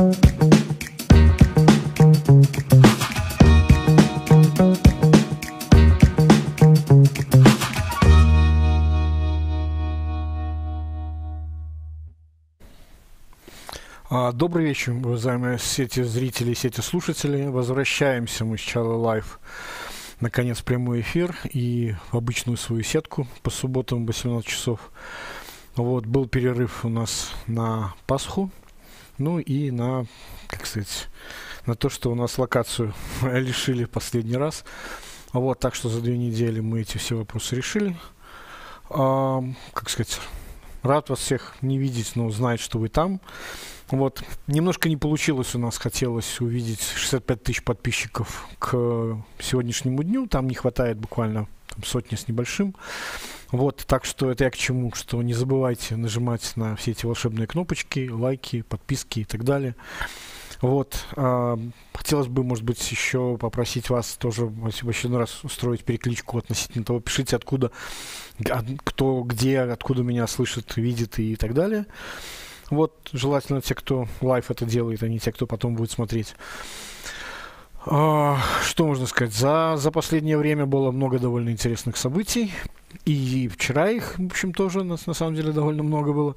А, добрый вечер, уважаемые сетезрителей, сетеслушателей. Возвращаемся мы с Чалый Live наконец прямой эфир и в обычную свою сетку по субботам в 18 часов. Вот, был перерыв у нас на Пасху, ну и на, как сказать, на то, что у нас локацию лишили последний раз. Вот, так что за две недели мы эти все вопросы решили. А, как сказать, рад вас всех не видеть, но знать, что вы там. Вот. Немножко не получилось у нас, хотелось увидеть 65 тысяч подписчиков к сегодняшнему дню. Там не хватает буквально там, сотни с небольшим. Вот, так что это я к чему, что не забывайте нажимать на все эти волшебные кнопочки, лайки, подписки и так далее. Вот, э, хотелось бы, может быть, еще попросить вас тоже в очередной раз устроить перекличку относительно того, пишите откуда, кто, где, откуда меня слышит, видит и так далее. Вот, желательно те, кто live это делает, а не те, кто потом будет смотреть. А, что можно сказать? За, за последнее время было много довольно интересных событий. И вчера их, в общем, тоже на, на самом деле довольно много было.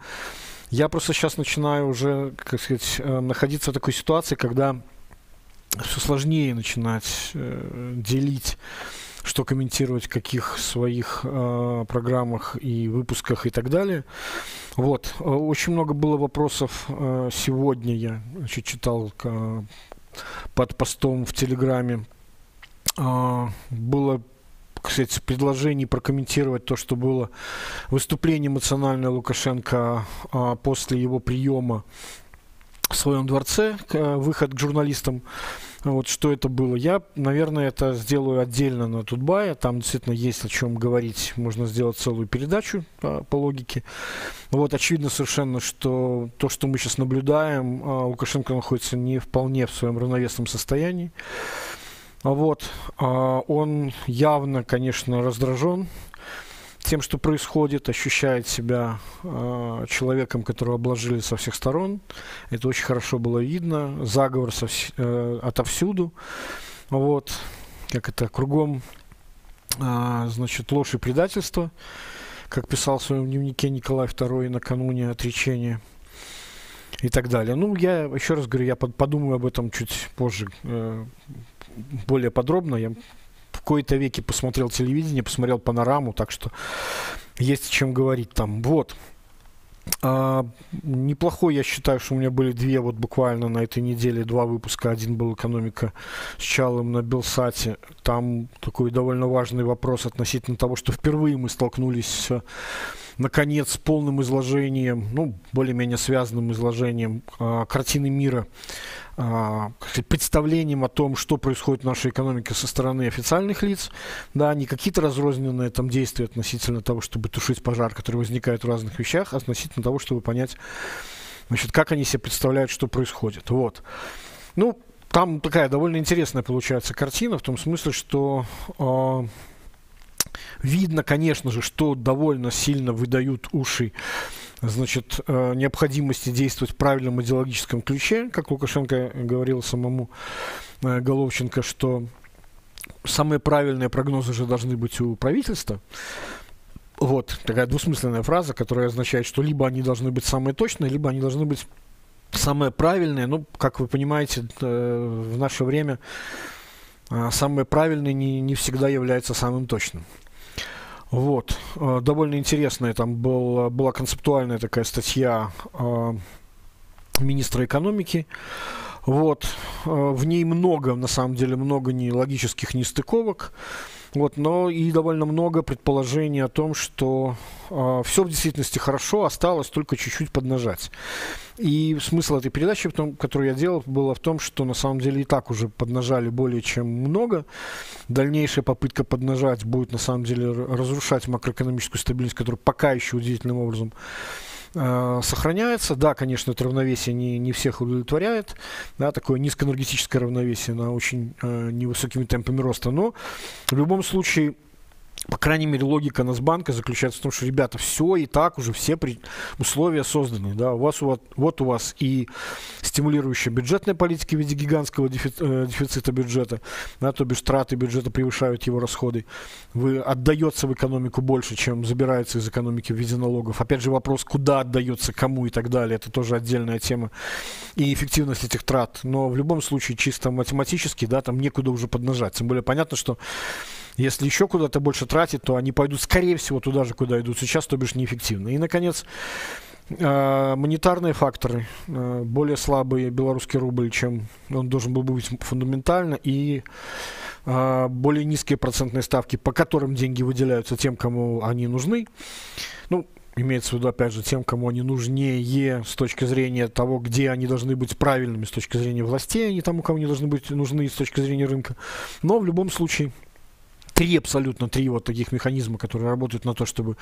Я просто сейчас начинаю уже, как сказать, э, находиться в такой ситуации, когда все сложнее начинать э, делить что комментировать в каких своих э, программах и выпусках и так далее. Вот. Э, очень много было вопросов э, сегодня. Я значит, читал э, под постом в Телеграме. Э, было кстати, предложений прокомментировать то, что было выступление эмоциональное Лукашенко а, после его приема в своем дворце, к, выход к журналистам. Вот что это было. Я, наверное, это сделаю отдельно на Тутбае. Там действительно есть о чем говорить. Можно сделать целую передачу по, по логике. Вот очевидно совершенно, что то, что мы сейчас наблюдаем, а, Лукашенко находится не вполне в своем равновесном состоянии. Вот. А, он явно, конечно, раздражен тем, что происходит, ощущает себя э, человеком, которого обложили со всех сторон. Это очень хорошо было видно. Заговор со, э, отовсюду. Вот. Как это, кругом, э, значит, ложь и предательство. Как писал в своем дневнике Николай II накануне отречения и так далее. Ну, я еще раз говорю, я подумаю об этом чуть позже, э, более подробно. Я кои-то веки посмотрел телевидение, посмотрел панораму, так что есть о чем говорить там. Вот. А, неплохой, я считаю, что у меня были две вот буквально на этой неделе два выпуска. Один был «Экономика с Чалом» на Белсате. Там такой довольно важный вопрос относительно того, что впервые мы столкнулись с наконец, полным изложением, ну, более-менее связанным изложением э, картины мира, представлением о том, что происходит в нашей экономике со стороны официальных лиц, да, не какие-то разрозненные там действия относительно того, чтобы тушить пожар, который возникает в разных вещах, а относительно того, чтобы понять, значит, как они себе представляют, что происходит. Вот. Ну, там такая довольно интересная получается картина, в том смысле, что э, Видно, конечно же, что довольно сильно выдают уши значит, э, необходимости действовать в правильном идеологическом ключе, как Лукашенко говорил самому э, Головченко, что самые правильные прогнозы же должны быть у правительства. Вот, такая двусмысленная фраза, которая означает, что либо они должны быть самые точные, либо они должны быть самые правильные. Ну, как вы понимаете, э, в наше время самое правильное не, не всегда является самым точным. Вот. Э, довольно интересная там был, была концептуальная такая статья э, министра экономики. Вот. Э, в ней много, на самом деле, много не логических нестыковок. Вот, но и довольно много предположений о том, что э, все в действительности хорошо, осталось только чуть-чуть поднажать. И смысл этой передачи, том, которую я делал, было в том, что на самом деле и так уже поднажали более чем много. Дальнейшая попытка поднажать будет на самом деле разрушать макроэкономическую стабильность, которая пока еще удивительным образом э, сохраняется. Да, конечно, это равновесие не, не всех удовлетворяет. Да, такое низкоэнергетическое равновесие на очень э, невысокими темпами роста. Но в любом случае по крайней мере, логика Насбанка заключается в том, что, ребята, все и так уже, все при... условия созданы. Да? У вас, вот, вот у вас и стимулирующая бюджетная политика в виде гигантского э, дефицита бюджета, да, то бишь траты бюджета превышают его расходы. Вы отдается в экономику больше, чем забирается из экономики в виде налогов. Опять же, вопрос, куда отдается, кому и так далее, это тоже отдельная тема. И эффективность этих трат. Но в любом случае, чисто математически, да, там некуда уже поднажать. Тем более понятно, что если еще куда-то больше тратить, то они пойдут, скорее всего, туда же, куда идут сейчас, то бишь неэффективно. И, наконец, э, монетарные факторы. Э, более слабый белорусский рубль, чем он должен был быть фундаментально, и э, более низкие процентные ставки, по которым деньги выделяются тем, кому они нужны. Ну, имеется в виду, опять же, тем, кому они нужнее с точки зрения того, где они должны быть правильными с точки зрения властей, а не тому, кому они должны быть нужны с точки зрения рынка. Но в любом случае три абсолютно три вот таких механизма, которые работают на то, чтобы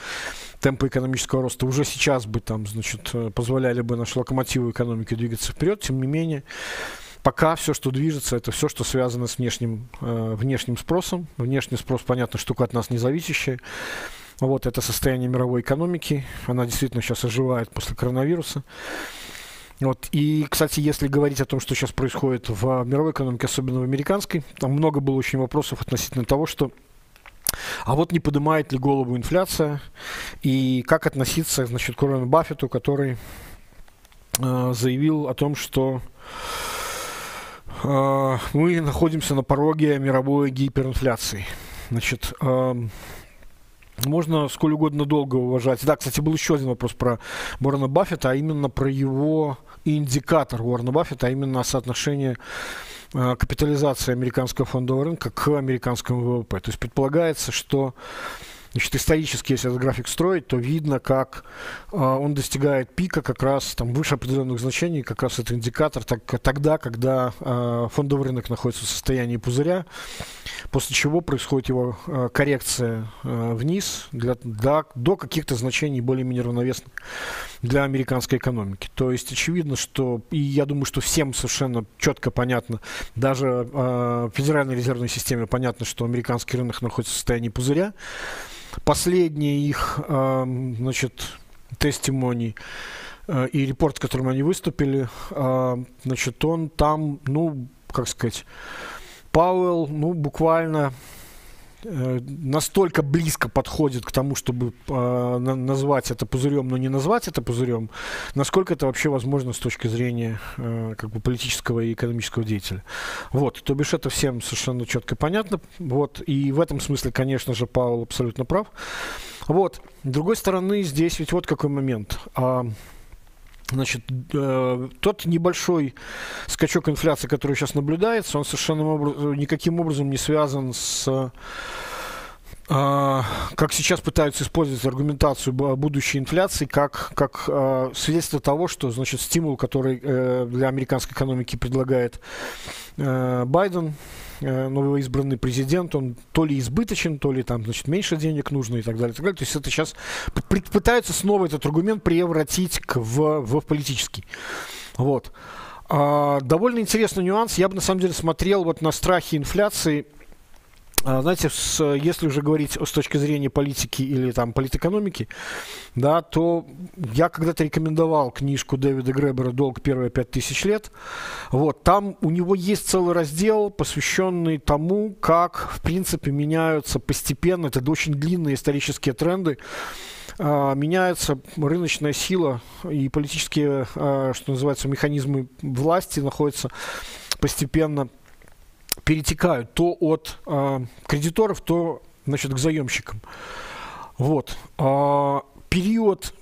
темпы экономического роста уже сейчас бы там, значит, э, позволяли бы наши локомотивы экономики двигаться вперед, тем не менее, пока все, что движется, это все, что связано с внешним, э, внешним спросом. Внешний спрос, понятно, штука от нас не зависящая. Вот это состояние мировой экономики. Она действительно сейчас оживает после коронавируса. Вот. И, кстати, если говорить о том, что сейчас происходит в мировой экономике, особенно в американской, там много было очень вопросов относительно того, что а вот не поднимает ли голову инфляция и как относиться значит, к Уоррену Баффету, который э, заявил о том, что э, мы находимся на пороге мировой гиперинфляции. Значит, э, можно сколь угодно долго уважать. Да, кстати, был еще один вопрос про Уоррена Баффета, а именно про его индикатор Уоррена Баффета, а именно соотношение э, капитализации американского фондового рынка к американскому ВВП. То есть предполагается, что Значит, исторически, если этот график строить, то видно, как э, он достигает пика как раз там выше определенных значений, как раз это индикатор так, тогда, когда э, фондовый рынок находится в состоянии пузыря, после чего происходит его э, коррекция э, вниз для, для, до каких-то значений более-менее равновесных для американской экономики. То есть очевидно, что, и я думаю, что всем совершенно четко понятно, даже э, Федеральной резервной системе понятно, что американский рынок находится в состоянии пузыря, Последний их, э, значит, тестимоний э, и репорт, с которым они выступили, э, значит, он там, ну, как сказать, Пауэлл, ну, буквально настолько близко подходит к тому, чтобы э, назвать это пузырем, но не назвать это пузырем, насколько это вообще возможно с точки зрения э, как бы политического и экономического деятеля. Вот, то бишь это всем совершенно четко понятно. Вот, и в этом смысле, конечно же, Павел абсолютно прав. Вот, с другой стороны, здесь ведь вот какой момент. А, Значит, э, тот небольшой скачок инфляции, который сейчас наблюдается, он совершенно образ, никаким образом не связан с э, как сейчас пытаются использовать аргументацию будущей инфляции как, как э, свидетельство того, что значит, стимул, который э, для американской экономики предлагает э, Байден, новоизбранный президент, он то ли избыточен, то ли там, значит, меньше денег нужно и так далее. И так далее. То есть это сейчас пытаются снова этот аргумент превратить к, в, в политический. Вот. А, довольно интересный нюанс. Я бы на самом деле смотрел вот на страхи инфляции знаете, с, если уже говорить с точки зрения политики или там политэкономики, да, то я когда-то рекомендовал книжку Дэвида Гребера «Долг первые пять тысяч лет». Вот, там у него есть целый раздел, посвященный тому, как, в принципе, меняются постепенно, это очень длинные исторические тренды, а, меняется рыночная сила и политические, а, что называется, механизмы власти находятся постепенно перетекают то от э, кредиторов, то значит, к заемщикам. Вот. А, период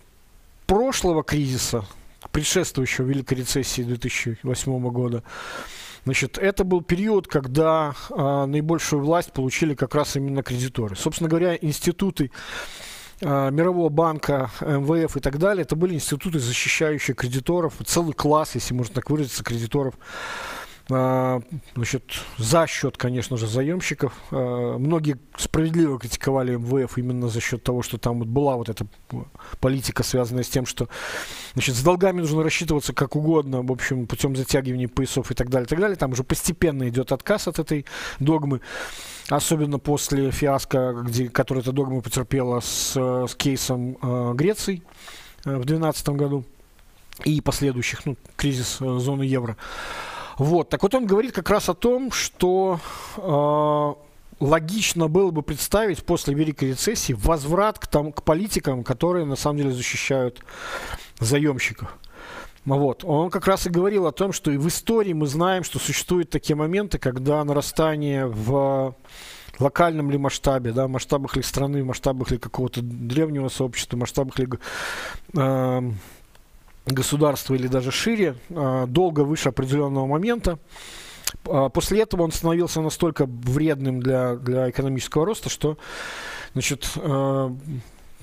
прошлого кризиса, предшествующего Великой рецессии 2008 года, Значит, это был период, когда э, наибольшую власть получили как раз именно кредиторы. Собственно говоря, институты э, Мирового банка, МВФ и так далее, это были институты, защищающие кредиторов, целый класс, если можно так выразиться, кредиторов значит, за счет, конечно же, заемщиков. А, многие справедливо критиковали МВФ именно за счет того, что там вот была вот эта политика, связанная с тем, что значит, с долгами нужно рассчитываться как угодно, в общем, путем затягивания поясов и так далее, и так далее. Там уже постепенно идет отказ от этой догмы, особенно после фиаско, где, который эта догма потерпела с, с кейсом э, Греции э, в 2012 году и последующих, ну, кризис э, зоны евро. Вот, так вот он говорит как раз о том, что э, логично было бы представить после Великой рецессии возврат к, там, к политикам, которые на самом деле защищают заемщиков. Вот. Он как раз и говорил о том, что и в истории мы знаем, что существуют такие моменты, когда нарастание в локальном ли масштабе, да, масштабах ли страны, масштабах ли какого-то древнего сообщества, масштабах ли э, государства или даже шире, а, долго выше определенного момента. А, после этого он становился настолько вредным для, для экономического роста, что значит, а,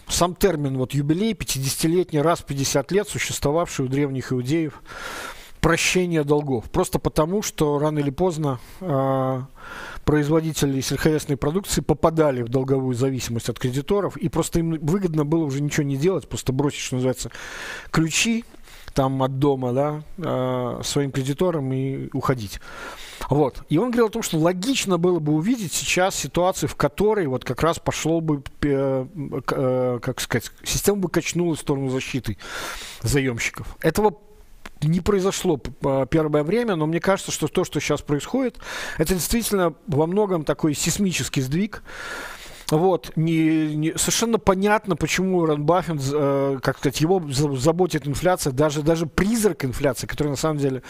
сам термин вот юбилей 50-летний, раз в 50 лет существовавший у древних иудеев, прощение долгов. Просто потому, что рано или поздно производители сельскохозяйственной продукции попадали в долговую зависимость от кредиторов, и просто им выгодно было уже ничего не делать, просто бросить, что называется, ключи там от дома, да, э, своим кредиторам и уходить. Вот. И он говорил о том, что логично было бы увидеть сейчас ситуацию, в которой вот как раз пошло бы, э, э, как сказать, система бы качнулась в сторону защиты заемщиков. Этого не произошло первое время, но мне кажется, что то, что сейчас происходит, это действительно во многом такой сейсмический сдвиг. Вот, не, не, совершенно понятно, почему Уоррен Баффет, э, как сказать, его заботит инфляция, даже, даже призрак инфляции, который на самом деле,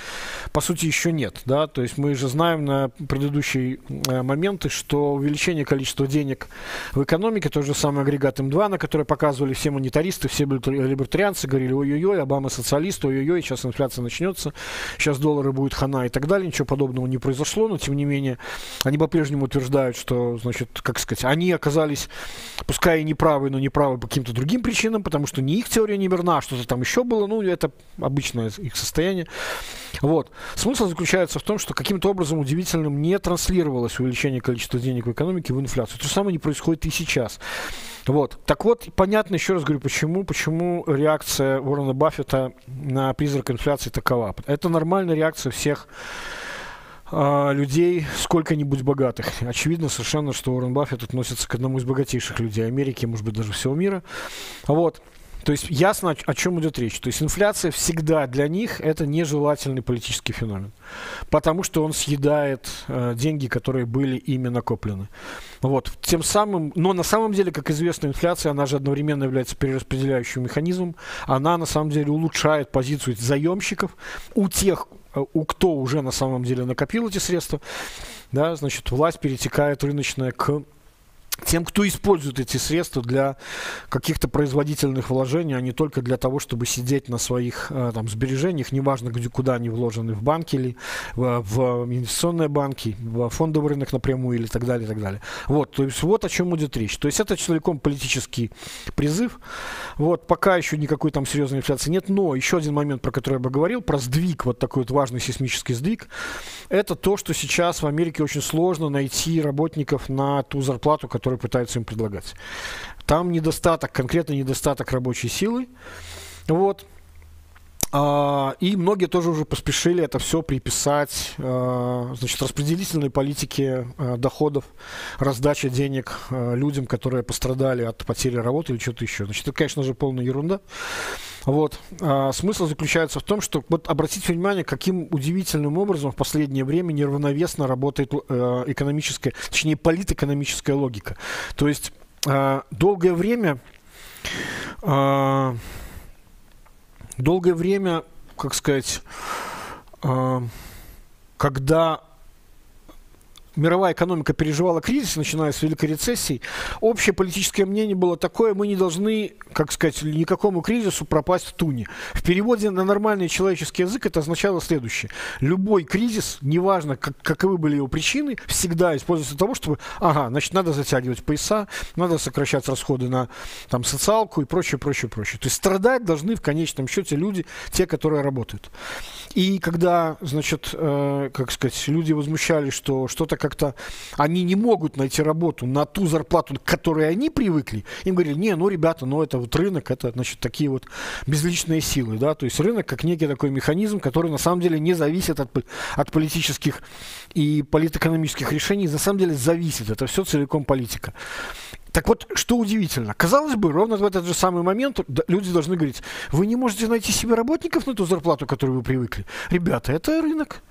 по сути, еще нет, да, то есть мы же знаем на предыдущие э, моменты, что увеличение количества денег в экономике, тот же самый агрегат М2, на который показывали все монетаристы, все либертарианцы, говорили, ой-ой-ой, Обама социалист, ой-ой-ой, сейчас инфляция начнется, сейчас доллары будет хана и так далее, ничего подобного не произошло, но, тем не менее, они по-прежнему утверждают, что, значит, как сказать, они оказались, пускай и неправы, но неправы по каким-то другим причинам, потому что не их теория не верна, а что-то там еще было, ну, это обычное их состояние. Вот. Смысл заключается в том, что каким-то образом удивительным не транслировалось увеличение количества денег в экономике в инфляцию. То же самое не происходит и сейчас. Вот. Так вот, понятно, еще раз говорю, почему, почему реакция Уоррена Баффета на призрак инфляции такова. Это нормальная реакция всех а, людей сколько-нибудь богатых. Очевидно совершенно, что Уоррен Баффет относится к одному из богатейших людей Америки, может быть, даже всего мира. Вот. То есть ясно, о чем идет речь. То есть инфляция всегда для них это нежелательный политический феномен. Потому что он съедает э, деньги, которые были ими накоплены. Вот. Тем самым, но на самом деле, как известно, инфляция, она же одновременно является перераспределяющим механизмом. Она на самом деле улучшает позицию заемщиков у тех, у кто уже на самом деле накопил эти средства. Да, значит, власть перетекает рыночная к тем, кто использует эти средства для каких-то производительных вложений, а не только для того, чтобы сидеть на своих э, там, сбережениях, неважно, где, куда они вложены, в банки или в, в инвестиционные банки, в фондовый рынок напрямую или так далее, и так далее. Вот, то есть вот о чем идет речь. То есть это целиком политический призыв. Вот, пока еще никакой там серьезной инфляции нет, но еще один момент, про который я бы говорил, про сдвиг, вот такой вот важный сейсмический сдвиг, это то, что сейчас в Америке очень сложно найти работников на ту зарплату, которую которые пытаются им предлагать. Там недостаток, конкретно недостаток рабочей силы. Вот. А, и многие тоже уже поспешили это все приписать а, значит, распределительной политике а, доходов, раздача денег людям, которые пострадали от потери работы или что-то еще. Значит, это, конечно же, полная ерунда. Вот. Смысл заключается в том, что вот обратите внимание, каким удивительным образом в последнее время неравновесно работает э, экономическая, точнее, политэкономическая логика. То есть долгое время долгое время, как сказать, э, когда мировая экономика переживала кризис, начиная с Великой рецессии, общее политическое мнение было такое, мы не должны, как сказать, никакому кризису пропасть в туне. В переводе на нормальный человеческий язык это означало следующее. Любой кризис, неважно, как, каковы были его причины, всегда используется для того, чтобы, ага, значит, надо затягивать пояса, надо сокращать расходы на там, социалку и прочее, прочее, прочее. То есть страдать должны в конечном счете люди, те, которые работают. И когда, значит, э, как сказать, люди возмущались, что что-то как-то они не могут найти работу на ту зарплату, к которой они привыкли, им говорили, не, ну, ребята, ну, это вот рынок, это, значит, такие вот безличные силы, да, то есть рынок как некий такой механизм, который на самом деле не зависит от, от политических и политэкономических решений, на самом деле зависит, это все целиком политика. Так вот, что удивительно, казалось бы, ровно в этот же самый момент люди должны говорить, вы не можете найти себе работников на ту зарплату, к которой вы привыкли. Ребята, это рынок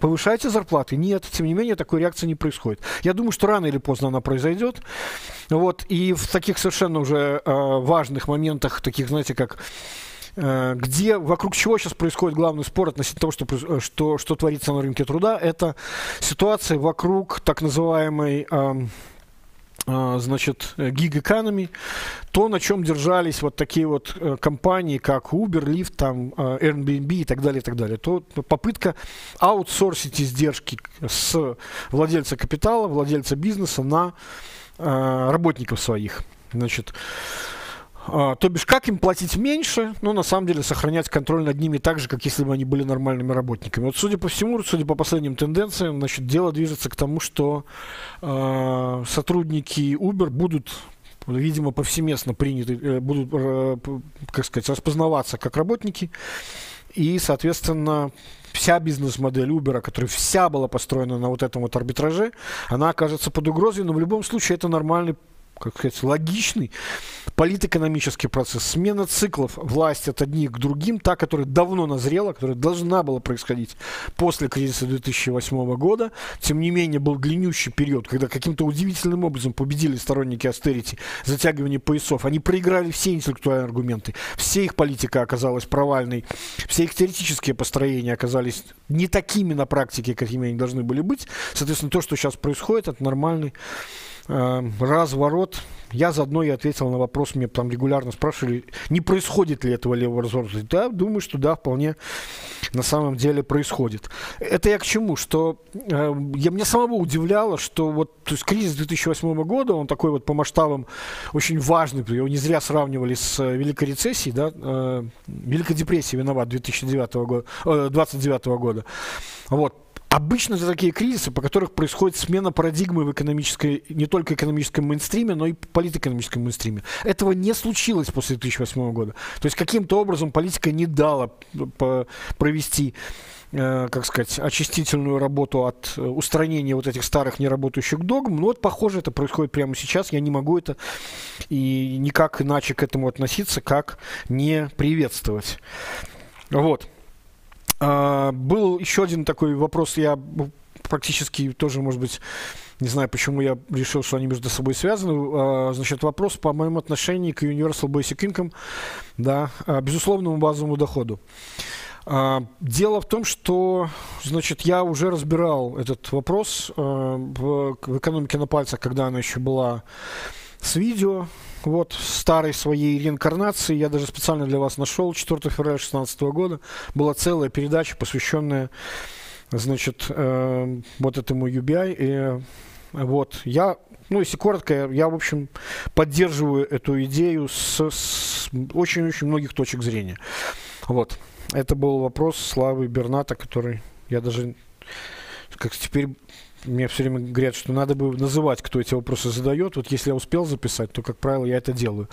повышайте зарплаты. Нет, тем не менее, такой реакции не происходит. Я думаю, что рано или поздно она произойдет. Вот, и в таких совершенно уже э, важных моментах, таких, знаете, как э, где, вокруг чего сейчас происходит главный спор относительно того, что, э, что, что творится на рынке труда, это ситуация вокруг так называемой э, значит, gig economy, то, на чем держались вот такие вот э, компании, как Uber, Lyft, там, э, Airbnb и так далее, и так далее, то попытка аутсорсить издержки с владельца капитала, владельца бизнеса на э, работников своих. Значит, а, то бишь, как им платить меньше, но на самом деле сохранять контроль над ними так же, как если бы они были нормальными работниками. Вот судя по всему, судя по последним тенденциям, значит, дело движется к тому, что э, сотрудники Uber будут видимо, повсеместно приняты, э, будут, э, как сказать, распознаваться как работники. И, соответственно, вся бизнес-модель Uber, которая вся была построена на вот этом вот арбитраже, она окажется под угрозой, но в любом случае это нормальный как сказать, логичный политэкономический процесс, смена циклов власти от одних к другим, та, которая давно назрела, которая должна была происходить после кризиса 2008 года. Тем не менее, был длиннющий период, когда каким-то удивительным образом победили сторонники астерити, затягивание поясов. Они проиграли все интеллектуальные аргументы. Все их политика оказалась провальной. Все их теоретические построения оказались не такими на практике, какими они должны были быть. Соответственно, то, что сейчас происходит, это нормальный разворот. Я заодно и ответил на вопрос, мне там регулярно спрашивали, не происходит ли этого левого разворота. Да, думаю, что да, вполне на самом деле происходит. Это я к чему? Что э, я, меня самого удивляло, что вот то есть кризис 2008 года, он такой вот по масштабам очень важный, его не зря сравнивали с э, Великой рецессией, да, э, Великой депрессией виноват 2009 года, э, 29 года. Вот, Обычно это такие кризисы, по которых происходит смена парадигмы в экономической, не только экономическом мейнстриме, но и политэкономическом мейнстриме. Этого не случилось после 2008 года. То есть каким-то образом политика не дала провести э, как сказать, очистительную работу от э, устранения вот этих старых неработающих догм. Но вот, похоже, это происходит прямо сейчас. Я не могу это и никак иначе к этому относиться, как не приветствовать. Вот. А, был еще один такой вопрос, я практически тоже, может быть, не знаю, почему я решил, что они между собой связаны. А, значит, вопрос по моему отношению к Universal Basic Income, да, а, безусловному базовому доходу. Дело в том, что, значит, я уже разбирал этот вопрос в экономике на пальцах, когда она еще была с видео, вот, старой своей реинкарнации. Я даже специально для вас нашел 4 февраля 2016 года. Была целая передача, посвященная, значит, э, вот этому UBI. И, вот, я, ну, если коротко, я, в общем, поддерживаю эту идею с очень-очень многих точек зрения. Вот. Это был вопрос Славы Берната, который я даже как теперь мне все время говорят, что надо бы называть, кто эти вопросы задает. Вот если я успел записать, то, как правило, я это делаю.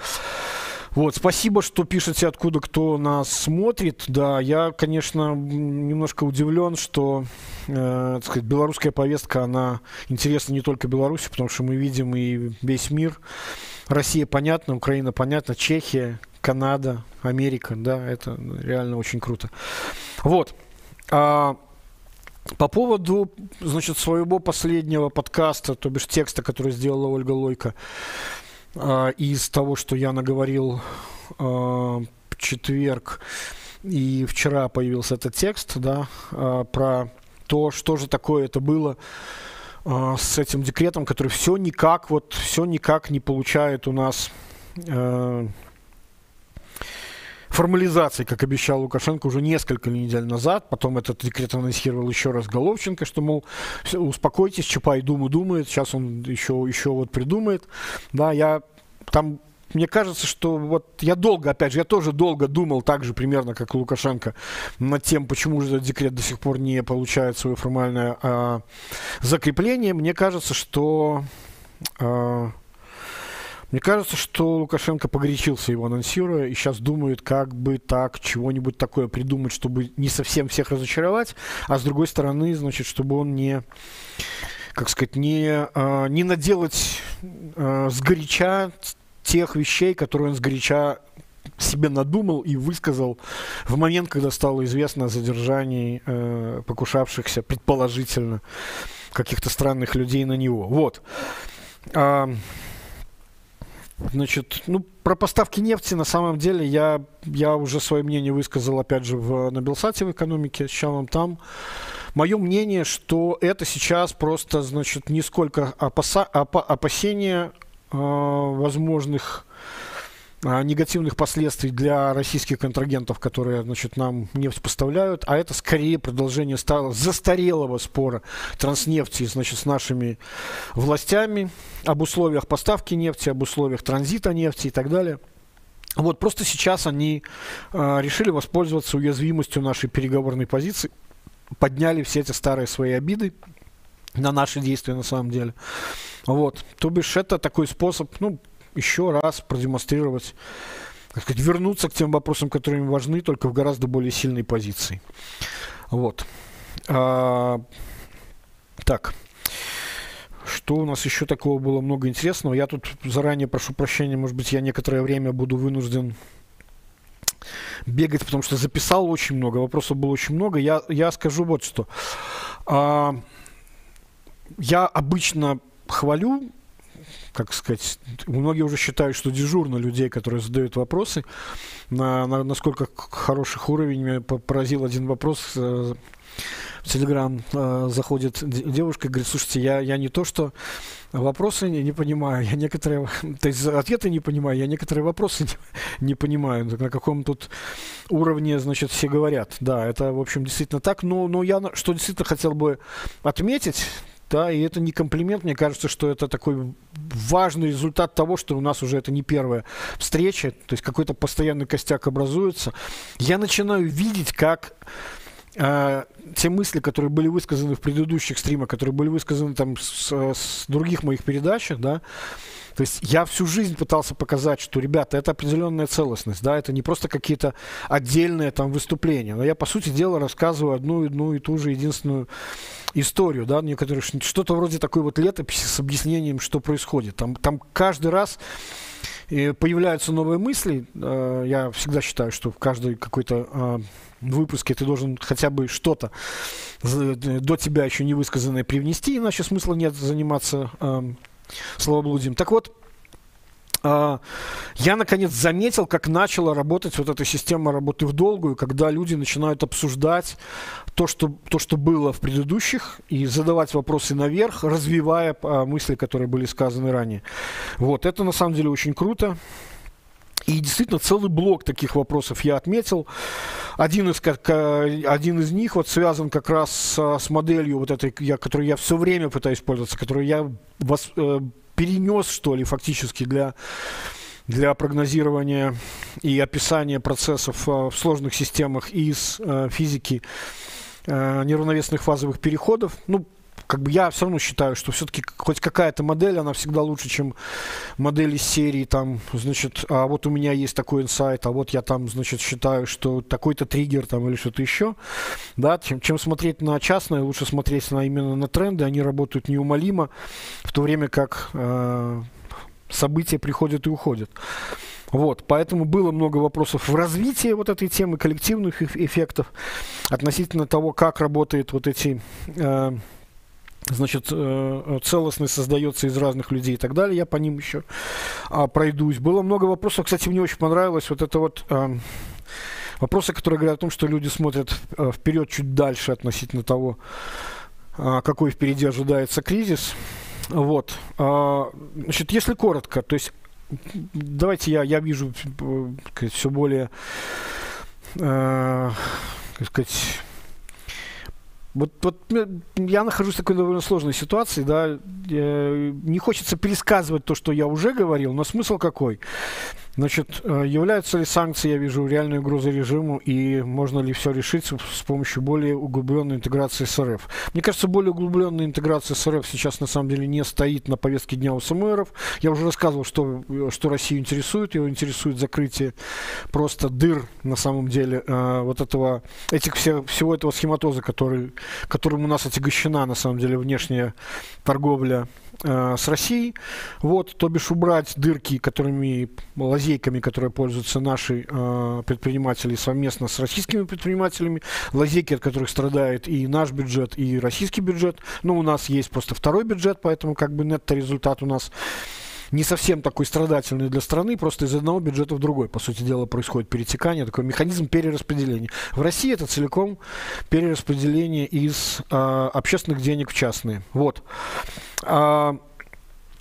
Вот, спасибо, что пишете, откуда кто нас смотрит. Да, я, конечно, немножко удивлен, что, э, так сказать, белорусская повестка, она интересна не только Беларуси, потому что мы видим и весь мир. Россия понятна, Украина понятна, Чехия, Канада, Америка, да, это реально очень круто. Вот. А, по поводу, значит, своего последнего подкаста, то бишь текста, который сделала Ольга Лойко, э, из того, что я наговорил э, в четверг, и вчера появился этот текст, да, э, про то, что же такое это было э, с этим декретом, который все никак, вот, все никак не получает у нас формализации, как обещал Лукашенко уже несколько недель назад. Потом этот декрет анонсировал еще раз Головченко, что, мол, успокойтесь, Чапай думу думает, сейчас он еще, еще вот придумает. Да, я там мне кажется, что вот я долго, опять же, я тоже долго думал так же примерно, как Лукашенко, над тем, почему же этот декрет до сих пор не получает свое формальное а, закрепление. Мне кажется, что а, мне кажется, что Лукашенко погорячился его анонсируя и сейчас думает, как бы так чего-нибудь такое придумать, чтобы не совсем всех разочаровать, а с другой стороны, значит, чтобы он не как сказать, не, а, не наделать а, сгоряча тех вещей, которые он сгоряча себе надумал и высказал в момент, когда стало известно о задержании э, покушавшихся, предположительно, каких-то странных людей на него. Вот. А, Значит, ну, про поставки нефти на самом деле я, я уже свое мнение высказал, опять же, в, на Белсате в экономике, с чем там. Мое мнение, что это сейчас просто, значит, не сколько опаса, опа, опасения э, возможных негативных последствий для российских контрагентов, которые значит, нам нефть поставляют, а это скорее продолжение стало застарелого спора транснефти значит, с нашими властями об условиях поставки нефти, об условиях транзита нефти и так далее. Вот просто сейчас они э, решили воспользоваться уязвимостью нашей переговорной позиции, подняли все эти старые свои обиды на наши действия на самом деле. Вот. То бишь это такой способ, ну, еще раз продемонстрировать, так сказать, вернуться к тем вопросам, которые им важны, только в гораздо более сильной позиции. Вот. А, так. Что у нас еще такого было много интересного? Я тут заранее прошу прощения, может быть, я некоторое время буду вынужден бегать, потому что записал очень много, вопросов было очень много. Я, я скажу вот что. А, я обычно хвалю как сказать, многие уже считают, что дежурно людей, которые задают вопросы, на, на насколько хороших уровень меня поразил один вопрос. Э, в Телеграм э, заходит девушка и говорит, слушайте, я, я не то, что вопросы не, не понимаю, я некоторые, то есть ответы не понимаю, я некоторые вопросы не, не понимаю, на каком тут уровне, значит, все говорят. Да, это, в общем, действительно так, но, но я что действительно хотел бы отметить, да, и это не комплимент, мне кажется, что это такой важный результат того, что у нас уже это не первая встреча, то есть какой-то постоянный костяк образуется. Я начинаю видеть, как э, те мысли, которые были высказаны в предыдущих стримах, которые были высказаны там с, с других моих передачах, да, то есть я всю жизнь пытался показать, что, ребята, это определенная целостность, да, это не просто какие-то отдельные там выступления, но я, по сути дела, рассказываю одну, одну и ту же единственную историю, да, некоторые, что-то вроде такой вот летописи с объяснением, что происходит. Там, там каждый раз э, появляются новые мысли. Э, я всегда считаю, что в каждой какой-то э, выпуске ты должен хотя бы что-то до тебя еще не высказанное привнести, иначе смысла нет заниматься словоблудием. Так вот, а, я наконец заметил, как начала работать вот эта система работы в долгую, когда люди начинают обсуждать то, что, то, что было в предыдущих, и задавать вопросы наверх, развивая а, мысли, которые были сказаны ранее. Вот, это на самом деле очень круто. И действительно целый блок таких вопросов я отметил. Один из, как, один из них вот связан как раз с, с моделью, вот этой, я, которой я все время пытаюсь пользоваться, которую я вас, э, перенес, что ли, фактически для для прогнозирования и описания процессов э, в сложных системах из э, физики э, неравновесных фазовых переходов. Ну, как бы я все равно считаю, что все-таки хоть какая-то модель, она всегда лучше, чем модель из серии, там, значит, а вот у меня есть такой инсайт, а вот я там, значит, считаю, что такой-то триггер там или что-то еще, да, чем, чем смотреть на частное, лучше смотреть на именно на тренды, они работают неумолимо, в то время как э, события приходят и уходят. Вот, поэтому было много вопросов в развитии вот этой темы коллективных эффектов относительно того, как работают вот эти э, значит, э, целостность создается из разных людей и так далее. Я по ним еще а, пройдусь. Было много вопросов. Кстати, мне очень понравилось вот это вот а, вопросы, которые говорят о том, что люди смотрят вперед чуть дальше относительно того, какой впереди ожидается кризис. Вот. Значит, если коротко, то есть давайте я, я вижу все более, э, сказать, вот, вот я нахожусь в такой довольно сложной ситуации, да, не хочется пересказывать то, что я уже говорил, но смысл какой? Значит, э, являются ли санкции, я вижу, реальной угрозой режиму, и можно ли все решить с помощью более углубленной интеграции с РФ? Мне кажется, более углубленная интеграция с РФ сейчас на самом деле не стоит на повестке дня у СМРов. Я уже рассказывал, что, что Россию интересует. Его интересует закрытие просто дыр, на самом деле, э, вот этого, этих, все, всего этого схематоза, который, которым у нас отягощена, на самом деле, внешняя торговля Э, с Россией, вот, то бишь убрать дырки, которыми, лазейками, которые пользуются наши э, предприниматели совместно с российскими предпринимателями, лазейки, от которых страдает и наш бюджет, и российский бюджет, но у нас есть просто второй бюджет, поэтому как бы нетто-результат у нас не совсем такой страдательный для страны, просто из одного бюджета в другой, по сути дела, происходит перетекание, такой механизм перераспределения. В России это целиком перераспределение из э, общественных денег в частные. Вот. А,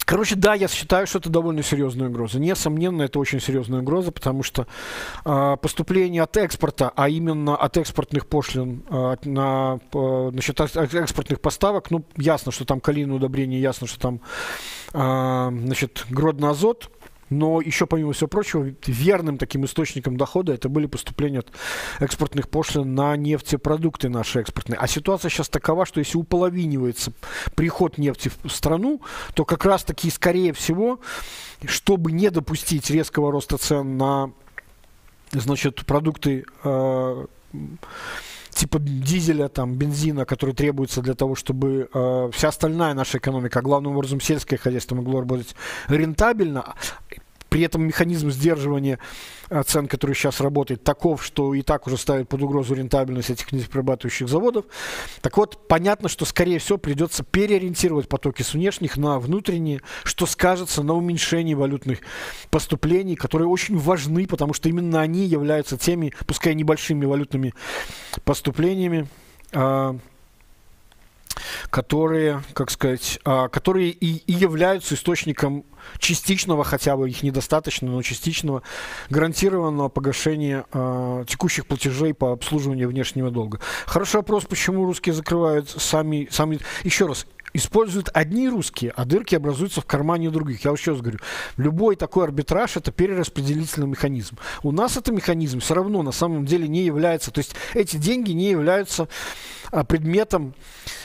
короче, да, я считаю, что это довольно серьезная угроза. Несомненно, это очень серьезная угроза, потому что э, поступление от экспорта, а именно от экспортных пошлин э, на э, насчет экспортных поставок, ну, ясно, что там калийное удобрение, ясно, что там э, значит, гродно азот, но еще, помимо всего прочего, верным таким источником дохода это были поступления от экспортных пошлин на нефтепродукты наши экспортные. А ситуация сейчас такова, что если уполовинивается приход нефти в страну, то как раз-таки, скорее всего, чтобы не допустить резкого роста цен на значит, продукты э, типа дизеля, там, бензина, который требуется для того, чтобы э, вся остальная наша экономика, а главным образом сельское хозяйство могло работать рентабельно, при этом механизм сдерживания э, цен, который сейчас работает, таков, что и так уже ставит под угрозу рентабельность этих нефтеперерабатывающих заводов. Так вот, понятно, что, скорее всего, придется переориентировать потоки с внешних на внутренние, что скажется на уменьшении валютных поступлений, которые очень важны, потому что именно они являются теми, пускай небольшими валютными поступлениями, а, которые, как сказать, а, которые и, и являются источником частичного, хотя бы их недостаточно, но частичного гарантированного погашения э, текущих платежей по обслуживанию внешнего долга. Хороший вопрос, почему русские закрывают сами, сами... Еще раз, используют одни русские, а дырки образуются в кармане других. Я еще раз говорю, любой такой арбитраж это перераспределительный механизм. У нас этот механизм все равно на самом деле не является, то есть эти деньги не являются а, предметом,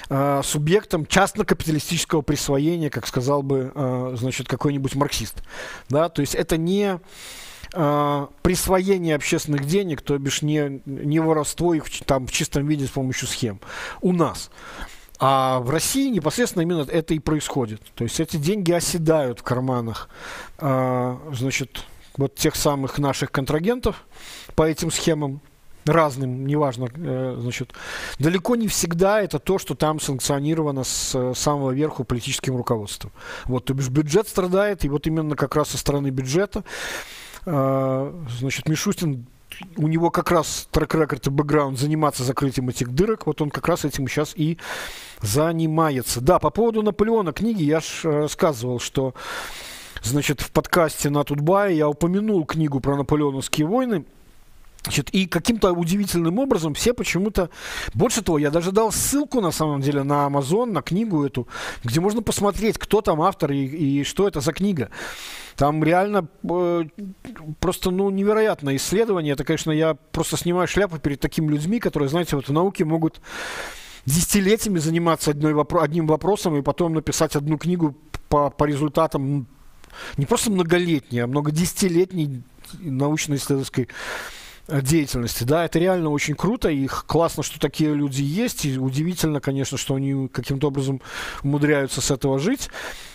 а, субъектом частно-капиталистического присвоения, как сказал бы, а, значит, какой-нибудь марксист. Да? То есть это не присвоение общественных денег, то бишь не, не воровство их там в чистом виде с помощью схем. У нас. А в России непосредственно именно это и происходит. То есть эти деньги оседают в карманах, э, значит, вот тех самых наших контрагентов по этим схемам разным, неважно, э, значит, далеко не всегда это то, что там санкционировано с э, самого верху политическим руководством. Вот, то бишь бюджет страдает, и вот именно как раз со стороны бюджета, э, значит, Мишустин у него как раз трек-рекорд и бэкграунд заниматься закрытием этих дырок, вот он как раз этим сейчас и занимается. Да, по поводу Наполеона книги я же э, рассказывал, что значит, в подкасте на Тутбае я упомянул книгу про наполеоновские войны. Значит, и каким-то удивительным образом все почему-то... Больше того, я даже дал ссылку, на самом деле, на Amazon, на книгу эту, где можно посмотреть, кто там автор и, и что это за книга. Там реально э, просто, ну, невероятное исследование. Это, конечно, я просто снимаю шляпу перед такими людьми, которые, знаете, вот в науке могут десятилетиями заниматься одной вопро- одним вопросом и потом написать одну книгу по, по результатам не просто многолетней, а многодесятилетней научно-исследовательской деятельности. Да, это реально очень круто, и классно, что такие люди есть, и удивительно, конечно, что они каким-то образом умудряются с этого жить,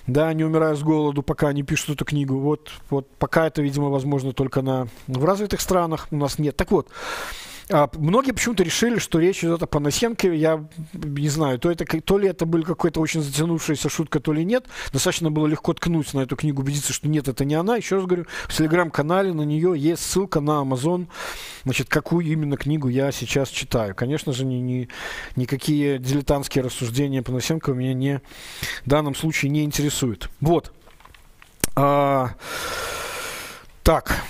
да, не умирая с голоду, пока они пишут эту книгу. Вот, вот пока это, видимо, возможно только на, в развитых странах, у нас нет. Так вот, многие почему-то решили, что речь идет о Панасенке. Я не знаю, то, это, то ли это была какая-то очень затянувшаяся шутка, то ли нет. Достаточно было легко ткнуть на эту книгу, убедиться, что нет, это не она. Еще раз говорю, в телеграм-канале на нее есть ссылка на Amazon. Значит, какую именно книгу я сейчас читаю. Конечно же, ни, ни, никакие дилетантские рассуждения Панасенко меня не, в данном случае не интересуют. Вот. А, так.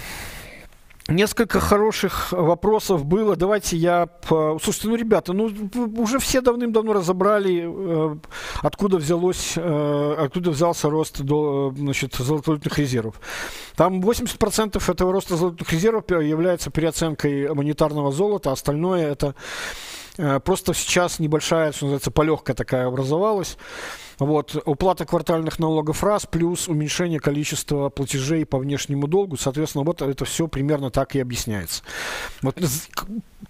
Несколько хороших вопросов было. Давайте я... Слушайте, ну, ребята, ну, уже все давным-давно разобрали, э, откуда взялось, э, откуда взялся рост до, значит, золотовалютных резервов. Там 80% этого роста золотых резервов является переоценкой монетарного золота, остальное это просто сейчас небольшая, что называется, полегка такая образовалась. Вот, уплата квартальных налогов раз, плюс уменьшение количества платежей по внешнему долгу. Соответственно, вот это все примерно так и объясняется. Вот,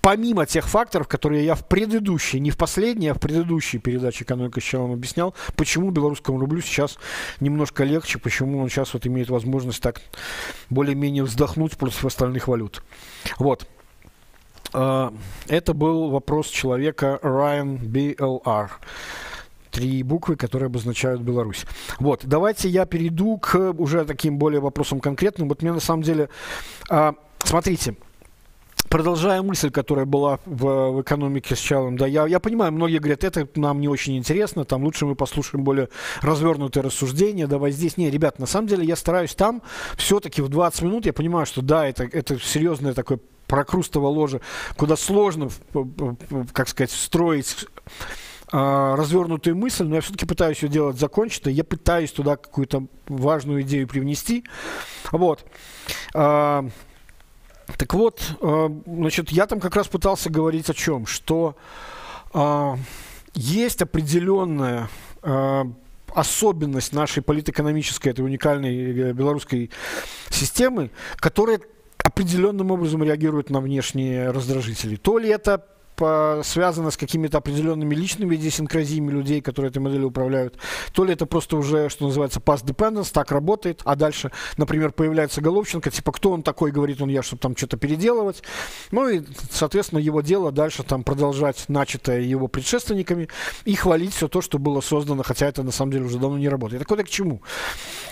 помимо тех факторов, которые я в предыдущей, не в последней, а в предыдущей передаче «Экономика с челом» объяснял, почему белорусскому рублю сейчас немножко легче, почему он сейчас вот имеет возможность так более-менее вздохнуть против остальных валют. Вот. А, это был вопрос человека Ryan BLR три буквы, которые обозначают Беларусь. Вот, давайте я перейду к уже таким более вопросам конкретным. Вот мне на самом деле, а, смотрите, продолжая мысль, которая была в, в экономике с Чалом, да, я, я понимаю, многие говорят, это нам не очень интересно, там лучше мы послушаем более развернутые рассуждения, давай здесь. Не, ребят, на самом деле я стараюсь там все-таки в 20 минут, я понимаю, что да, это, это серьезное такое прокрустово ложе, куда сложно, как сказать, строить а, развернутую мысль, но я все-таки пытаюсь ее делать законченно, я пытаюсь туда какую-то важную идею привнести. Вот. А, так вот, а, значит, я там как раз пытался говорить о чем, что есть определенная особенность нашей политэкономической, этой уникальной э, белорусской системы, которая определенным образом реагирует на внешние раздражители. То ли это связано с какими-то определенными личными идиосинкразиями людей, которые этой моделью управляют, то ли это просто уже, что называется, past dependence, так работает, а дальше, например, появляется Головченко, типа, кто он такой, говорит он я, чтобы там что-то переделывать. Ну и, соответственно, его дело дальше там продолжать начатое его предшественниками и хвалить все то, что было создано, хотя это на самом деле уже давно не работает. Так вот, к чему?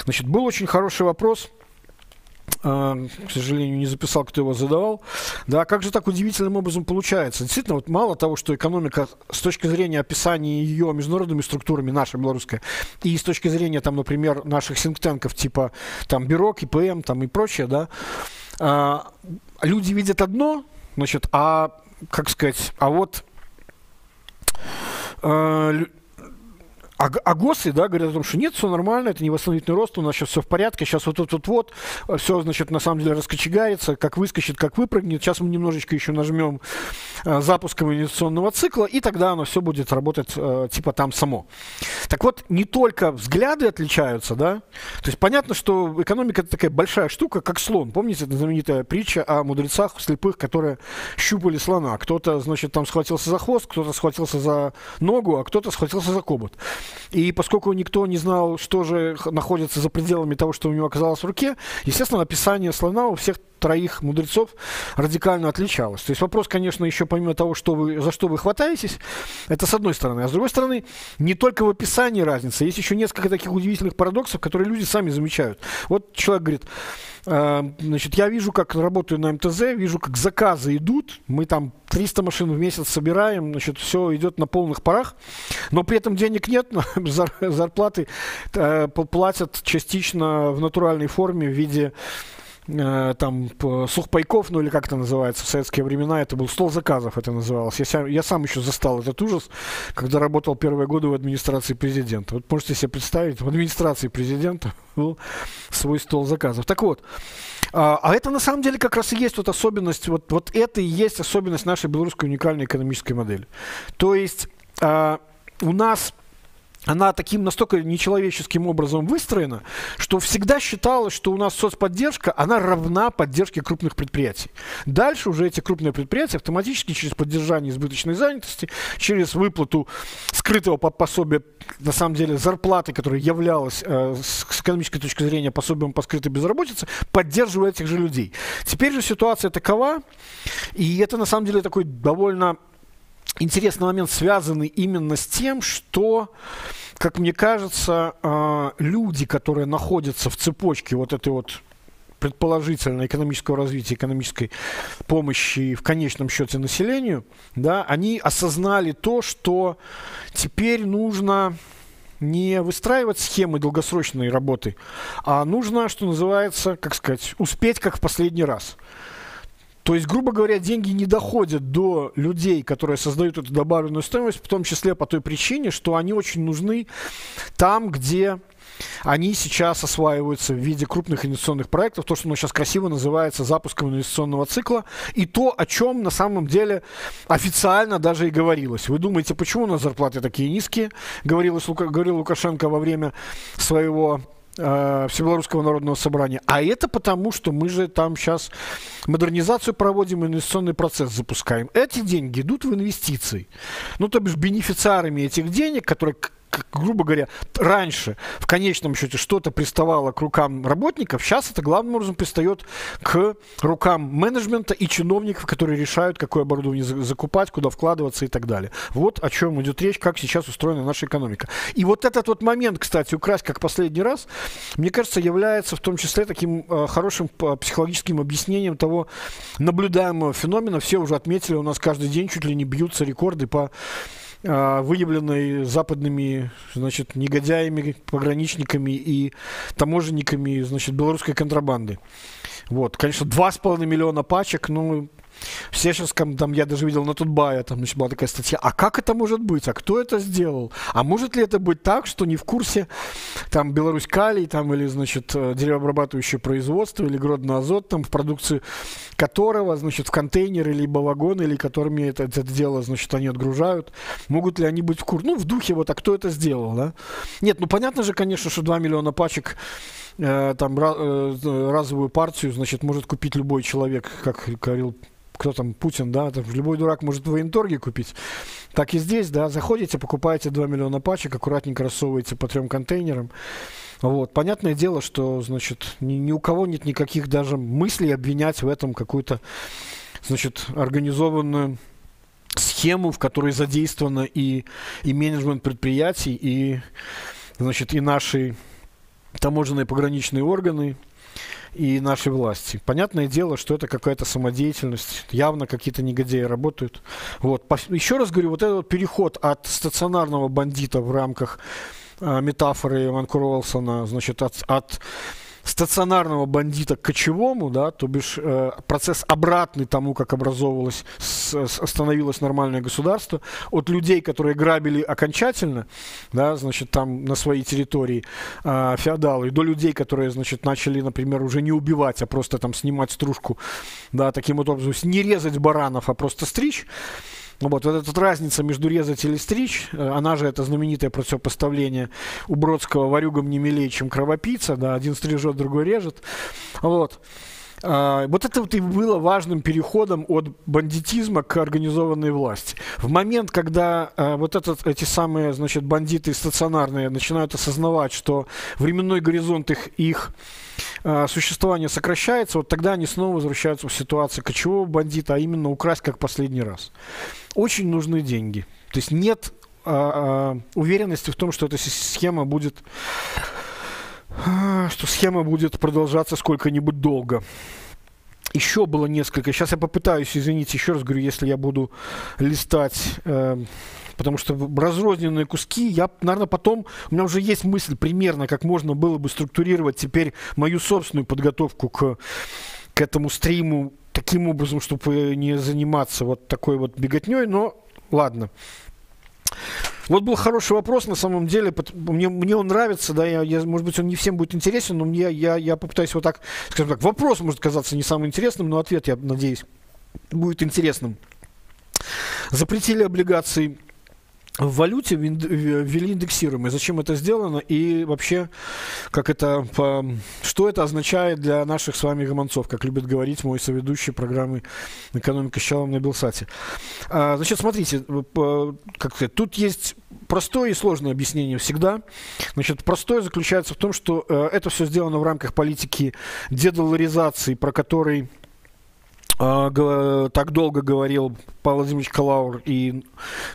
Значит, был очень хороший вопрос к сожалению, не записал, кто его задавал. Да, как же так удивительным образом получается? Действительно, вот мало того, что экономика с точки зрения описания ее международными структурами, наша белорусская, и с точки зрения, там, например, наших синктенков типа там Бюрок, ИПМ там, и прочее, да, а, люди видят одно, значит, а, как сказать, а вот а, а, а ГОСы, да, говорят о том, что нет, все нормально, это не восстановительный рост, у нас сейчас все в порядке, сейчас вот тут вот, вот, все, значит, на самом деле раскочегарится, как выскочит, как выпрыгнет. Сейчас мы немножечко еще нажмем э, запуском инвестиционного цикла, и тогда оно все будет работать э, типа там само. Так вот, не только взгляды отличаются, да, то есть понятно, что экономика это такая большая штука, как слон. Помните, это знаменитая притча о мудрецах слепых, которые щупали слона. Кто-то, значит, там схватился за хвост, кто-то схватился за ногу, а кто-то схватился за кобот. И поскольку никто не знал, что же находится за пределами того, что у него оказалось в руке, естественно, описание слона у всех троих мудрецов радикально отличалось. То есть вопрос, конечно, еще помимо того, что вы, за что вы хватаетесь, это с одной стороны. А с другой стороны, не только в описании разница, есть еще несколько таких удивительных парадоксов, которые люди сами замечают. Вот человек говорит, э, значит, я вижу, как работаю на МТЗ, вижу, как заказы идут, мы там 300 машин в месяц собираем, значит, все идет на полных парах, но при этом денег нет, зарплаты э, платят частично в натуральной форме в виде там сухпайков, ну или как это называется в советские времена, это был стол заказов, это называлось. Я сам, я сам еще застал этот ужас, когда работал первые годы в администрации президента. Вот можете себе представить, в администрации президента был свой стол заказов. Так вот, а, а это на самом деле как раз и есть вот особенность, вот, вот это и есть особенность нашей белорусской уникальной экономической модели. То есть а, у нас она таким настолько нечеловеческим образом выстроена, что всегда считалось, что у нас соцподдержка, она равна поддержке крупных предприятий. Дальше уже эти крупные предприятия автоматически через поддержание избыточной занятости, через выплату скрытого пособия, на самом деле, зарплаты, которая являлась э, с, экономической точки зрения пособием по скрытой безработице, поддерживают этих же людей. Теперь же ситуация такова, и это на самом деле такой довольно интересный момент, связанный именно с тем, что, как мне кажется, а, люди, которые находятся в цепочке вот этой вот предположительно экономического развития, экономической помощи в конечном счете населению, да, они осознали то, что теперь нужно не выстраивать схемы долгосрочной работы, а нужно, что называется, как сказать, успеть как в последний раз. То есть, грубо говоря, деньги не доходят до людей, которые создают эту добавленную стоимость, в том числе по той причине, что они очень нужны там, где они сейчас осваиваются в виде крупных инвестиционных проектов, то, что у нас сейчас красиво называется запуском инвестиционного цикла, и то, о чем на самом деле официально даже и говорилось. Вы думаете, почему у нас зарплаты такие низкие? Говорилось, говорил Лукашенко во время своего э, Всебелорусского народного собрания. А это потому, что мы же там сейчас модернизацию проводим, инвестиционный процесс запускаем. Эти деньги идут в инвестиции. Ну, то бишь, бенефициарами этих денег, которые грубо говоря, раньше в конечном счете что-то приставало к рукам работников, сейчас это главным образом пристает к рукам менеджмента и чиновников, которые решают, какое оборудование закупать, куда вкладываться и так далее. Вот о чем идет речь, как сейчас устроена наша экономика. И вот этот вот момент, кстати, украсть как последний раз, мне кажется, является в том числе таким э, хорошим э, психологическим объяснением того наблюдаемого феномена. Все уже отметили, у нас каждый день чуть ли не бьются рекорды по выявленной западными, значит, негодяями, пограничниками и таможенниками, значит, белорусской контрабанды. Вот, конечно, два с половиной миллиона пачек, ну, все сейчас, там, я даже видел на Тутбае, там значит, была такая статья, а как это может быть, а кто это сделал? А может ли это быть так, что не в курсе там Беларусь Калий, там, или, значит, э, деревообрабатывающее производство, или Гродно Азот, там, в продукции которого, значит, в контейнеры, либо вагоны, или которыми это, это дело, значит, они отгружают, могут ли они быть в курсе? Ну, в духе вот, а кто это сделал, да? Нет, ну, понятно же, конечно, что 2 миллиона пачек э, там э, разовую партию, значит, может купить любой человек, как говорил кто там, Путин, да, там, любой дурак может в военторге купить. Так и здесь, да, заходите, покупаете 2 миллиона пачек, аккуратненько рассовываете по трем контейнерам. Вот. Понятное дело, что, значит, ни, ни у кого нет никаких даже мыслей обвинять в этом какую-то, значит, организованную схему, в которой задействовано и, и менеджмент предприятий, и, значит, и наши таможенные пограничные органы, и нашей власти. Понятное дело, что это какая-то самодеятельность, явно какие-то негодяи работают. Вот. Еще раз говорю, вот этот вот переход от стационарного бандита в рамках э, метафоры Ванкура Уолсона, значит, от, от стационарного бандита к кочевому, да, то бишь э, процесс обратный тому, как образовывалось, с, становилось нормальное государство, от людей, которые грабили окончательно, да, значит, там на своей территории э, феодалы, до людей, которые, значит, начали, например, уже не убивать, а просто там снимать стружку, да, таким вот образом, не резать баранов, а просто стричь, вот, вот эта разница между резать или стричь, э, она же это знаменитое противопоставление у Бродского «варюгам не милее, чем кровопийца», да, один стрижет, другой режет. Вот. А, вот это вот и было важным переходом от бандитизма к организованной власти. В момент, когда а, вот этот, эти самые, значит, бандиты стационарные начинают осознавать, что временной горизонт их, их а, существования сокращается, вот тогда они снова возвращаются в ситуацию кочевого бандита, а именно украсть как последний раз. Очень нужны деньги. То есть нет а, уверенности в том, что эта схема будет что схема будет продолжаться сколько-нибудь долго. Еще было несколько. Сейчас я попытаюсь, извините, еще раз говорю, если я буду листать, э, потому что разрозненные куски, я, наверное, потом, у меня уже есть мысль примерно, как можно было бы структурировать теперь мою собственную подготовку к, к этому стриму таким образом, чтобы не заниматься вот такой вот беготней, но ладно. Вот был хороший вопрос, на самом деле. Мне, мне он нравится, да, я, я, может быть, он не всем будет интересен, но мне, я, я попытаюсь вот так, скажем так, вопрос может казаться не самым интересным, но ответ, я надеюсь, будет интересным. Запретили облигации в валюте ввели индексируемые. Зачем это сделано и вообще, как это, что это означает для наших с вами гомонцов, как любит говорить мой соведущий программы «Экономика с Чалом» на Белсате. А, значит, смотрите, как сказать, тут есть простое и сложное объяснение всегда. Значит, простое заключается в том, что э, это все сделано в рамках политики дедоларизации, про который так долго говорил Павел Владимирович Калаур и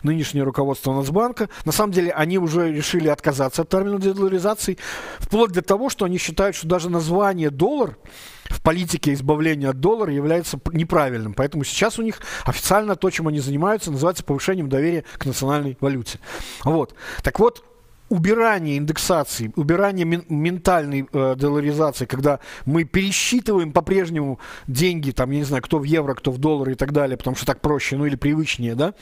нынешнее руководство Нацбанка. На самом деле они уже решили отказаться от термина дедоларизации, вплоть до того, что они считают, что даже название «доллар» в политике избавления от доллара является неправильным. Поэтому сейчас у них официально то, чем они занимаются, называется повышением доверия к национальной валюте. Вот. Так вот, убирание индексации, убирание мен, ментальной э, долларизации, когда мы пересчитываем по-прежнему деньги, там, я не знаю, кто в евро, кто в доллары и так далее, потому что так проще, ну или привычнее, да,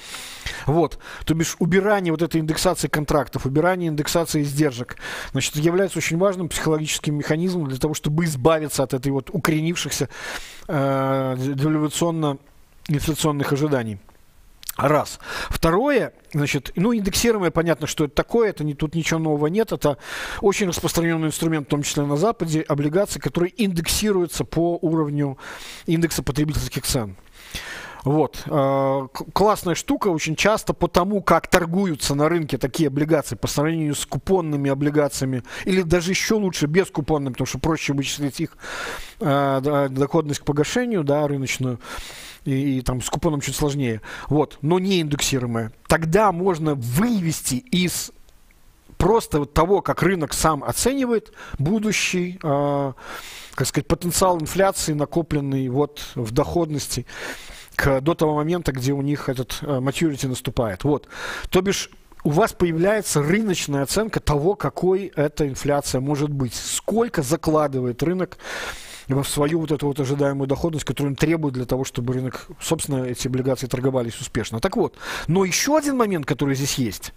вот, то бишь убирание вот этой индексации контрактов, убирание индексации издержек, значит, является очень важным психологическим механизмом для того, чтобы избавиться от этой вот укоренившихся э, девальвационно-инфляционных ожиданий. Раз. Второе, значит, ну, индексируемое, понятно, что это такое, это не, тут ничего нового нет, это очень распространенный инструмент, в том числе на Западе, облигации, которые индексируются по уровню индекса потребительских цен. Вот. Э, классная штука, очень часто по тому, как торгуются на рынке такие облигации по сравнению с купонными облигациями, или даже еще лучше без купонными, потому что проще вычислить их э, доходность к погашению, да, рыночную, и, и там с купоном чуть сложнее, вот, но не индексируемая, тогда можно вывести из просто вот того, как рынок сам оценивает будущий, э, как сказать, потенциал инфляции, накопленный вот в доходности, к, до того момента, где у них этот э, maturity наступает. Вот. То бишь, у вас появляется рыночная оценка того, какой эта инфляция может быть. Сколько закладывает рынок в свою вот эту вот ожидаемую доходность, которую он требует для того, чтобы рынок, собственно, эти облигации торговались успешно. Так вот, но еще один момент, который здесь есть.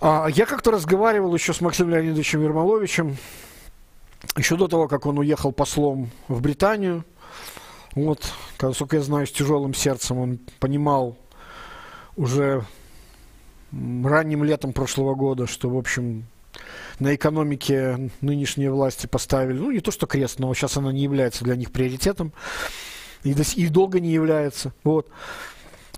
А, я как-то разговаривал еще с Максимом Леонидовичем Ермоловичем, еще до того, как он уехал послом в Британию. Вот, насколько я знаю, с тяжелым сердцем он понимал уже ранним летом прошлого года, что, в общем, на экономике нынешние власти поставили, ну, не то что крест, но сейчас она не является для них приоритетом и, и долго не является. Вот.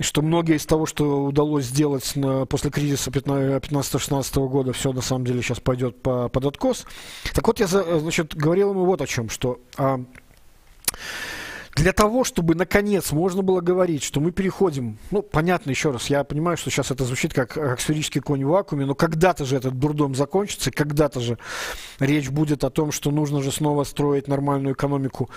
Что многие из того, что удалось сделать на, после кризиса 15-16 года, все на самом деле сейчас пойдет по, под откос. Так вот, я значит, говорил ему вот о чем, что а, для того, чтобы наконец можно было говорить, что мы переходим, ну, понятно, еще раз, я понимаю, что сейчас это звучит как, как сферический конь в вакууме, но когда-то же этот дурдом закончится, когда-то же речь будет о том, что нужно же снова строить нормальную экономику,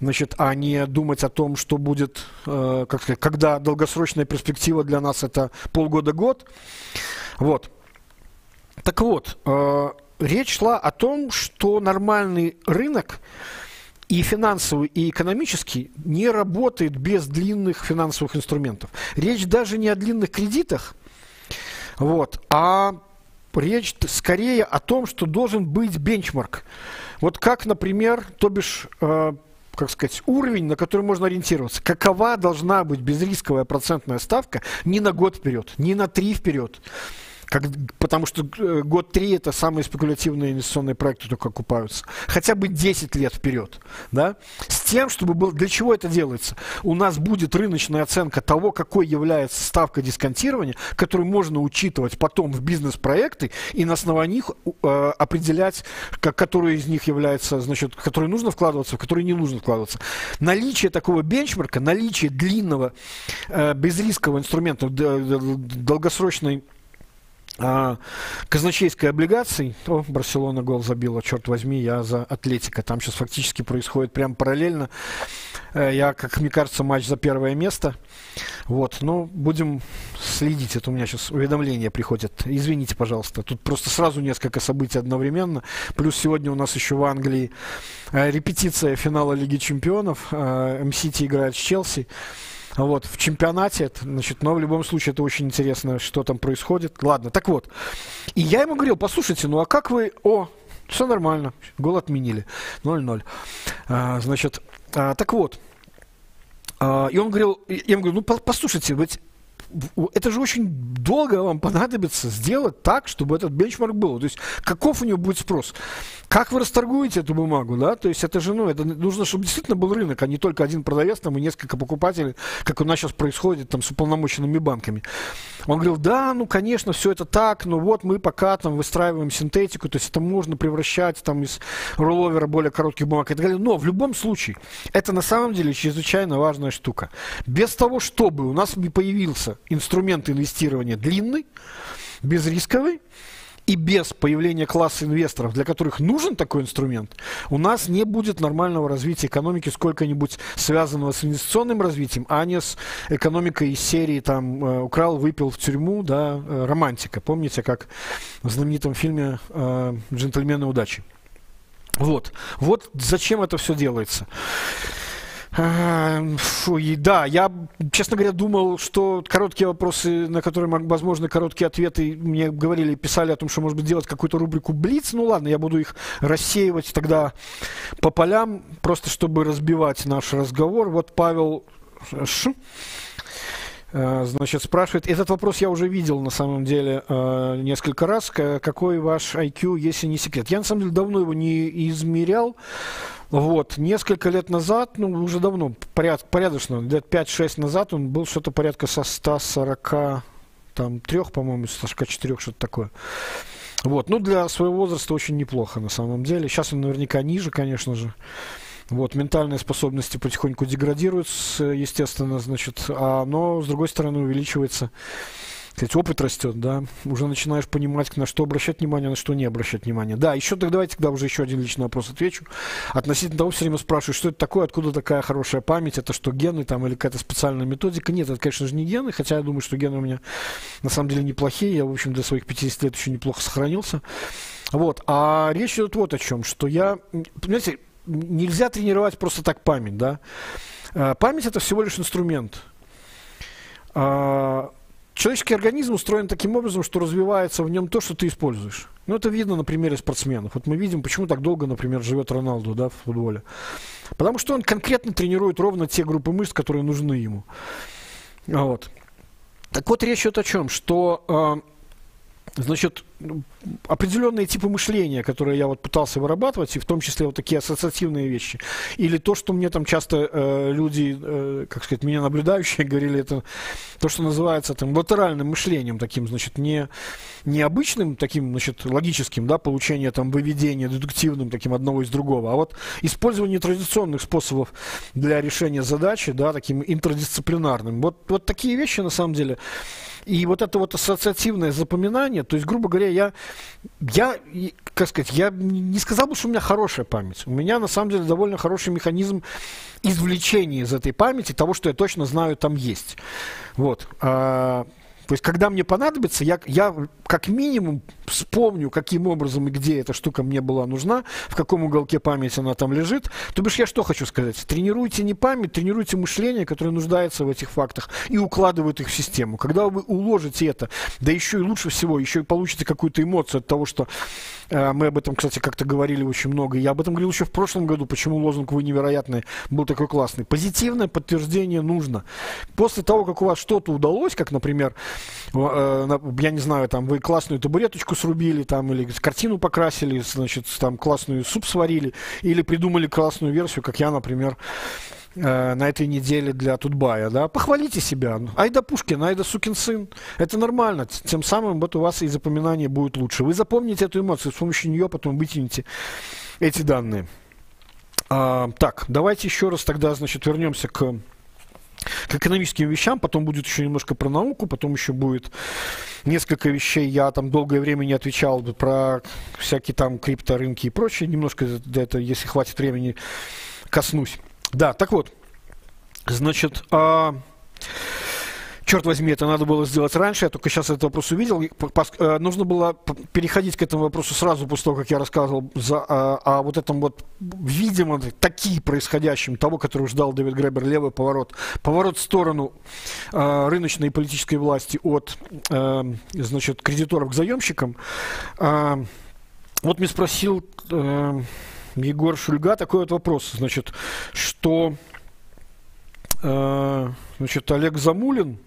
значит, а не думать о том, что будет, э, как сказать, когда долгосрочная перспектива для нас это полгода-год. Вот. Так вот, э, речь шла о том, что нормальный рынок и финансовый, и экономический не работает без длинных финансовых инструментов. Речь даже не о длинных кредитах, вот, а речь скорее о том, что должен быть бенчмарк. Вот как, например, то бишь, э, как сказать, уровень, на который можно ориентироваться. Какова должна быть безрисковая процентная ставка не на год вперед, не на три вперед, как, потому что э, год три это самые спекулятивные инвестиционные проекты только окупаются. Хотя бы 10 лет вперед. Да? С тем, чтобы было... Для чего это делается? У нас будет рыночная оценка того, какой является ставка дисконтирования, которую можно учитывать потом в бизнес-проекты и на основании них э, определять, как, который из них является, значит, в который нужно вкладываться, в который не нужно вкладываться. Наличие такого бенчмарка, наличие длинного э, безрискового инструмента, долгосрочной а, казначейской облигаций, о, Барселона гол забила, черт возьми, я за Атлетика. Там сейчас фактически происходит прям параллельно. Э, я, как мне кажется, матч за первое место. Вот, ну, будем следить. Это у меня сейчас уведомления приходят. Извините, пожалуйста. Тут просто сразу несколько событий одновременно. Плюс сегодня у нас еще в Англии э, репетиция финала Лиги Чемпионов. Э, МСТ играет с Челси. Вот, в чемпионате, значит, но в любом случае это очень интересно, что там происходит. Ладно, так вот. И я ему говорил, послушайте, ну а как вы... О, все нормально, гол отменили. 0-0. А, значит, а, так вот. А, и он говорил, я ему говорю, ну послушайте, ведь это же очень долго вам понадобится сделать так, чтобы этот бенчмарк был. То есть каков у него будет спрос? Как вы расторгуете эту бумагу, да? То есть это же, ну, это нужно, чтобы действительно был рынок, а не только один продавец там и несколько покупателей, как у нас сейчас происходит там с уполномоченными банками. Он говорил, да, ну, конечно, все это так, но вот мы пока там выстраиваем синтетику, то есть это можно превращать там из ролловера более коротких бумаг и так далее. Но в любом случае, это на самом деле чрезвычайно важная штука. Без того, чтобы у нас появился инструмент инвестирования длинный, безрисковый, и без появления класса инвесторов, для которых нужен такой инструмент, у нас не будет нормального развития экономики, сколько-нибудь связанного с инвестиционным развитием, а не с экономикой из серии там э, «Украл, выпил в тюрьму», да, э, романтика. Помните, как в знаменитом фильме э, «Джентльмены удачи». Вот. Вот зачем это все делается. Фу, и да, я, честно говоря, думал, что короткие вопросы, на которые, возможно, короткие ответы, мне говорили, писали о том, что, может быть, делать какую-то рубрику Блиц. Ну ладно, я буду их рассеивать тогда по полям, просто чтобы разбивать наш разговор. Вот Павел Ш. Э, значит, спрашивает, этот вопрос я уже видел на самом деле э, несколько раз. Какой ваш IQ, если не секрет? Я на самом деле давно его не измерял. Вот, несколько лет назад, ну, уже давно, поряд, порядочно, лет 5-6 назад он был что-то порядка со 140, там, трех, по-моему, 144, что-то такое. Вот, ну, для своего возраста очень неплохо, на самом деле. Сейчас он наверняка ниже, конечно же. Вот, ментальные способности потихоньку деградируют, естественно, значит, а, но, с другой стороны, увеличивается сказать, опыт растет, да, уже начинаешь понимать, на что обращать внимание, на что не обращать внимание. Да, еще так давайте тогда уже еще один личный вопрос отвечу. Относительно того, все время спрашивают, что это такое, откуда такая хорошая память, это что, гены там или какая-то специальная методика? Нет, это, конечно же, не гены, хотя я думаю, что гены у меня на самом деле неплохие, я, в общем, для своих 50 лет еще неплохо сохранился. Вот, а речь идет вот о чем, что я, понимаете, нельзя тренировать просто так память, да. А, память это всего лишь инструмент. Человеческий организм устроен таким образом, что развивается в нем то, что ты используешь. Ну, это видно на примере спортсменов. Вот мы видим, почему так долго, например, живет Роналду да, в футболе. Потому что он конкретно тренирует ровно те группы мышц, которые нужны ему. Вот. Так вот, речь идет о чем? Что э, Значит, определенные типы мышления, которые я вот пытался вырабатывать, и в том числе вот такие ассоциативные вещи, или то, что мне там часто э, люди, э, как сказать, меня наблюдающие говорили, это то, что называется там латеральным мышлением, таким, значит, не, не обычным, таким, значит, логическим, да, получение там выведения, дедуктивным, таким одного из другого, а вот использование традиционных способов для решения задачи, да, таким интердисциплинарным. Вот, вот такие вещи, на самом деле, и вот это вот ассоциативное запоминание, то есть, грубо говоря, я, я как сказать, я не сказал бы, что у меня хорошая память. У меня, на самом деле, довольно хороший механизм извлечения из этой памяти того, что я точно знаю, там есть. Вот. То есть, когда мне понадобится, я, я как минимум вспомню, каким образом и где эта штука мне была нужна, в каком уголке памяти она там лежит. То бишь, я что хочу сказать? Тренируйте не память, тренируйте мышление, которое нуждается в этих фактах, и укладывает их в систему. Когда вы уложите это, да еще и лучше всего, еще и получите какую-то эмоцию от того, что мы об этом, кстати, как-то говорили очень много. Я об этом говорил еще в прошлом году, почему лозунг «Вы невероятный» был такой классный. Позитивное подтверждение нужно. После того, как у вас что-то удалось, как, например, Э, я не знаю, там вы классную табуреточку срубили, там, или картину покрасили, значит, там классную суп сварили, или придумали классную версию, как я, например, э, на этой неделе для Тутбая, да, похвалите себя. Айда Пушкин, айда сукин сын. Это нормально. Тем самым вот у вас и запоминание будет лучше. Вы запомните эту эмоцию, с помощью нее потом вытяните эти данные. А, так, давайте еще раз тогда, значит, вернемся к к экономическим вещам, потом будет еще немножко про науку, потом еще будет несколько вещей, я там долгое время не отвечал про всякие там крипторынки и прочее, немножко это, если хватит времени, коснусь. Да, так вот, значит, а, черт возьми, это надо было сделать раньше, я только сейчас этот вопрос увидел. Э, нужно было переходить к этому вопросу сразу после того, как я рассказывал за, о, о вот этом вот, видимо, такие происходящим, того, который ждал Дэвид Гребер, левый поворот, поворот в сторону э, рыночной и политической власти от, э, значит, кредиторов к заемщикам. Э, вот мне спросил э, Егор Шульга такой вот вопрос, значит, что... Э, значит, Олег Замулин,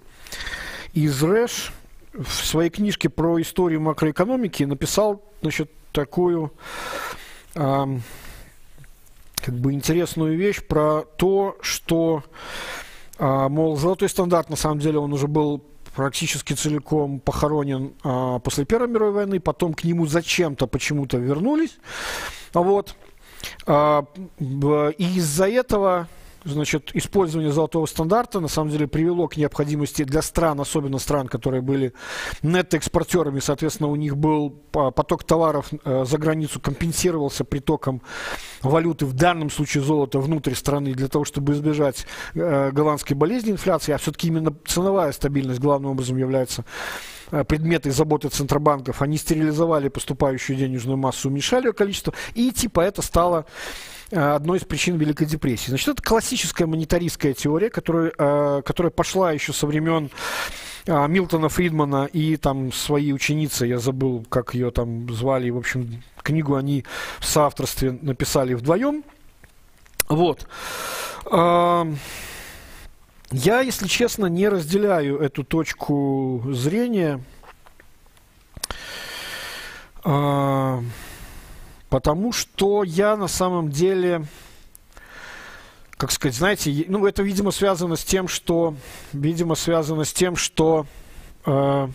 из РЭШ в своей книжке про историю макроэкономики написал значит, такую э, как бы интересную вещь про то, что, э, мол, золотой стандарт, на самом деле, он уже был практически целиком похоронен а, после Первой мировой войны, потом к нему зачем-то почему-то вернулись. Вот. А, и из-за этого значит, использование золотого стандарта на самом деле привело к необходимости для стран, особенно стран, которые были нетто-экспортерами, соответственно, у них был поток товаров э, за границу компенсировался притоком валюты, в данном случае золота, внутрь страны, для того, чтобы избежать э, голландской болезни инфляции, а все-таки именно ценовая стабильность главным образом является предметы заботы центробанков, они стерилизовали поступающую денежную массу, уменьшали ее количество, и типа это стало Э, одной из причин Великой депрессии. Значит, это классическая монетаристская теория, которая, э, которая пошла еще со времен э, Милтона Фридмана и там свои ученицы, я забыл, как ее там звали, в общем, книгу они в соавторстве написали вдвоем. Вот. Я, если честно, не разделяю эту точку зрения. Потому что я на самом деле, как сказать, знаете, ну это, видимо, связано с тем, что, видимо, связано с тем, что, э,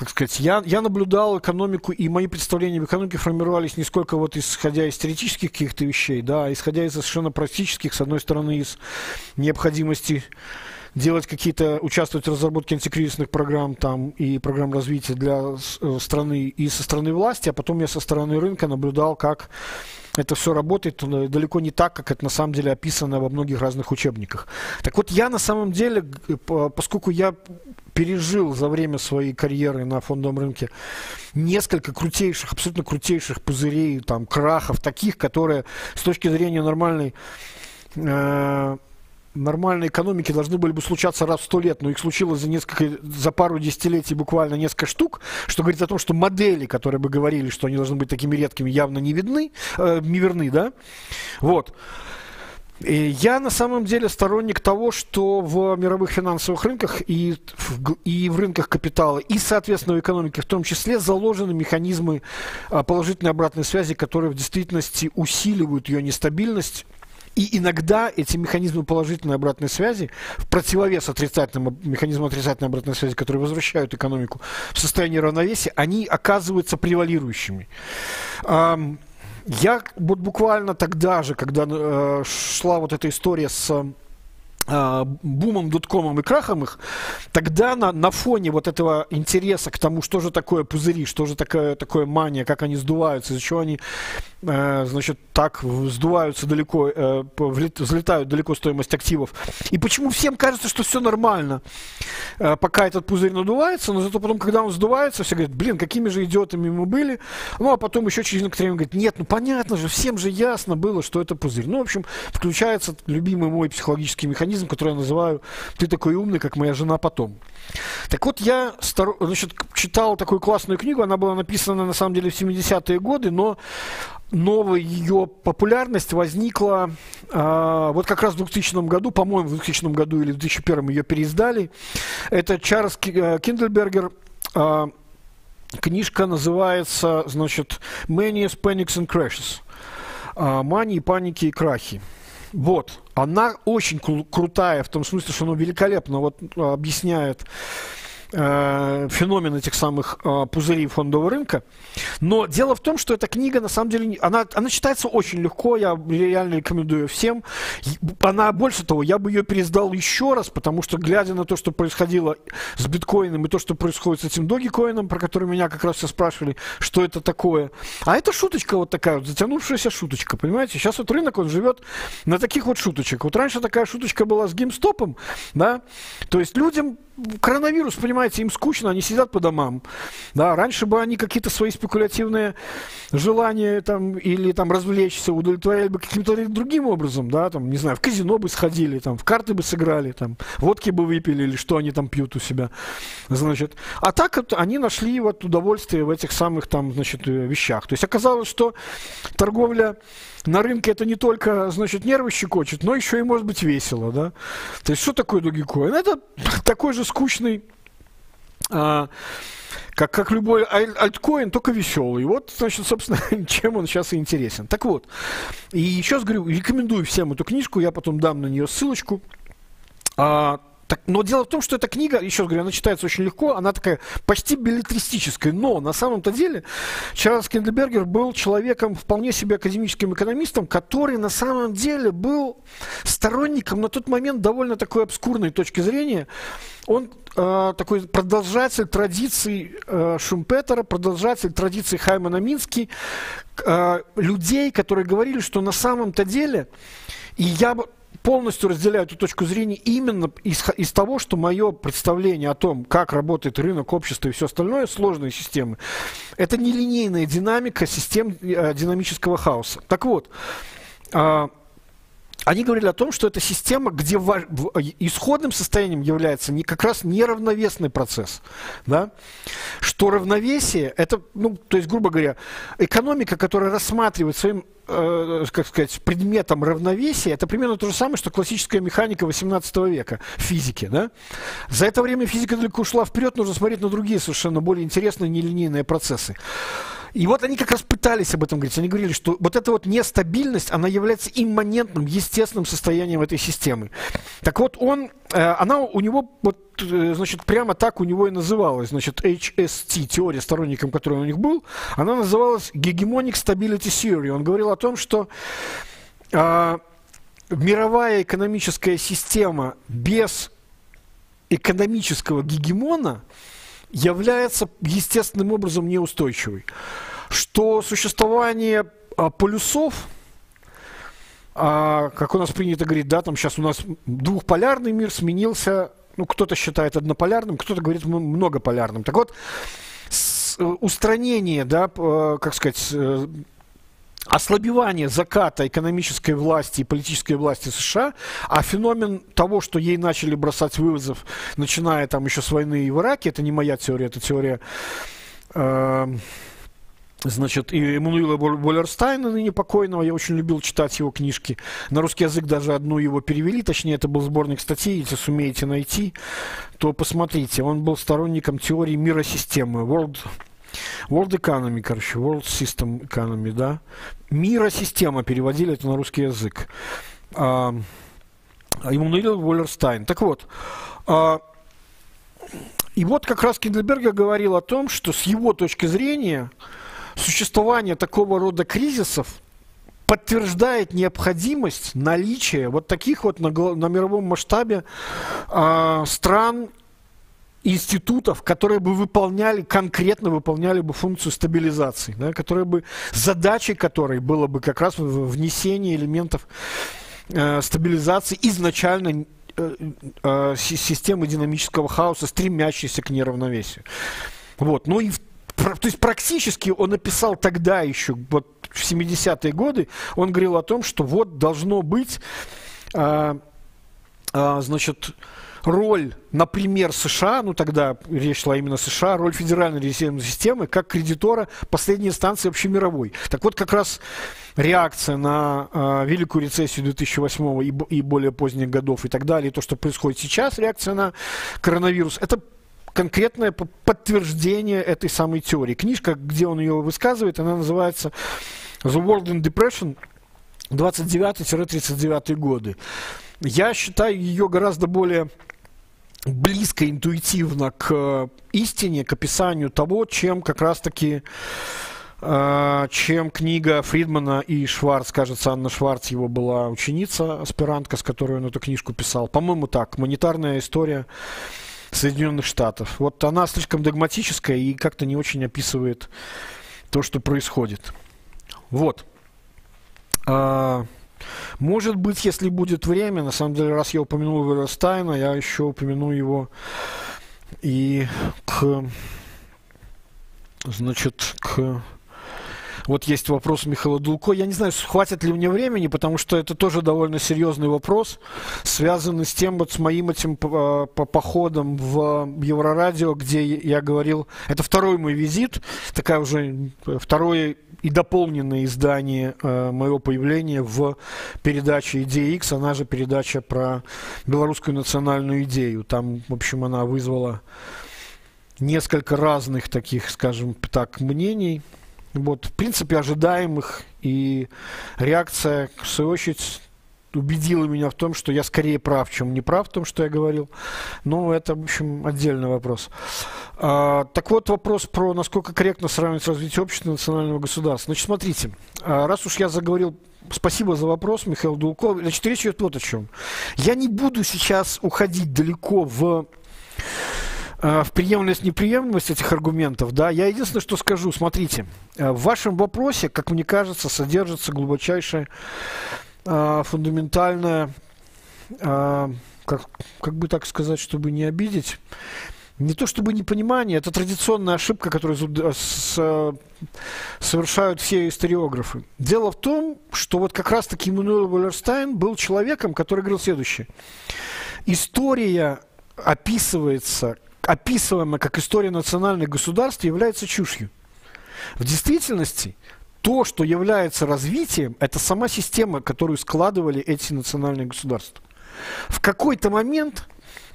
как сказать, я, я наблюдал экономику, и мои представления об экономике формировались не сколько вот исходя из теоретических каких-то вещей, да, а исходя из совершенно практических, с одной стороны, из необходимости делать какие-то, участвовать в разработке антикризисных программ там и программ развития для э, страны и со стороны власти, а потом я со стороны рынка наблюдал, как это все работает э, далеко не так, как это на самом деле описано во многих разных учебниках. Так вот, я на самом деле, поскольку я пережил за время своей карьеры на фондовом рынке несколько крутейших, абсолютно крутейших пузырей, там, крахов, таких, которые с точки зрения нормальной э, нормальной экономики должны были бы случаться раз в сто лет, но их случилось за несколько, за пару десятилетий буквально несколько штук, что говорит о том, что модели, которые бы говорили, что они должны быть такими редкими, явно не видны, э, не верны, да? Вот. И я на самом деле сторонник того, что в мировых финансовых рынках и в, и в рынках капитала, и, соответственно, в экономике в том числе заложены механизмы а, положительной обратной связи, которые в действительности усиливают ее нестабильность и иногда эти механизмы положительной обратной связи, в противовес отрицательным механизмам отрицательной обратной связи, которые возвращают экономику в состояние равновесия, они оказываются превалирующими. Я вот буквально тогда же, когда э, шла вот эта история с бумом, доткомом и крахом их, тогда на, на фоне вот этого интереса к тому, что же такое пузыри, что же такое, такое мания, как они сдуваются, из-за чего они, э, значит, так сдуваются далеко, э, взлетают далеко стоимость активов. И почему всем кажется, что все нормально, э, пока этот пузырь надувается, но зато потом, когда он сдувается, все говорят, блин, какими же идиотами мы были. Ну, а потом еще через некоторое время говорят, нет, ну понятно же, всем же ясно было, что это пузырь. Ну, в общем, включается любимый мой психологический механизм, механизм, который я называю «ты такой умный, как моя жена потом». Так вот, я значит, читал такую классную книгу, она была написана на самом деле в 70-е годы, но новая ее популярность возникла э, вот как раз в 2000 году, по-моему, в 2000 году или в 2001 ее переиздали. Это Чарльз Киндельбергер, э, книжка называется, значит, «Manias, Panics and Crashes». «Мании, паники и крахи». Вот. Она очень крутая в том смысле, что она великолепно вот объясняет э, феномен этих самых э, пузырей фондового рынка. Но дело в том, что эта книга, на самом деле, она, она читается очень легко, я реально рекомендую всем. Она, больше того, я бы ее пересдал еще раз, потому что, глядя на то, что происходило с биткоином и то, что происходит с этим догикоином, про который меня как раз все спрашивали, что это такое. А это шуточка вот такая, вот, затянувшаяся шуточка, понимаете? Сейчас вот рынок, он живет на таких вот шуточек. Вот раньше такая шуточка была с геймстопом, да, то есть людям коронавирус, понимаете, им скучно, они сидят по домам. Да, раньше бы они какие-то свои спекулятивные желания там, или там развлечься удовлетворяли бы каким-то другим образом, да, там, не знаю, в казино бы сходили, там, в карты бы сыграли, там, водки бы выпили или что они там пьют у себя, значит. А так вот, они нашли вот удовольствие в этих самых там, значит, э, вещах. То есть оказалось, что торговля на рынке это не только, значит, нервы щекочет, но еще и может быть весело, да. То есть что такое Dogecoin? Это такой же скучный, а, как, как любой аль- альткоин, только веселый. Вот, значит, собственно, чем он сейчас и интересен. Так вот, и еще раз говорю, рекомендую всем эту книжку, я потом дам на нее ссылочку. А, так, но дело в том, что эта книга, еще раз говорю, она читается очень легко, она такая почти билетристическая, но на самом-то деле Чарльз Кендлбергер был человеком, вполне себе академическим экономистом, который на самом деле был сторонником на тот момент довольно такой обскурной точки зрения. Он э, такой продолжатель традиций э, Шумпетера, продолжатель традиций Хаймана Мински, э, людей, которые говорили, что на самом-то деле, и я полностью разделяю эту точку зрения именно из, из того, что мое представление о том, как работает рынок, общество и все остальное, сложные системы, это нелинейная динамика систем э, динамического хаоса. Так вот, э, они говорили о том, что это система, где исходным состоянием является не, как раз неравновесный процесс. Да? Что равновесие, это, ну, то есть, грубо говоря, экономика, которая рассматривает своим э, как сказать, предметом равновесия, это примерно то же самое, что классическая механика 18 века в физике. Да? За это время физика далеко ушла вперед, нужно смотреть на другие совершенно более интересные нелинейные процессы. И вот они как раз пытались об этом говорить. Они говорили, что вот эта вот нестабильность, она является имманентным, естественным состоянием этой системы. Так вот, он, э, она у него, вот, э, значит, прямо так у него и называлась, значит, HST, теория, сторонником которой у них был, она называлась Hegemonic Stability Theory. Он говорил о том, что э, мировая экономическая система без экономического гегемона – является естественным образом неустойчивой. Что существование а, полюсов, а, как у нас принято говорить, да, там сейчас у нас двухполярный мир сменился, ну, кто-то считает однополярным, кто-то говорит многополярным. Так вот, э, устранение, да, как сказать, э, ослабевание заката экономической власти и политической власти США, а феномен того, что ей начали бросать вызов, начиная там еще с войны в Ираке, это не моя теория, это теория э, Значит, и Эммануила Боллерстайна, ныне покойного, я очень любил читать его книжки. На русский язык даже одну его перевели, точнее, это был сборник статей, если сумеете найти, то посмотрите. Он был сторонником теории мира системы, World World Economy, короче, World System Economy, да. Мира-система переводили это на русский язык. А, Иммануил Воллерстайн. Так вот, а, и вот как раз Киндельбергер говорил о том, что с его точки зрения существование такого рода кризисов подтверждает необходимость наличия вот таких вот на, на мировом масштабе э, стран институтов, которые бы выполняли, конкретно выполняли бы функцию стабилизации, да, которые бы, задачей которой было бы как раз внесение элементов э, стабилизации изначально э, э, системы динамического хаоса, стремящейся к неравновесию. Вот. Ну и то есть практически он написал тогда еще, вот в 70-е годы, он говорил о том, что вот должно быть, а, а, значит, роль, например, США, ну тогда речь шла именно США, роль Федеральной резервной системы как кредитора последней инстанции общемировой. Так вот, как раз реакция на э, Великую рецессию 2008 и, и более поздних годов и так далее, и то, что происходит сейчас, реакция на коронавирус, это конкретное подтверждение этой самой теории. Книжка, где он ее высказывает, она называется The World in Depression 29-39 годы. Я считаю ее гораздо более близко интуитивно к э, истине, к описанию того, чем как раз-таки э, чем книга Фридмана и Шварц, кажется, Анна Шварц его была ученица, аспирантка, с которой он эту книжку писал. По-моему, так. Монетарная история Соединенных Штатов. Вот она слишком догматическая и как-то не очень описывает то, что происходит. Вот. Может быть, если будет время, на самом деле, раз я упомянул Веростайна, я еще упомяну его И к, значит, к вот есть вопрос Михаила Дулко. Я не знаю, хватит ли мне времени, потому что это тоже довольно серьезный вопрос, связанный с тем, вот с моим этим по походом в Еврорадио, где я говорил, это второй мой визит, такая уже второе и дополненное издание э, моего появления в передаче «Идея X», она же передача про белорусскую национальную идею. Там, в общем, она вызвала несколько разных таких, скажем так, мнений – вот, в принципе, ожидаемых, и реакция, в свою очередь, убедила меня в том, что я скорее прав, чем не прав в том, что я говорил. Но это, в общем, отдельный вопрос. А, так вот, вопрос про насколько корректно сравнивать развитие общества и национального государства. Значит, смотрите, а, раз уж я заговорил Спасибо за вопрос, Михаил Дулков. Значит, речь идет вот о чем. Я не буду сейчас уходить далеко в Э, в приемлемость, неприемлемость этих аргументов, да, я единственное, что скажу, смотрите, э, в вашем вопросе, как мне кажется, содержится глубочайшая э, фундаментальная, э, как, как бы так сказать, чтобы не обидеть, не то чтобы непонимание, это традиционная ошибка, которую с, совершают все историографы. Дело в том, что вот как раз-таки Эммануэл Валерстайн был человеком, который говорил следующее. История описывается описываемая как история национальных государств, является чушью. В действительности, то, что является развитием, это сама система, которую складывали эти национальные государства. В какой-то момент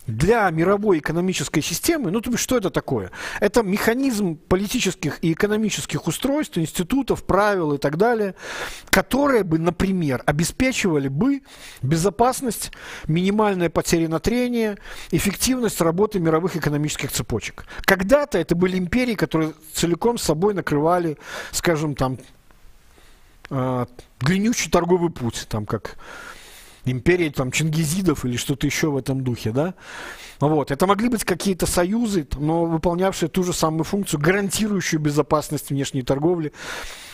для мировой экономической системы, ну, то есть, что это такое? Это механизм политических и экономических устройств, институтов, правил и так далее, которые бы, например, обеспечивали бы безопасность, минимальные потери на трение, эффективность работы мировых экономических цепочек. Когда-то это были империи, которые целиком собой накрывали, скажем, там, э, длиннющий торговый путь, там, как империи там Чингизидов или что-то еще в этом духе, да. Вот. Это могли быть какие-то союзы, но выполнявшие ту же самую функцию, гарантирующую безопасность внешней торговли.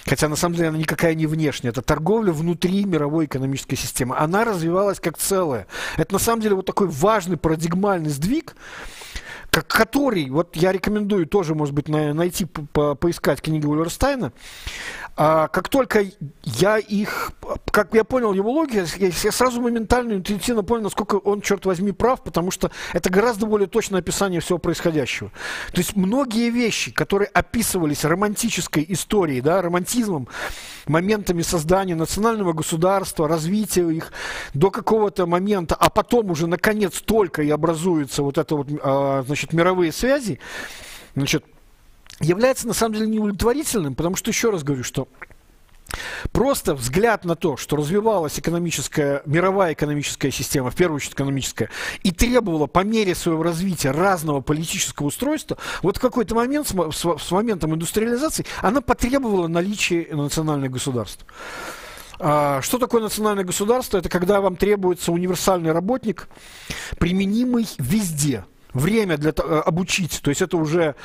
Хотя на самом деле она никакая не внешняя. Это торговля внутри мировой экономической системы. Она развивалась как целое. Это на самом деле вот такой важный парадигмальный сдвиг, который, вот я рекомендую тоже, может быть, на, найти, по, поискать книги Уиллерстайна, а, как только я их, как я понял его логику, я, сразу моментально, интуитивно понял, насколько он, черт возьми, прав, потому что это гораздо более точное описание всего происходящего. То есть многие вещи, которые описывались романтической историей, да, романтизмом, моментами создания национального государства, развития их до какого-то момента, а потом уже, наконец, только и образуются вот это вот, а, значит, мировые связи, значит, является на самом деле неудовлетворительным, потому что, еще раз говорю, что Просто взгляд на то, что развивалась экономическая, мировая экономическая система, в первую очередь экономическая, и требовала по мере своего развития разного политического устройства, вот в какой-то момент, с, с, с моментом индустриализации, она потребовала наличия национальных государств. А, что такое национальное государство? Это когда вам требуется универсальный работник, применимый везде – время для э, обучить. То есть это уже,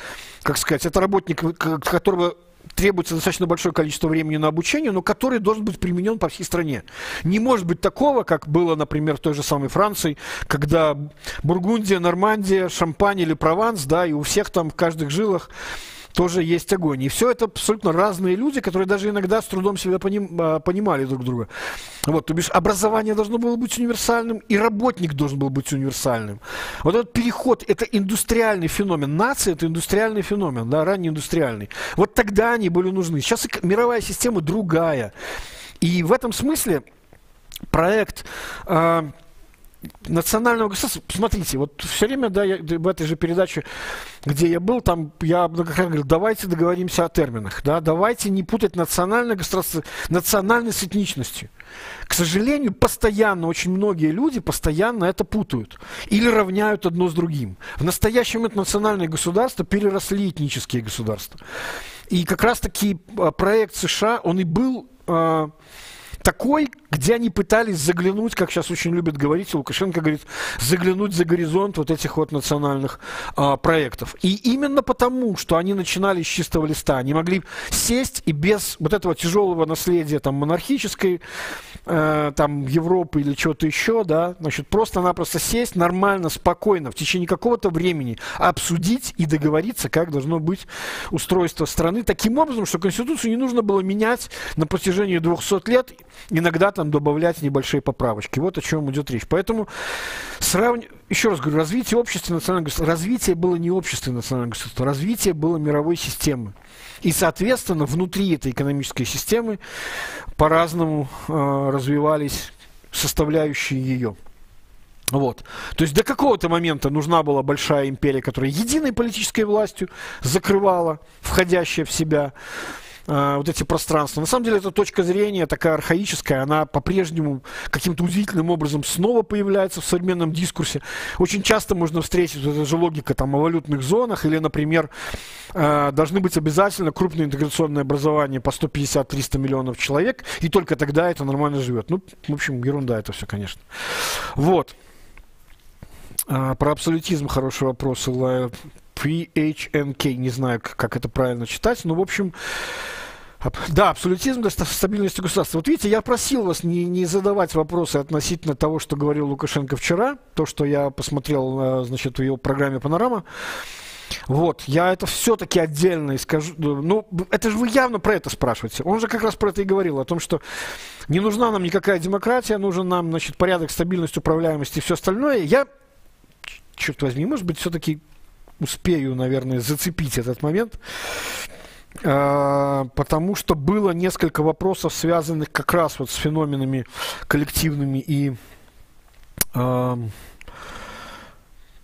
как сказать, это работник, которого требуется достаточно большое количество времени на обучение, но который должен быть применен по всей стране. Не может быть такого, как было, например, в той же самой Франции, когда Бургундия, Нормандия, Шампань или Прованс, да, и у всех там в каждых жилах тоже есть огонь. И все это абсолютно разные люди, которые даже иногда с трудом себя поним, а, понимали друг друга. Вот, то бишь, образование должно было быть универсальным, и работник должен был быть универсальным. Вот этот переход, это индустриальный феномен. Нация – это индустриальный феномен, да, ранний индустриальный. Вот тогда они были нужны. Сейчас мировая система другая. И в этом смысле проект э, национального государства, смотрите, вот все время, да, я, в этой же передаче, где я был, там я многократно говорил, давайте договоримся о терминах, да, давайте не путать национальное государство, национальность с этничностью. К сожалению, постоянно, очень многие люди постоянно это путают или равняют одно с другим. В настоящем это национальные государства переросли этнические государства. И как раз-таки а, проект США, он и был... Такой, где они пытались заглянуть, как сейчас очень любят говорить, Лукашенко говорит, заглянуть за горизонт вот этих вот национальных а, проектов. И именно потому, что они начинали с чистого листа, они могли сесть и без вот этого тяжелого наследия там монархической э, там Европы или чего-то еще, да, значит, просто-напросто сесть нормально, спокойно, в течение какого-то времени обсудить и договориться, как должно быть устройство страны, таким образом, что Конституцию не нужно было менять на протяжении 200 лет, иногда там добавлять небольшие поправочки. Вот о чем идет речь. Поэтому срав... еще раз говорю, развитие общества национального государства, развитие было не общество национального государства, развитие было мировой системы. И, соответственно, внутри этой экономической системы по-разному э, развивались составляющие ее. Вот. То есть до какого-то момента нужна была большая империя, которая единой политической властью закрывала входящая в себя вот эти пространства. На самом деле, эта точка зрения такая архаическая, она по-прежнему каким-то удивительным образом снова появляется в современном дискурсе. Очень часто можно встретить вот эту же логика там, о валютных зонах, или, например, э, должны быть обязательно крупные интеграционные образования по 150-300 миллионов человек, и только тогда это нормально живет. Ну, в общем, ерунда это все, конечно. Вот. А, про абсолютизм хороший вопрос. PHNK, не знаю, как это правильно читать, но, в общем, да, абсолютизм до стабильности государства. Вот видите, я просил вас не, не задавать вопросы относительно того, что говорил Лукашенко вчера, то, что я посмотрел, значит, в его программе «Панорама». Вот, я это все-таки отдельно скажу. Ну, это же вы явно про это спрашиваете. Он же как раз про это и говорил, о том, что не нужна нам никакая демократия, нужен нам, значит, порядок, стабильность, управляемость и все остальное. Я, черт возьми, может быть, все-таки успею, наверное, зацепить этот момент, а, потому что было несколько вопросов, связанных как раз вот с феноменами коллективными и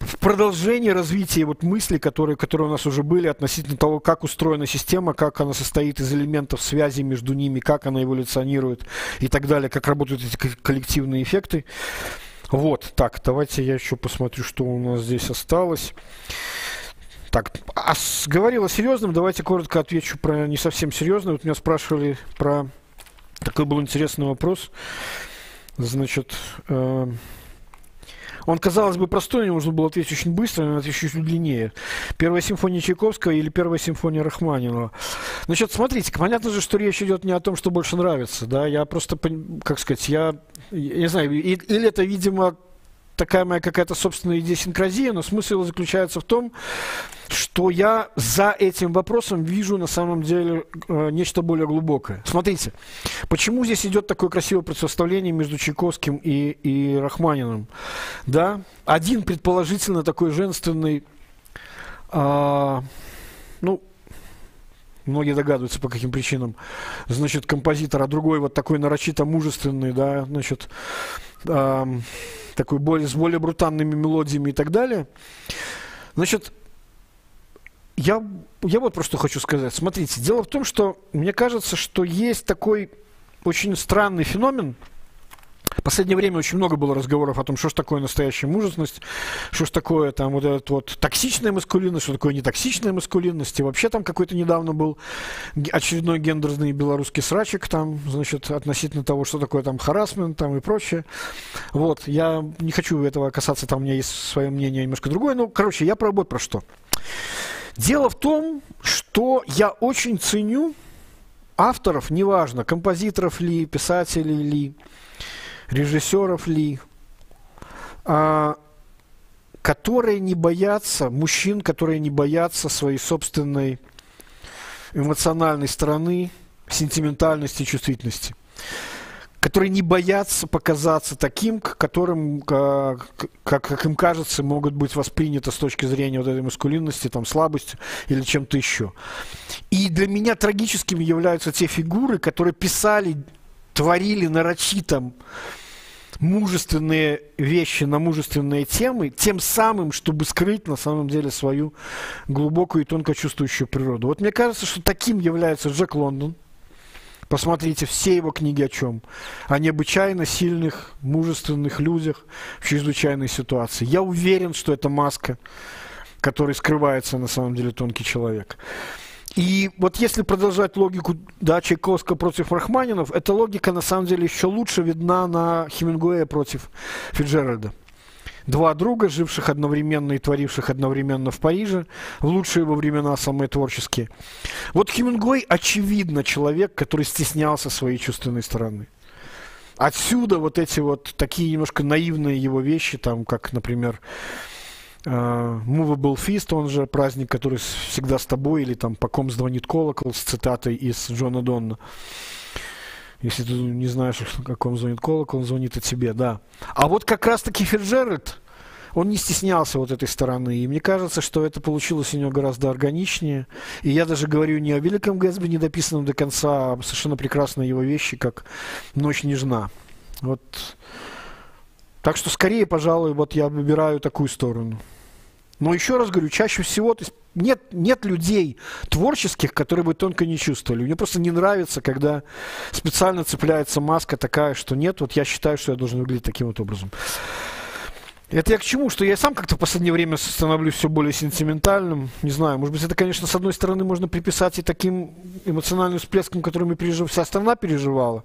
в продолжении развития вот мыслей, которые, которые у нас уже были относительно того, как устроена система, как она состоит из элементов связи между ними, как она эволюционирует и так далее, как работают эти коллективные эффекты. Вот, так, давайте я еще посмотрю, что у нас здесь осталось. Так, а с, говорил о серьезном, давайте коротко отвечу про не совсем серьезное. Вот меня спрашивали про... Такой был интересный вопрос. Значит, э, он, казалось бы, простой, нужно было ответить очень быстро, но отвечу чуть длиннее. Первая симфония Чайковского или первая симфония Рахманинова? Значит, смотрите, понятно же, что речь идет не о том, что больше нравится, да, я просто, как сказать, я, я не знаю, или это, видимо, такая моя какая-то собственная идиосинкразия, но смысл заключается в том, что я за этим вопросом вижу на самом деле э, нечто более глубокое. Смотрите, почему здесь идет такое красивое противостояние между Чайковским и, и Рахманиным? Да? Один предположительно такой женственный, э, ну, многие догадываются, по каким причинам, значит, композитор, а другой вот такой нарочито мужественный, да, значит, э, такой более, с более брутальными мелодиями и так далее. Значит, я, я вот просто хочу сказать. Смотрите, дело в том, что мне кажется, что есть такой очень странный феномен – в последнее время очень много было разговоров о том, что ж такое настоящая мужественность, что ж такое там вот этот вот токсичная маскулинность, что такое нетоксичная маскулинность. И вообще там какой-то недавно был очередной гендерный белорусский срачик там, значит, относительно того, что такое там харасмент там и прочее. Вот, я не хочу этого касаться, там у меня есть свое мнение немножко другое. Ну, короче, я про вот про что. Дело в том, что я очень ценю авторов, неважно, композиторов ли, писателей ли, режиссеров ли, а, которые не боятся, мужчин, которые не боятся своей собственной эмоциональной стороны, сентиментальности, чувствительности которые не боятся показаться таким, к которым, как, как им кажется, могут быть восприняты с точки зрения вот этой маскулинности, там, слабости или чем-то еще. И для меня трагическими являются те фигуры, которые писали, творили нарочито мужественные вещи на мужественные темы, тем самым, чтобы скрыть на самом деле свою глубокую и тонко чувствующую природу. Вот мне кажется, что таким является Джек Лондон. Посмотрите, все его книги о чем? О необычайно сильных, мужественных людях в чрезвычайной ситуации. Я уверен, что это маска, которой скрывается на самом деле тонкий человек. И вот если продолжать логику да, Чайковского против Рахманинов, эта логика на самом деле еще лучше видна на Хемингуэя против Фиджеральда. Два друга, живших одновременно и творивших одновременно в Париже, в лучшие его времена самые творческие. Вот Хемингуэй, очевидно, человек, который стеснялся своей чувственной стороны. Отсюда вот эти вот такие немножко наивные его вещи, там, как, например, Movable Feast, он же праздник, который всегда с тобой, или там «По ком звонит колокол» с цитатой из Джона Донна. Если ты не знаешь, о каком звонит колокол, он звонит о тебе, да. А вот как раз-таки Ферджеральд, он не стеснялся вот этой стороны. И мне кажется, что это получилось у него гораздо органичнее. И я даже говорю не о Великом Гэтсби, не дописанном до конца, а совершенно прекрасные его вещи, как «Ночь нежна». Вот. Так что скорее, пожалуй, вот я выбираю такую сторону. Но еще раз говорю, чаще всего то есть нет, нет людей творческих, которые бы тонко не чувствовали. Мне просто не нравится, когда специально цепляется маска такая, что нет, вот я считаю, что я должен выглядеть таким вот образом. Это я к чему? Что я сам как-то в последнее время становлюсь все более сентиментальным. Не знаю, может быть, это, конечно, с одной стороны можно приписать и таким эмоциональным всплескам, которыми пережив... вся страна переживала.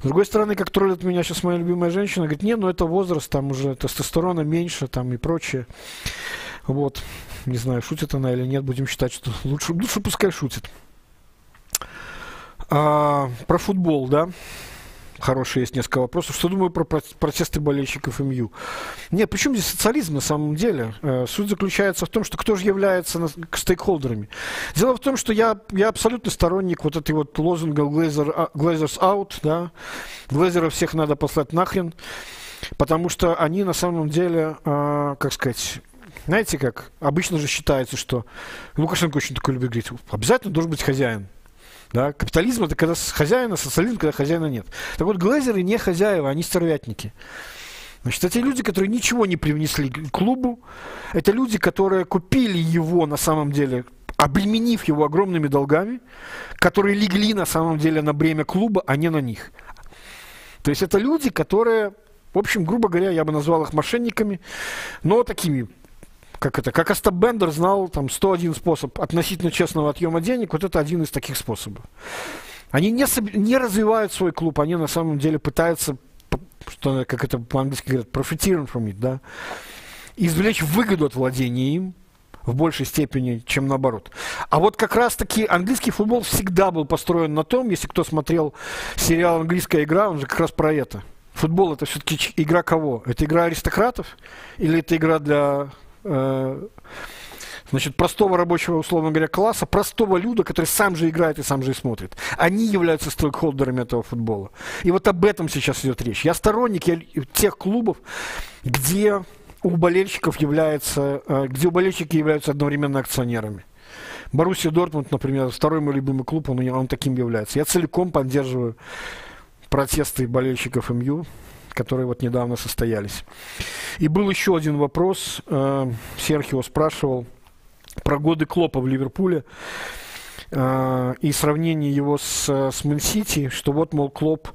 С другой стороны, как троллит меня сейчас моя любимая женщина, говорит, не, ну это возраст, там уже тестостерона меньше, там и прочее. Вот. Не знаю, шутит она или нет, будем считать, что лучше, лучше пускай шутит. А, про футбол, да? Хорошие есть несколько вопросов. Что думаю про протесты болельщиков МЮ? Нет, почему здесь социализм на самом деле? Э, суть заключается в том, что кто же является стейкхолдерами. Дело в том, что я, я абсолютно сторонник вот этой вот лозунга Glazer, Glazers out, да? Глазеров всех надо послать нахрен, потому что они на самом деле, э, как сказать, знаете как, обычно же считается, что Лукашенко очень такой любит говорить, обязательно должен быть хозяин. Да? Капитализм это когда хозяина, социализм, когда хозяина нет. Так вот, глазеры не хозяева, они стервятники. Значит, эти люди, которые ничего не привнесли к клубу, это люди, которые купили его на самом деле, обременив его огромными долгами, которые легли на самом деле на бремя клуба, а не на них. То есть это люди, которые, в общем, грубо говоря, я бы назвал их мошенниками, но такими как это, как Остап Бендер знал там 101 способ относительно честного отъема денег, вот это один из таких способов. Они не, не развивают свой клуб, они на самом деле пытаются, что, как это по-английски говорят, profiteering from it, да, извлечь выгоду от владения им, в большей степени, чем наоборот. А вот как раз-таки английский футбол всегда был построен на том, если кто смотрел сериал «Английская игра», он же как раз про это. Футбол это все-таки игра кого? Это игра аристократов или это игра для значит, простого рабочего, условно говоря, класса, простого люда, который сам же играет и сам же и смотрит. Они являются стейкхолдерами этого футбола. И вот об этом сейчас идет речь. Я сторонник я, тех клубов, где у болельщиков является, э, где у болельщики являются одновременно акционерами. Боруссия Дортмунд, например, второй мой любимый клуб, он, он таким является. Я целиком поддерживаю протесты болельщиков МЮ которые вот недавно состоялись. И был еще один вопрос. Э, Серхио спрашивал про годы Клоппа в Ливерпуле э, и сравнение его с, с Мэн-Сити, что вот, мол, Клопп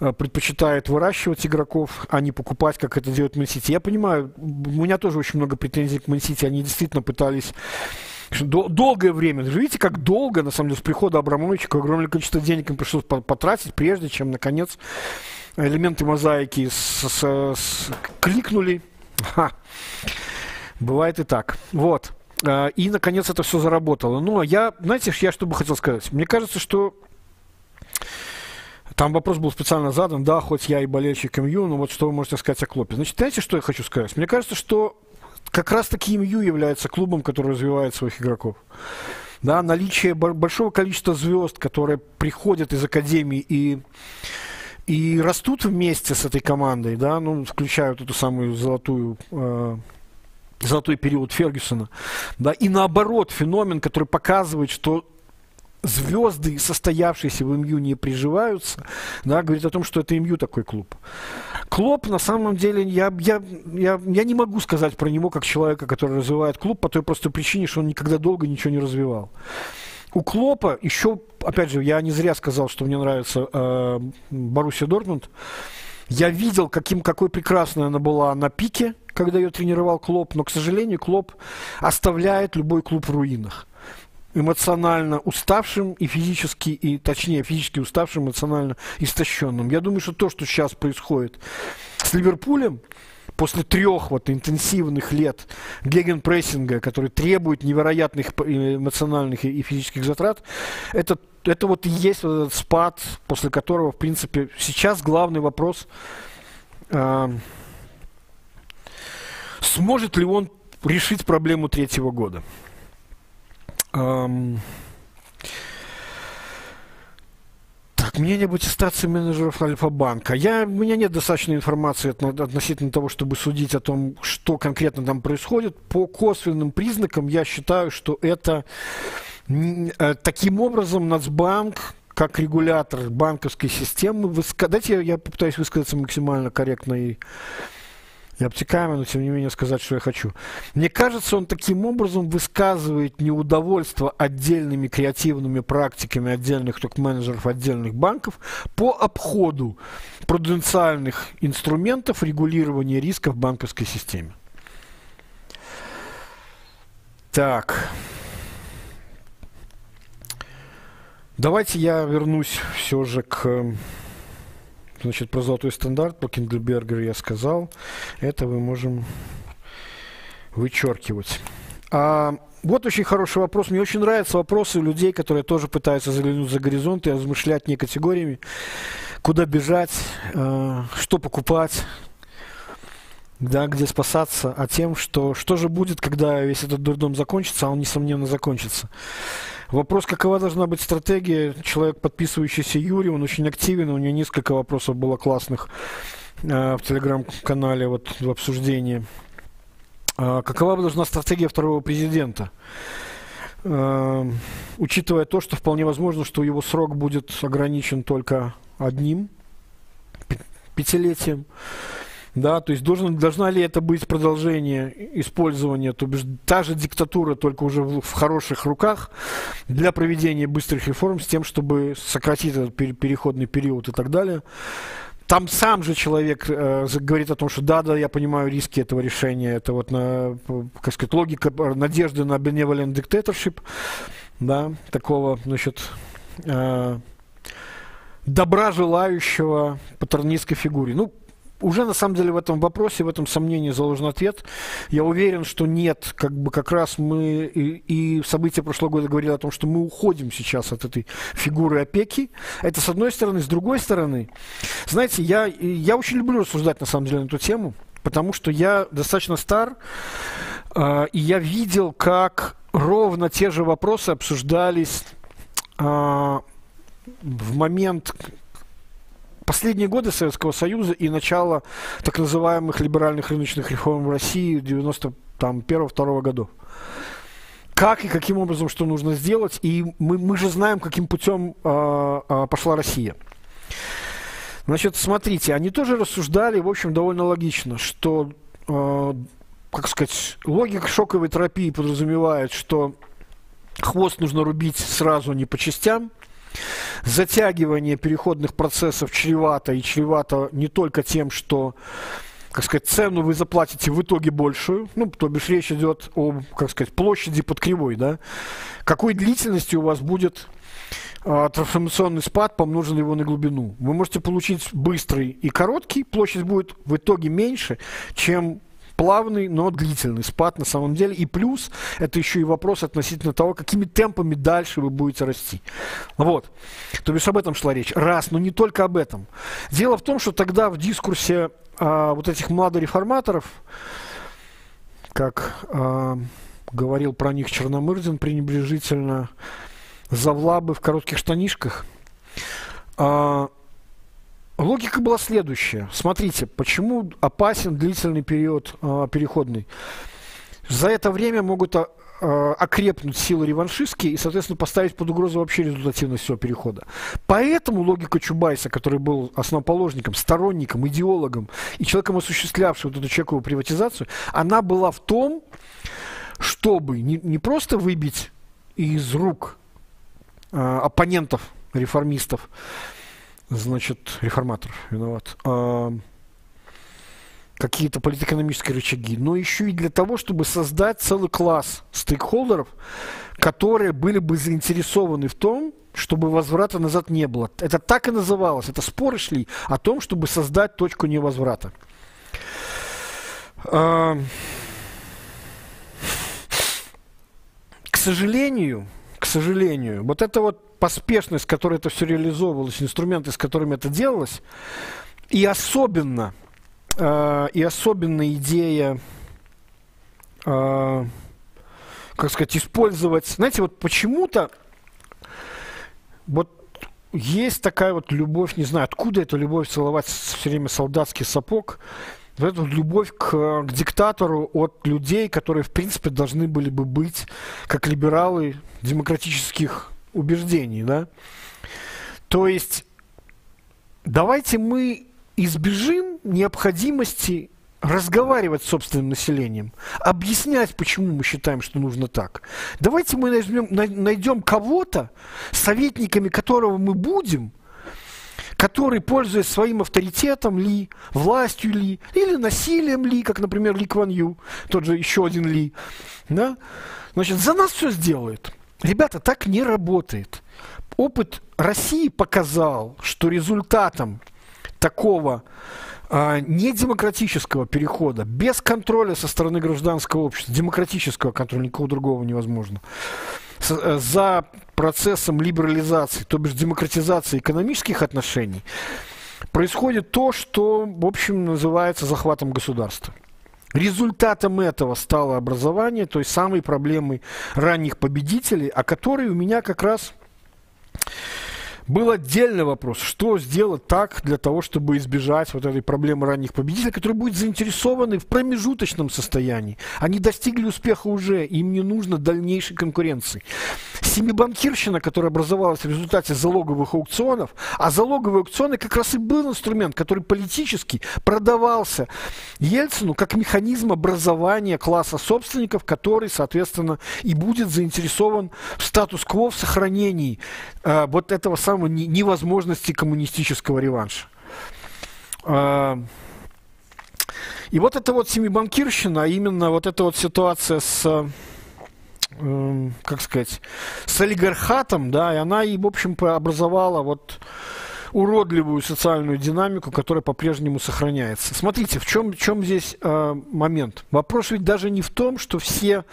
э, предпочитает выращивать игроков, а не покупать, как это делает Мэн-Сити. Я понимаю, у меня тоже очень много претензий к Мэн-Сити. Они действительно пытались долгое время. Видите, как долго, на самом деле, с прихода Абрамовича, огромное количество денег им пришлось потратить, прежде чем, наконец, элементы мозаики с, с, с, кликнули. Ха. Бывает и так. Вот. А, и, наконец, это все заработало. Ну, а я, знаете, я что бы хотел сказать? Мне кажется, что там вопрос был специально задан, да, хоть я и болельщик МЮ, но вот что вы можете сказать о Клопе? Значит, знаете, что я хочу сказать? Мне кажется, что как раз-таки МЮ является клубом, который развивает своих игроков. Да, наличие большого количества звезд, которые приходят из академии и и растут вместе с этой командой, да, ну, включают эту самую золотую э, золотой период Фергюсона, да, и наоборот феномен, который показывает, что звезды, состоявшиеся в МЮ, не приживаются, да, говорит о том, что это МЮ такой клуб. Клоп, на самом деле, я, я, я, я не могу сказать про него как человека, который развивает клуб, по той простой причине, что он никогда долго ничего не развивал. У Клопа еще, опять же, я не зря сказал, что мне нравится э, Боруссия Дортмунд. Я видел, каким, какой прекрасной она была на пике, когда ее тренировал Клоп, но, к сожалению, Клоп оставляет любой клуб в руинах. эмоционально уставшим и физически, и точнее физически уставшим, эмоционально истощенным. Я думаю, что то, что сейчас происходит с Ливерпулем, после трех вот интенсивных лет гегенпрессинга, который требует невероятных эмоциональных и физических затрат, это, это вот и есть вот этот спад, после которого, в принципе, сейчас главный вопрос, э, сможет ли он решить проблему третьего года. Эм, так, мнение об аттестации менеджеров Альфа-банка. Я, у меня нет достаточной информации относительно того, чтобы судить о том, что конкретно там происходит. По косвенным признакам я считаю, что это таким образом Нацбанк как регулятор банковской системы, дайте я, я попытаюсь высказаться максимально корректно и и обтекаемо, но тем не менее сказать, что я хочу. Мне кажется, он таким образом высказывает неудовольство отдельными креативными практиками отдельных топ-менеджеров отдельных банков по обходу пруденциальных инструментов регулирования риска в банковской системе. Так. Давайте я вернусь все же к Значит, про золотой стандарт, про Киндлбергер я сказал. Это мы можем вычеркивать. А, вот очень хороший вопрос. Мне очень нравятся вопросы людей, которые тоже пытаются заглянуть за горизонт и размышлять не категориями, куда бежать, э, что покупать, да, где спасаться, а тем, что, что же будет, когда весь этот дурдом закончится, а он, несомненно, закончится. Вопрос, какова должна быть стратегия. Человек, подписывающийся Юрий, он очень активен, у него несколько вопросов было классных э, в телеграм-канале вот, в обсуждении. Э, какова должна стратегия второго президента? Э, учитывая то, что вполне возможно, что его срок будет ограничен только одним пятилетием. Да, то есть должен, должна ли это быть продолжение использования, то бишь та же диктатура, только уже в, в хороших руках для проведения быстрых реформ с тем, чтобы сократить этот переходный период и так далее. Там сам же человек э, говорит о том, что да, да, я понимаю риски этого решения. Это вот, на, как сказать, логика надежды на benevolent dictatorship, да, такого, значит, э, добра желающего патернистской фигуре. Ну, уже на самом деле в этом вопросе, в этом сомнении заложен ответ. Я уверен, что нет, как бы как раз мы и, и события прошлого года говорили о том, что мы уходим сейчас от этой фигуры опеки. Это с одной стороны. С другой стороны, знаете, я, я очень люблю рассуждать на самом деле на эту тему, потому что я достаточно стар, э, и я видел, как ровно те же вопросы обсуждались э, в момент последние годы Советского Союза и начало так называемых либеральных рыночных реформ в России 91-2 годов. Как и каким образом что нужно сделать, и мы, мы же знаем, каким путем э, э, пошла Россия. Значит, смотрите, они тоже рассуждали, в общем, довольно логично, что, э, как сказать, логика шоковой терапии подразумевает, что хвост нужно рубить сразу, не по частям, Затягивание переходных процессов чревато, и чревато не только тем, что как сказать, цену вы заплатите в итоге большую, ну, то бишь речь идет о, как сказать, площади под кривой, да, какой длительности у вас будет а, трансформационный спад, помноженный его на глубину. Вы можете получить быстрый и короткий, площадь будет в итоге меньше, чем плавный, но длительный спад на самом деле. И плюс, это еще и вопрос относительно того, какими темпами дальше вы будете расти. Вот. То есть об этом шла речь. Раз, но не только об этом. Дело в том, что тогда в дискурсе а, вот этих младореформаторов, как а, говорил про них Черномырдин пренебрежительно, завлабы в коротких штанишках, а, Логика была следующая. Смотрите, почему опасен длительный период э, переходный. За это время могут э, окрепнуть силы реваншистские и, соответственно, поставить под угрозу вообще результативность всего перехода. Поэтому логика Чубайса, который был основоположником, сторонником, идеологом и человеком, осуществлявшим вот эту чековую приватизацию, она была в том, чтобы не, не просто выбить из рук э, оппонентов, реформистов, значит, реформатор виноват. А, какие-то политэкономические рычаги, но еще и для того, чтобы создать целый класс стейкхолдеров, которые были бы заинтересованы в том, чтобы возврата назад не было. Это так и называлось. Это споры шли о том, чтобы создать точку невозврата. А, к сожалению, к сожалению, вот эта вот поспешность, с которой это все реализовывалось, инструменты, с которыми это делалось, и особенно, э, и особенно идея, э, как сказать, использовать, знаете, вот почему-то вот есть такая вот любовь, не знаю, откуда эта любовь целовать все время солдатский сапог, вот эту любовь к, к диктатору от людей, которые, в принципе, должны были бы быть как либералы демократических убеждений, да. То есть давайте мы избежим необходимости разговаривать с собственным населением, объяснять, почему мы считаем, что нужно так. Давайте мы найдем, найдем кого-то, советниками которого мы будем, который, пользуясь своим авторитетом ли, властью ли, или насилием ли, как, например, Ли Кван Ю, тот же еще один Ли, да, значит, за нас все сделает. Ребята, так не работает. Опыт России показал, что результатом такого а, недемократического перехода, без контроля со стороны гражданского общества, демократического контроля, никакого другого невозможно, э, за процессом либерализации, то бишь демократизации экономических отношений, происходит то, что, в общем, называется захватом государства. Результатом этого стало образование той самой проблемы ранних победителей, о которой у меня как раз был отдельный вопрос, что сделать так для того, чтобы избежать вот этой проблемы ранних победителей, которые будут заинтересованы в промежуточном состоянии. Они достигли успеха уже, им не нужно дальнейшей конкуренции. Семибанкирщина, которая образовалась в результате залоговых аукционов, а залоговые аукционы как раз и был инструмент, который политически продавался Ельцину как механизм образования класса собственников, который, соответственно, и будет заинтересован в статус-кво, в сохранении э, вот этого самого самой невозможности коммунистического реванша. А, и вот эта вот семибанкирщина, а именно вот эта вот ситуация с, эм, как сказать, с олигархатом, да, и она и, в общем, образовала вот уродливую социальную динамику, которая по-прежнему сохраняется. Смотрите, в чем, в чем здесь э, момент? Вопрос ведь даже не в том, что все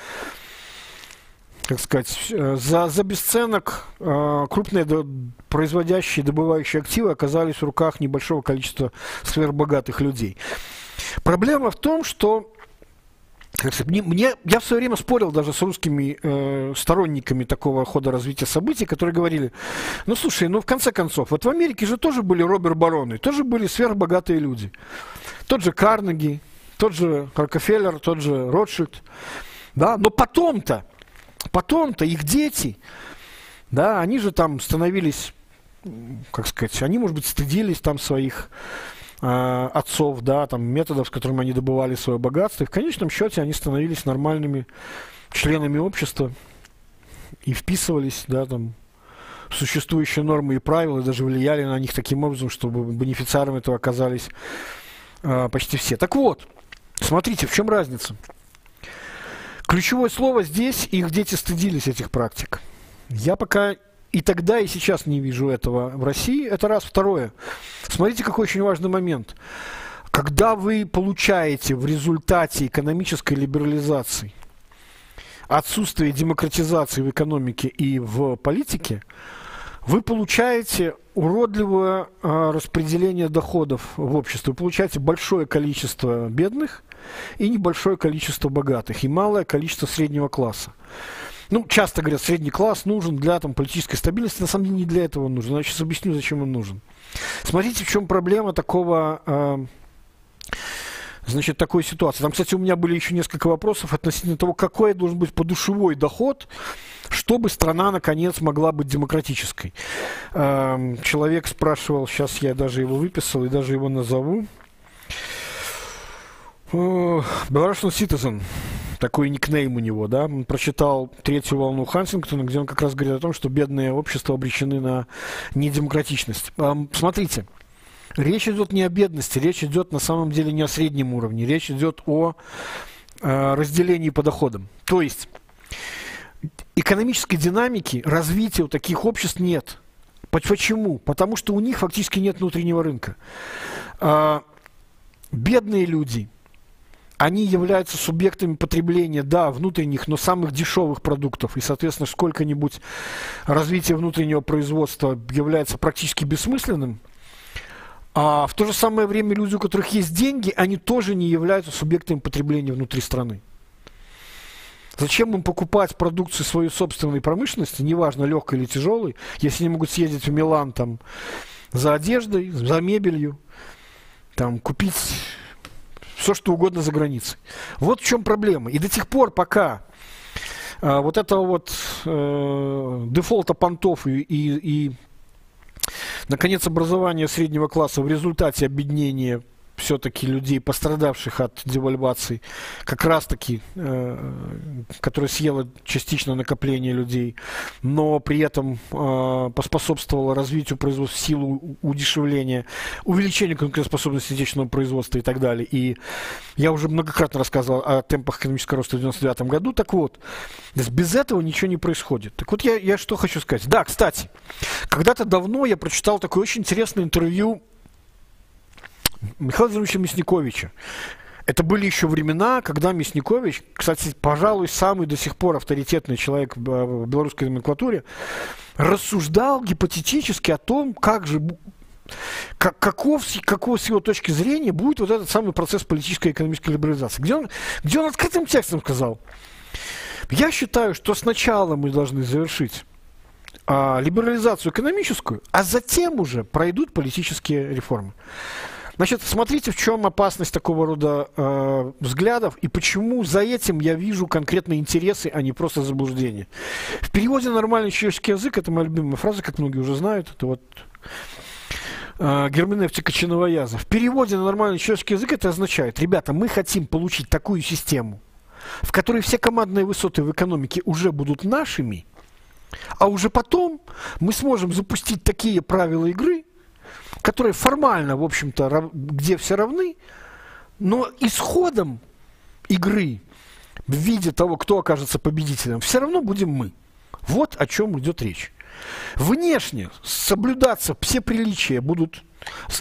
как сказать, э, за, за бесценок э, крупные до, производящие, добывающие активы оказались в руках небольшого количества сверхбогатых людей. Проблема в том, что мне, мне, я в свое время спорил даже с русскими э, сторонниками такого хода развития событий, которые говорили, ну слушай, ну в конце концов, вот в Америке же тоже были Роберт Бароны, тоже были сверхбогатые люди. Тот же Карнеги, тот же Рокфеллер, тот же Ротшильд. Да? Но потом-то потом-то их дети, да, они же там становились, как сказать, они, может быть, стыдились там своих э, отцов, да, там методов, с которыми они добывали свое богатство. И в конечном счете они становились нормальными членами общества и вписывались, да, там, в существующие нормы и правила, и даже влияли на них таким образом, чтобы бенефициарами этого оказались э, почти все. Так вот, смотрите, в чем разница. Ключевое слово здесь, их дети стыдились этих практик. Я пока и тогда, и сейчас не вижу этого в России. Это раз. Второе. Смотрите, какой очень важный момент. Когда вы получаете в результате экономической либерализации отсутствие демократизации в экономике и в политике, вы получаете уродливое э, распределение доходов в обществе. Вы получаете большое количество бедных и небольшое количество богатых, и малое количество среднего класса. Ну, часто говорят, средний класс нужен для там, политической стабильности. На самом деле не для этого он нужен. Я сейчас объясню, зачем он нужен. Смотрите, в чем проблема такого... Э, значит, такой ситуации. Там, кстати, у меня были еще несколько вопросов относительно того, какой должен быть подушевой доход, чтобы страна, наконец, могла быть демократической. Эм, человек спрашивал, сейчас я даже его выписал и даже его назову. Belarusian Citizen, такой никнейм у него, да, он прочитал третью волну Хансингтона, где он как раз говорит о том, что бедные общества обречены на недемократичность. Смотрите, Речь идет не о бедности, речь идет на самом деле не о среднем уровне, речь идет о э, разделении по доходам. То есть экономической динамики, развития у таких обществ нет. Почему? Потому что у них фактически нет внутреннего рынка. Э, бедные люди, они являются субъектами потребления, да, внутренних, но самых дешевых продуктов. И, соответственно, сколько-нибудь развитие внутреннего производства является практически бессмысленным. А в то же самое время люди, у которых есть деньги, они тоже не являются субъектами потребления внутри страны. Зачем им покупать продукцию своей собственной промышленности, неважно, легкой или тяжелой, если они могут съездить в Милан там, за одеждой, за мебелью, там, купить все, что угодно за границей. Вот в чем проблема. И до тех пор, пока э, вот этого вот э, дефолта понтов и, и, и Наконец, образование среднего класса в результате объединения все-таки людей, пострадавших от девальвации, как раз-таки, э, которая съела частично накопление людей, но при этом э, поспособствовала развитию производства силу удешевления, увеличению конкурентоспособности отечественного производства и так далее. И я уже многократно рассказывал о темпах экономического роста в 1999 году. Так вот, без этого ничего не происходит. Так вот, я, я что хочу сказать. Да, кстати, когда-то давно я прочитал такое очень интересное интервью Михаила Владимировича Мясниковича. Это были еще времена, когда Мясникович, кстати, пожалуй, самый до сих пор авторитетный человек в белорусской номенклатуре, рассуждал гипотетически о том, как же как, каков, каков с его точки зрения будет вот этот самый процесс политической и экономической либерализации. Где он, где он открытым текстом сказал, я считаю, что сначала мы должны завершить а, либерализацию экономическую, а затем уже пройдут политические реформы. Значит, смотрите, в чем опасность такого рода э, взглядов и почему за этим я вижу конкретные интересы, а не просто заблуждение. В переводе на нормальный человеческий язык, это моя любимая фраза, как многие уже знают, это вот э, герменевтика чиновояза. В переводе на нормальный человеческий язык это означает, ребята, мы хотим получить такую систему, в которой все командные высоты в экономике уже будут нашими, а уже потом мы сможем запустить такие правила игры, которые формально, в общем-то, где все равны, но исходом игры в виде того, кто окажется победителем, все равно будем мы. Вот о чем идет речь. Внешне соблюдаться все приличия будут,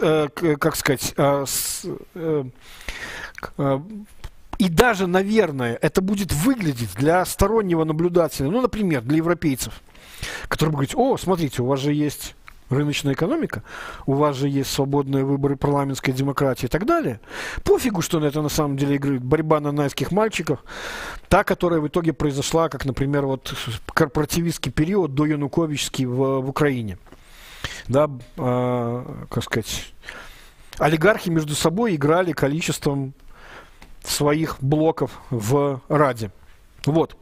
э, как сказать, э, э, э, и даже, наверное, это будет выглядеть для стороннего наблюдателя, ну, например, для европейцев, которые будут говорить, о, смотрите, у вас же есть рыночная экономика, у вас же есть свободные выборы парламентской демократии и так далее. Пофигу, что это на самом деле играет борьба на найских мальчиках, та, которая в итоге произошла, как, например, вот корпоративистский период до Януковичский в, в Украине. Да, э, как сказать, олигархи между собой играли количеством своих блоков в Раде. Вот.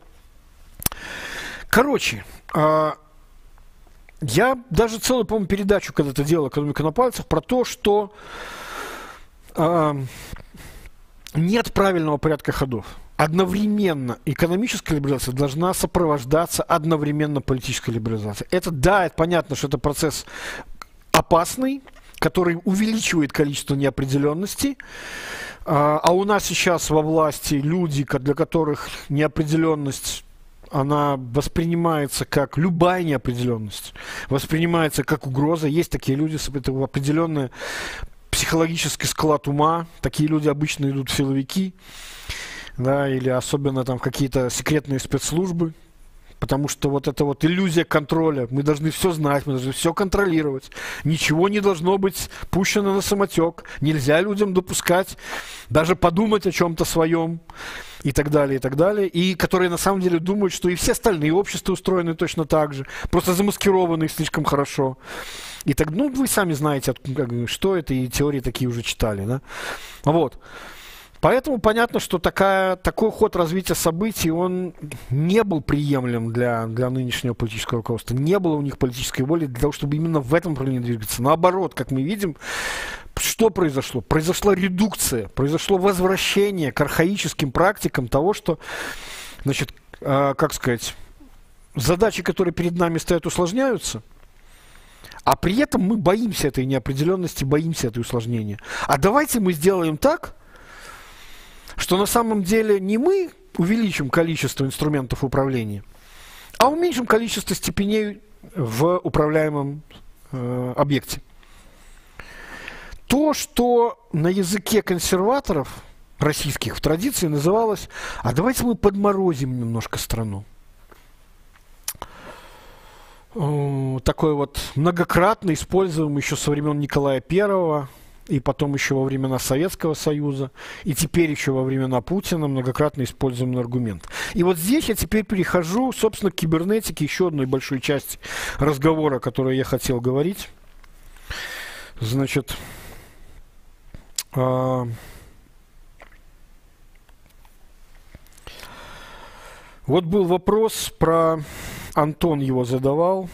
Короче, э, я даже целую, по-моему, передачу когда-то делал «Экономика на пальцах» про то, что э, нет правильного порядка ходов. Одновременно экономическая либерализация должна сопровождаться одновременно политической либерализацией. Это, да, это понятно, что это процесс опасный, который увеличивает количество неопределенности. А у нас сейчас во власти люди, для которых неопределенность она воспринимается как любая неопределенность, воспринимается как угроза. Есть такие люди, это определенный психологический склад ума. Такие люди обычно идут в силовики, да, или особенно там какие-то секретные спецслужбы, Потому что вот эта вот иллюзия контроля, мы должны все знать, мы должны все контролировать. Ничего не должно быть пущено на самотек. Нельзя людям допускать даже подумать о чем-то своем и так далее, и так далее. И которые на самом деле думают, что и все остальные общества устроены точно так же, просто замаскированы слишком хорошо. И так, ну, вы сами знаете, что это, и теории такие уже читали, да. Вот. Поэтому понятно, что такая, такой ход развития событий, он не был приемлем для, для нынешнего политического руководства. Не было у них политической воли для того, чтобы именно в этом направлении двигаться. Наоборот, как мы видим, что произошло? Произошла редукция, произошло возвращение к архаическим практикам того, что, значит, э, как сказать, задачи, которые перед нами стоят, усложняются, А при этом мы боимся этой неопределенности, боимся этой усложнения. А давайте мы сделаем так, что на самом деле не мы увеличим количество инструментов управления, а уменьшим количество степеней в управляемом э, объекте. То, что на языке консерваторов российских в традиции называлось «а давайте мы подморозим немножко страну». Э, такой вот многократно используем еще со времен Николая Первого, и потом еще во времена Советского Союза, и теперь еще во времена Путина многократно используемый аргумент. И вот здесь я теперь перехожу, собственно, к кибернетике, еще одной большой части разговора, которую я хотел говорить. Значит, э, вот был вопрос про Антон его задавал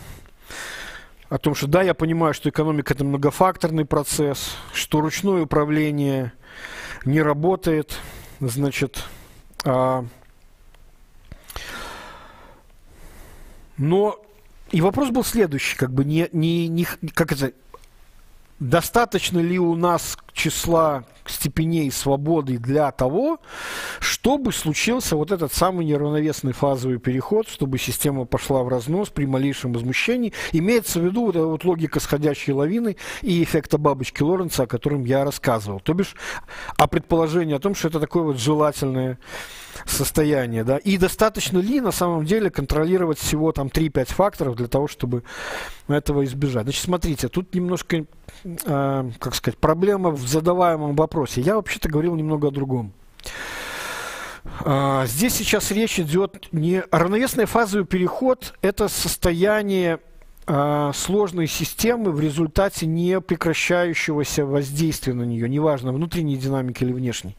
о том, что да, я понимаю, что экономика это многофакторный процесс, что ручное управление не работает, значит, а, но и вопрос был следующий, как бы не, не, не как это, достаточно ли у нас числа степеней свободы для того, чтобы случился вот этот самый неравновесный фазовый переход, чтобы система пошла в разнос при малейшем возмущении. Имеется в виду вот эта вот логика сходящей лавины и эффекта бабочки Лоренца, о котором я рассказывал. То бишь, а предположение о том, что это такое вот желательное состояние, да, и достаточно ли на самом деле контролировать всего там 3-5 факторов для того, чтобы этого избежать. Значит, смотрите, тут немножко, э, как сказать, проблема в задаваемом вопросе. Я вообще-то говорил немного о другом. Э, здесь сейчас речь идет не... Равновесный фазовый переход – это состояние э, сложной системы в результате не прекращающегося воздействия на нее, неважно, внутренней динамики или внешней.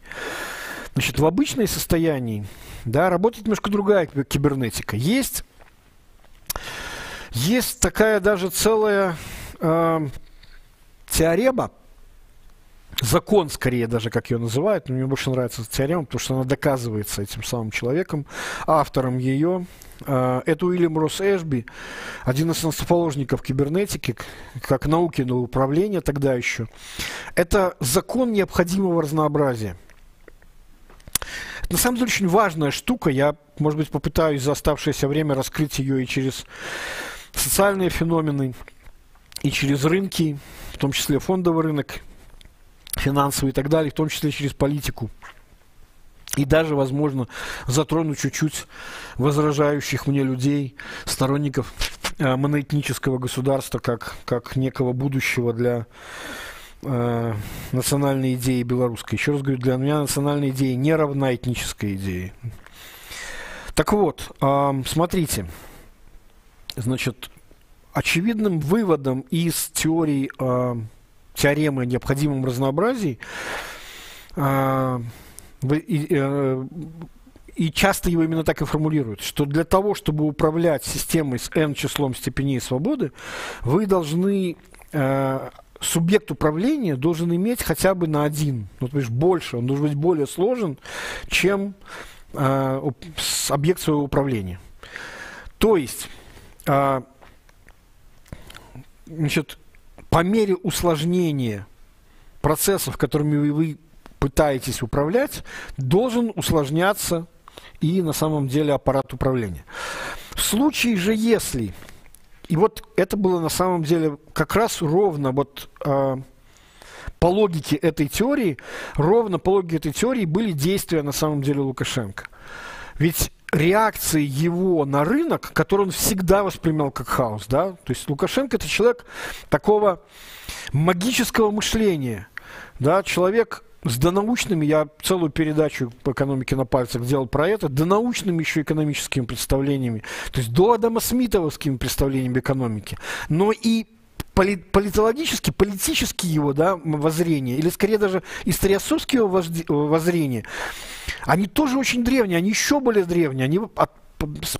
Значит, в обычной состоянии, да, работает немножко другая кибернетика. Есть, есть такая даже целая э, теорема, закон, скорее даже, как ее называют, но мне больше нравится теорема, потому что она доказывается этим самым человеком, автором ее. Э, это Уильям Росс Эшби, один из основоположников кибернетики, как науки на управление тогда еще. Это закон необходимого разнообразия – на самом деле очень важная штука. Я, может быть, попытаюсь за оставшееся время раскрыть ее и через социальные феномены, и через рынки, в том числе фондовый рынок, финансовый и так далее, в том числе через политику. И даже, возможно, затрону чуть-чуть возражающих мне людей, сторонников э, моноэтнического государства, как, как некого будущего для э, национальной идеи белорусской. Еще раз говорю, для меня национальная идея не равна этнической идее. Так вот, э, смотрите, значит, очевидным выводом из теории э, теоремы о необходимом разнообразии э, и, э, и часто его именно так и формулируют, что для того, чтобы управлять системой с n числом степеней свободы, вы должны э, субъект управления должен иметь хотя бы на один, ну, то есть больше, он должен быть более сложен, чем э, объект своего управления. То есть, э, значит, по мере усложнения процессов, которыми вы, пытаетесь управлять, должен усложняться и на самом деле аппарат управления. В случае же, если и вот это было на самом деле как раз ровно вот э, по логике этой теории, ровно по логике этой теории были действия на самом деле Лукашенко. Ведь реакции его на рынок, который он всегда воспринимал как хаос, да, то есть Лукашенко это человек такого магического мышления, да, человек с донаучными, я целую передачу по экономике на пальцах делал про это, донаучными еще экономическими представлениями, то есть до Адама Смитовскими представлениями экономики, но и политологически, политически его да, воззрение, или скорее даже историосовские его воззрения, они тоже очень древние, они еще более древние, они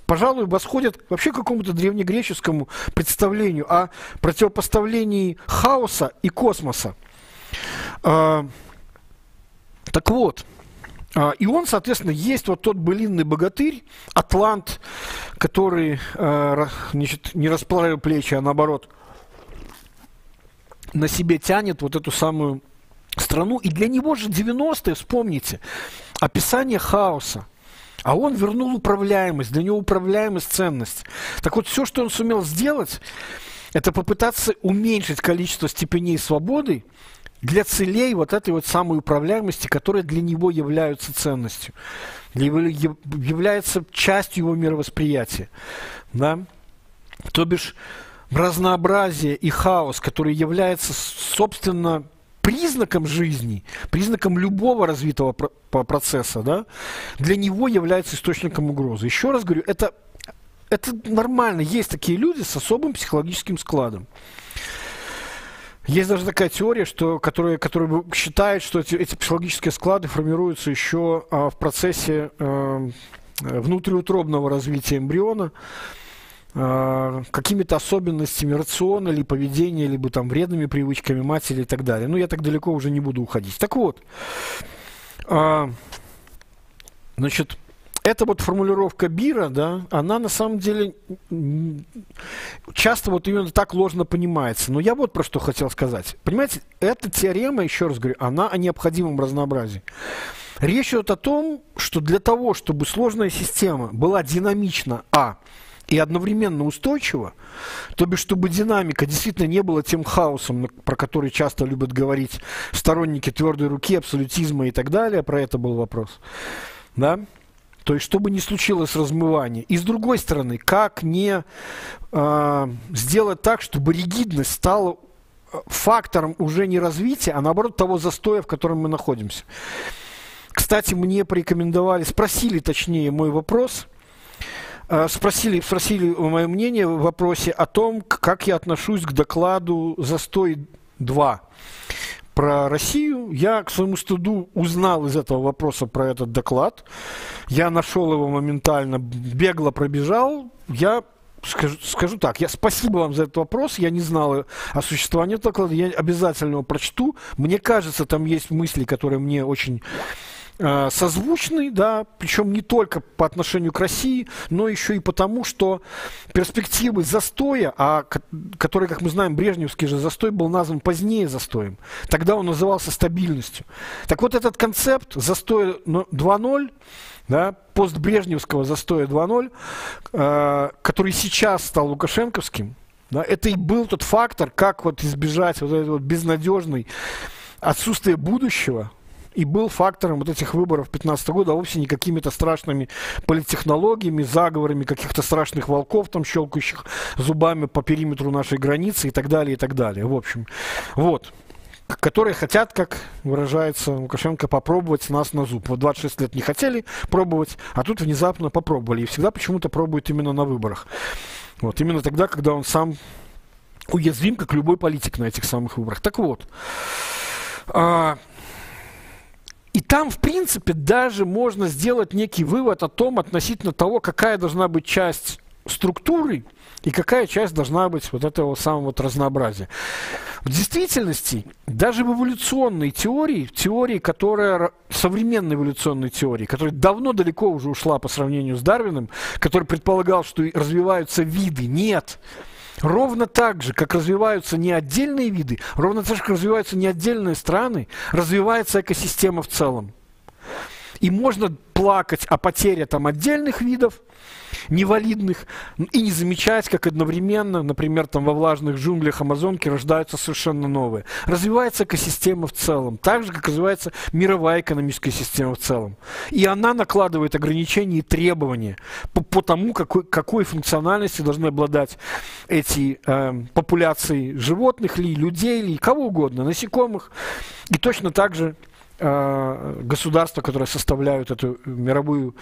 пожалуй, восходят вообще к какому-то древнегреческому представлению о противопоставлении хаоса и космоса. Так вот, а, и он, соответственно, есть вот тот былинный богатырь, атлант, который а, значит, не расправил плечи, а наоборот на себе тянет вот эту самую страну. И для него же 90-е, вспомните, описание хаоса. А он вернул управляемость, для него управляемость ценность. Так вот, все, что он сумел сделать, это попытаться уменьшить количество степеней свободы для целей вот этой вот самой управляемости, которая для него являются ценностью, является частью его мировосприятия. Да? То бишь разнообразие и хаос, который является, собственно, признаком жизни, признаком любого развитого процесса, да, для него является источником угрозы. Еще раз говорю, это, это нормально. Есть такие люди с особым психологическим складом. Есть даже такая теория, что, которая, которая считает, что эти, эти психологические склады формируются еще а, в процессе а, внутриутробного развития эмбриона, а, какими-то особенностями рациона или поведения, либо там вредными привычками матери и так далее. Ну, я так далеко уже не буду уходить. Так вот, а, значит, эта вот формулировка Бира, да, она на самом деле часто вот именно так ложно понимается. Но я вот про что хотел сказать. Понимаете, эта теорема, еще раз говорю, она о необходимом разнообразии. Речь идет о том, что для того, чтобы сложная система была динамична, а, и одновременно устойчива, то бишь, чтобы динамика действительно не была тем хаосом, про который часто любят говорить сторонники твердой руки, абсолютизма и так далее, про это был вопрос, да, то есть, чтобы не случилось размывание. И с другой стороны, как не э, сделать так, чтобы ригидность стала а, фактором уже не развития, а наоборот того застоя, в котором мы находимся. Кстати, мне порекомендовали, спросили точнее мой вопрос, э, спросили, спросили мое мнение в вопросе о том, как я отношусь к докладу «Застой 2» про Россию. Я, к своему стыду, узнал из этого вопроса про этот доклад. Я нашел его моментально, бегло пробежал. Я скажу, скажу так, я спасибо вам за этот вопрос. Я не знал о существовании этого доклада. Я обязательно его прочту. Мне кажется, там есть мысли, которые мне очень Э, созвучный, да, причем не только по отношению к России, но еще и потому, что перспективы застоя, а, который, как мы знаем, брежневский же застой был назван позднее застоем, тогда он назывался стабильностью. Так вот этот концепт застоя 2.0, да, постбрежневского застоя 2.0, э, который сейчас стал лукашенковским, да, это и был тот фактор, как вот избежать вот этой вот безнадежной отсутствия будущего, и был фактором вот этих выборов 2015 года, а вовсе не какими-то страшными политтехнологиями, заговорами каких-то страшных волков, там, щелкающих зубами по периметру нашей границы и так далее, и так далее. В общем, вот которые хотят, как выражается Лукашенко, попробовать нас на зуб. Вот 26 лет не хотели пробовать, а тут внезапно попробовали. И всегда почему-то пробуют именно на выборах. Вот, именно тогда, когда он сам уязвим, как любой политик на этих самых выборах. Так вот, а, и там, в принципе, даже можно сделать некий вывод о том относительно того, какая должна быть часть структуры и какая часть должна быть вот этого самого вот разнообразия. В действительности, даже в эволюционной теории, в теории, которая, современной эволюционной теории, которая давно далеко уже ушла по сравнению с Дарвином, который предполагал, что развиваются виды, нет. Ровно так же, как развиваются не отдельные виды, ровно так же, как развиваются не отдельные страны, развивается экосистема в целом. И можно плакать о потере там отдельных видов, невалидных, и не замечать, как одновременно, например, там во влажных джунглях Амазонки рождаются совершенно новые. Развивается экосистема в целом, так же, как развивается мировая экономическая система в целом. И она накладывает ограничения и требования по, по тому, какой, какой функциональности должны обладать эти э, популяции животных ли, людей ли, кого угодно, насекомых. И точно так же государства, которые составляют эту мировую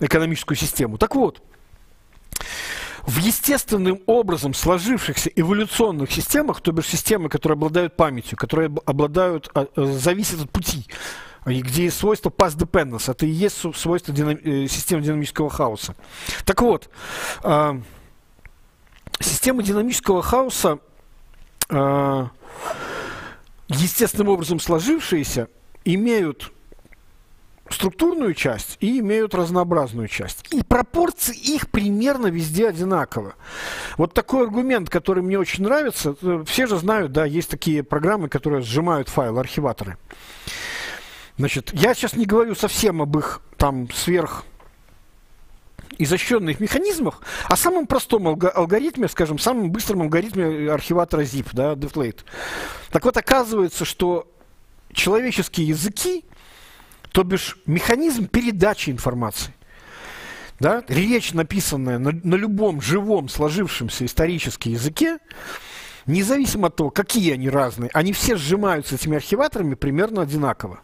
экономическую систему. Так вот, в естественным образом сложившихся эволюционных системах, то бишь системы, которые обладают памятью, которые обладают, а, э, зависят от пути, где есть свойство past dependence, это и есть свойство динам, э, системы динамического хаоса. Так вот, системы динамического хаоса, естественным образом сложившиеся, имеют структурную часть и имеют разнообразную часть. И пропорции их примерно везде одинаковы. Вот такой аргумент, который мне очень нравится, э, все же знают, да, есть такие программы, которые сжимают файлы, архиваторы. Значит, я сейчас не говорю совсем об их там сверх изощренных механизмах, а самом простом алгоритме, скажем, самом быстром алгоритме архиватора zip, да, deflate. Так вот, оказывается, что человеческие языки, то бишь механизм передачи информации, да, речь, написанная на, на любом живом сложившемся историческом языке, независимо от того, какие они разные, они все сжимаются этими архиваторами примерно одинаково.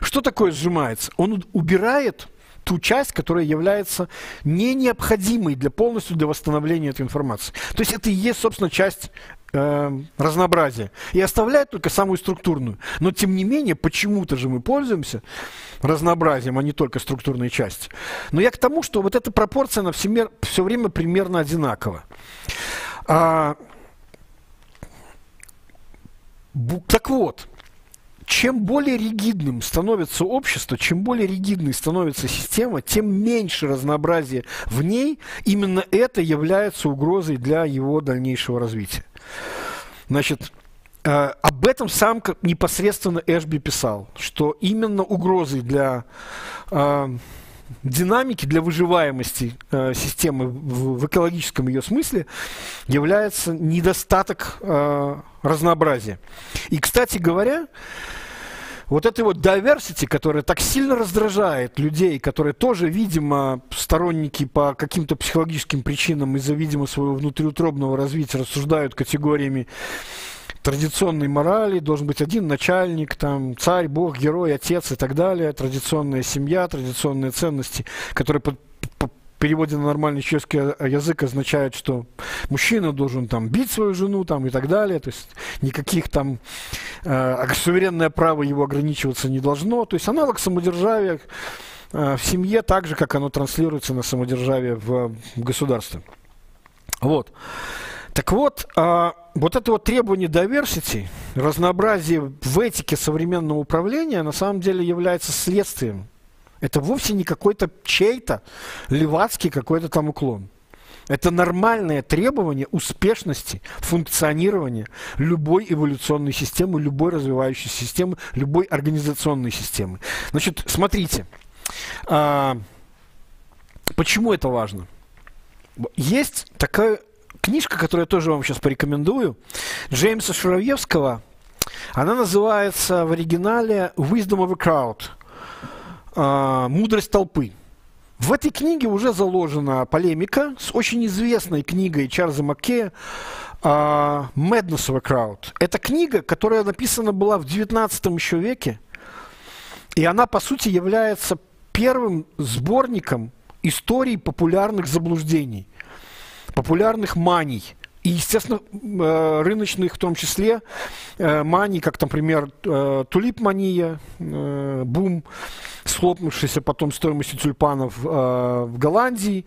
Что такое сжимается? Он убирает ту часть, которая является не необходимой для полностью для восстановления этой информации. То есть это и есть, собственно, часть э, разнообразия. И оставляет только самую структурную. Но, тем не менее, почему-то же мы пользуемся разнообразием, а не только структурной частью. Но я к тому, что вот эта пропорция, она все, все время примерно одинакова. А, так вот, чем более ригидным становится общество, чем более ригидной становится система, тем меньше разнообразия в ней. Именно это является угрозой для его дальнейшего развития. Значит, э, об этом сам непосредственно Эшби писал, что именно угрозой для э, динамики, для выживаемости э, системы в, экологическом ее смысле является недостаток разнообразия. И, кстати говоря, вот этой вот diversity, которая так сильно раздражает людей, которые тоже, видимо, сторонники по каким-то психологическим причинам из-за, видимо, своего внутриутробного развития рассуждают категориями традиционной морали, должен быть один начальник, там, царь, бог, герой, отец и так далее, традиционная семья, традиционные ценности, которые под, переводе на нормальный чешский язык означает, что мужчина должен там бить свою жену там и так далее, то есть никаких там э, суверенное право его ограничиваться не должно, то есть аналог самодержавия э, в семье так же, как оно транслируется на самодержавие в, в государстве. Вот. Так вот, э, вот это вот требование diversity, разнообразие в этике современного управления на самом деле является следствием это вовсе не какой-то чей-то левацкий какой-то там уклон. Это нормальное требование успешности функционирования любой эволюционной системы, любой развивающейся системы, любой организационной системы. Значит, смотрите, а, почему это важно? Есть такая книжка, которую я тоже вам сейчас порекомендую, Джеймса Шуравьевского. Она называется в оригинале «Wisdom of a Crowd» э, «Мудрость толпы». В этой книге уже заложена полемика с очень известной книгой Чарльза Маккея uh, «Madness of a Crowd». Это книга, которая написана была в 19 еще веке, и она, по сути, является первым сборником истории популярных заблуждений, популярных маний – и, естественно, э, рыночных в том числе э, маний, как, например, э, тулип-мания, бум, схлопнувшийся потом стоимостью тюльпанов в Голландии,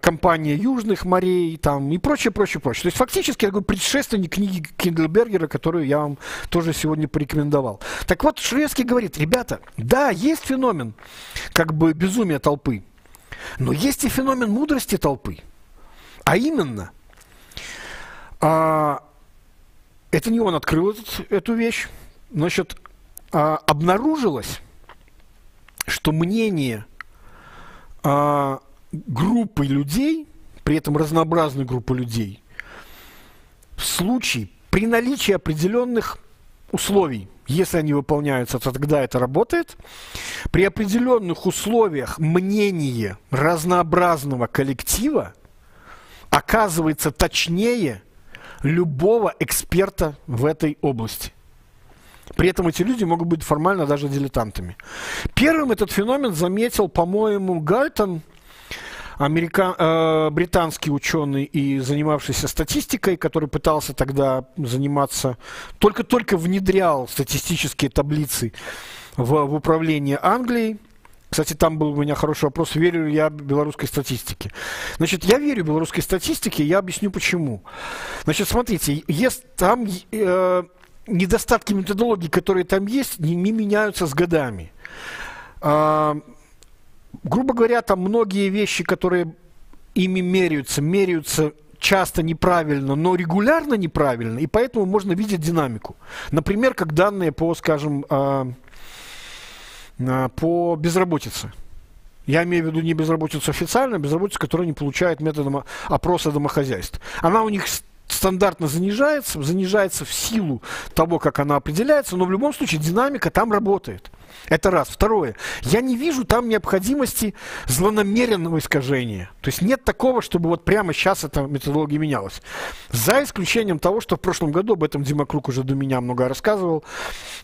компания Южных морей там, и прочее, прочее, прочее. То есть фактически такой предшественник книги Киндлбергера, которую я вам тоже сегодня порекомендовал. Так вот, Шведский говорит, ребята, да, есть феномен как бы безумия толпы, но есть и феномен мудрости толпы. А именно – а, это не он открыл этот, эту вещь. Значит, а, обнаружилось, что мнение а, группы людей, при этом разнообразной группы людей, в случае при наличии определенных условий, если они выполняются, то тогда это работает. При определенных условиях мнение разнообразного коллектива оказывается точнее – любого эксперта в этой области. При этом эти люди могут быть формально даже дилетантами. Первым этот феномен заметил, по-моему, Гальтон, американ, э, британский ученый и занимавшийся статистикой, который пытался тогда заниматься, только-только внедрял статистические таблицы в, в управление Англией. Кстати, там был у меня хороший вопрос, верю ли я белорусской статистике. Значит, я верю белорусской статистике, я объясню почему. Значит, смотрите, есть там э, недостатки методологии, которые там есть, не, не меняются с годами. А, грубо говоря, там многие вещи, которые ими меряются, меряются часто неправильно, но регулярно неправильно, и поэтому можно видеть динамику. Например, как данные по, скажем, а, по безработице. Я имею в виду не безработицу официальную, а безработицу, которая не получает методом опроса домохозяйств. Она у них стандартно занижается, занижается в силу того, как она определяется, но в любом случае динамика там работает. Это раз. Второе. Я не вижу там необходимости злонамеренного искажения. То есть нет такого, чтобы вот прямо сейчас эта методология менялась. За исключением того, что в прошлом году, об этом Дима Круг уже до меня много рассказывал,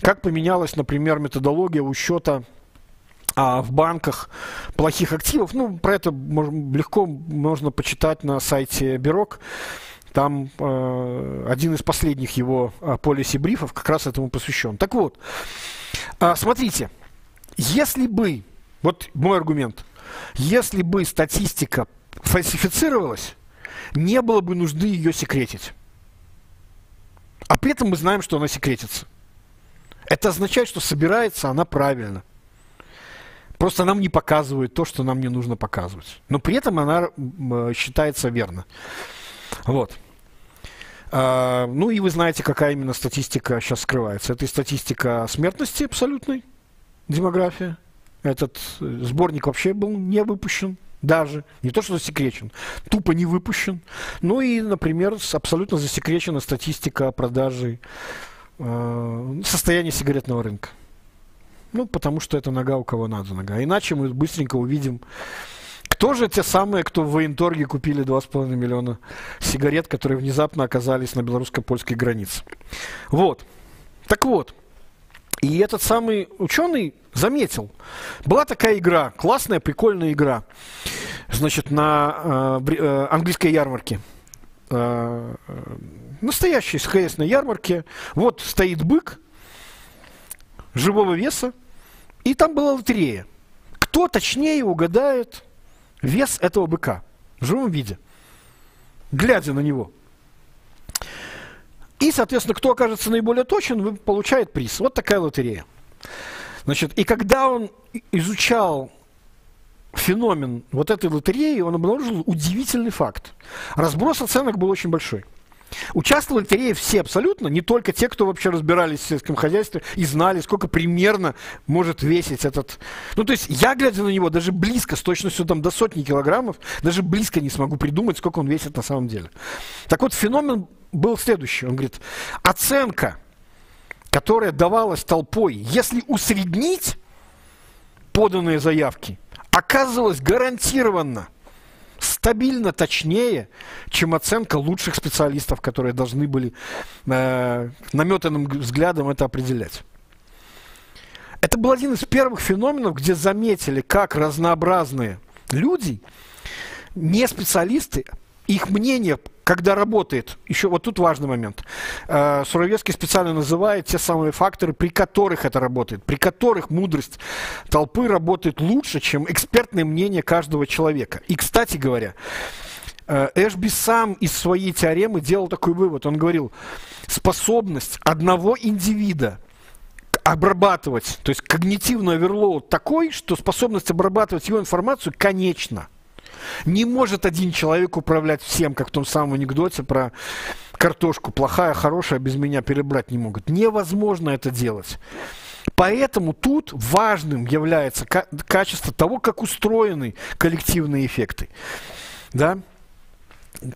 как поменялась, например, методология учета а в банках плохих активов. Ну, про это можно, легко можно почитать на сайте Бирок. Там э, один из последних его э, полиси-брифов как раз этому посвящен. Так вот, э, смотрите, если бы, вот мой аргумент, если бы статистика фальсифицировалась, не было бы нужды ее секретить. А при этом мы знаем, что она секретится. Это означает, что собирается она правильно. Просто нам не показывают то, что нам не нужно показывать. Но при этом она э, считается верно. Вот. А, ну и вы знаете, какая именно статистика сейчас скрывается. Это статистика смертности абсолютной, демография. Этот э, сборник вообще был не выпущен даже, не то что засекречен, тупо не выпущен. Ну и, например, абсолютно засекречена статистика продажи э, состояния сигаретного рынка. Ну, потому что это нога у кого надо нога. Иначе мы быстренько увидим кто же те самые, кто в военторге купили 2,5 миллиона сигарет, которые внезапно оказались на белорусско-польской границе? Вот. Так вот. И этот самый ученый заметил. Была такая игра, классная, прикольная игра. Значит, на э, э, английской ярмарке. Э, э, настоящей СХС ярмарке. Вот стоит бык живого веса. И там была лотерея. Кто точнее угадает вес этого быка в живом виде, глядя на него. И, соответственно, кто окажется наиболее точен, получает приз. Вот такая лотерея. Значит, и когда он изучал феномен вот этой лотереи, он обнаружил удивительный факт. Разброс оценок был очень большой. Участвовали в лотерее все абсолютно, не только те, кто вообще разбирались в сельском хозяйстве и знали, сколько примерно может весить этот... Ну, то есть я, глядя на него, даже близко, с точностью там до сотни килограммов, даже близко не смогу придумать, сколько он весит на самом деле. Так вот, феномен был следующий. Он говорит, оценка, которая давалась толпой, если усреднить поданные заявки, оказывалась гарантированно – стабильно точнее, чем оценка лучших специалистов, которые должны были э, наметанным взглядом это определять. Это был один из первых феноменов, где заметили, как разнообразные люди, не специалисты, их мнение когда работает, еще вот тут важный момент, э, Суровецкий специально называет те самые факторы, при которых это работает, при которых мудрость толпы работает лучше, чем экспертное мнение каждого человека. И, кстати говоря, э, Эшби сам из своей теоремы делал такой вывод. Он говорил, способность одного индивида обрабатывать, то есть когнитивный оверлоуд такой, что способность обрабатывать его информацию конечна. Не может один человек управлять всем, как в том самом анекдоте про картошку. Плохая, хорошая, без меня перебрать не могут. Невозможно это делать. Поэтому тут важным является качество того, как устроены коллективные эффекты. Да?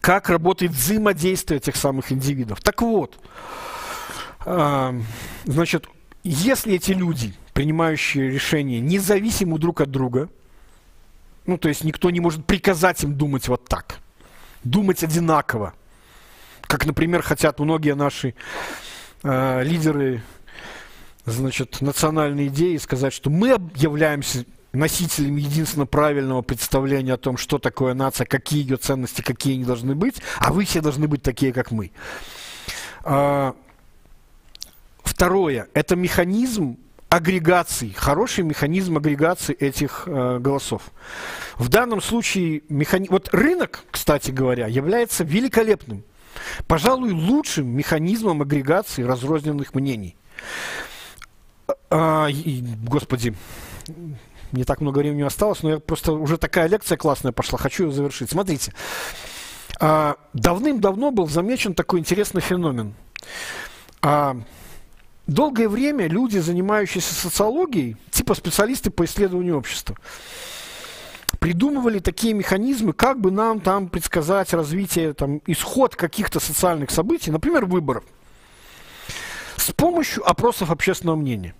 Как работает взаимодействие этих самых индивидов. Так вот, значит, если эти люди, принимающие решения, независимы друг от друга – ну, то есть никто не может приказать им думать вот так. Думать одинаково. Как, например, хотят многие наши э, лидеры, значит, национальной идеи сказать, что мы являемся носителем единственно правильного представления о том, что такое нация, какие ее ценности, какие они должны быть, а вы все должны быть такие, как мы. А, второе, это механизм агрегации, хороший механизм агрегации этих э, голосов. В данном случае механи... вот рынок, кстати говоря, является великолепным, пожалуй, лучшим механизмом агрегации разрозненных мнений. А, и, господи, не так много времени осталось, но я просто уже такая лекция классная пошла, хочу ее завершить. Смотрите, а, давным-давно был замечен такой интересный феномен. А, долгое время люди, занимающиеся социологией, типа специалисты по исследованию общества, придумывали такие механизмы, как бы нам там предсказать развитие, там, исход каких-то социальных событий, например, выборов, с помощью опросов общественного мнения.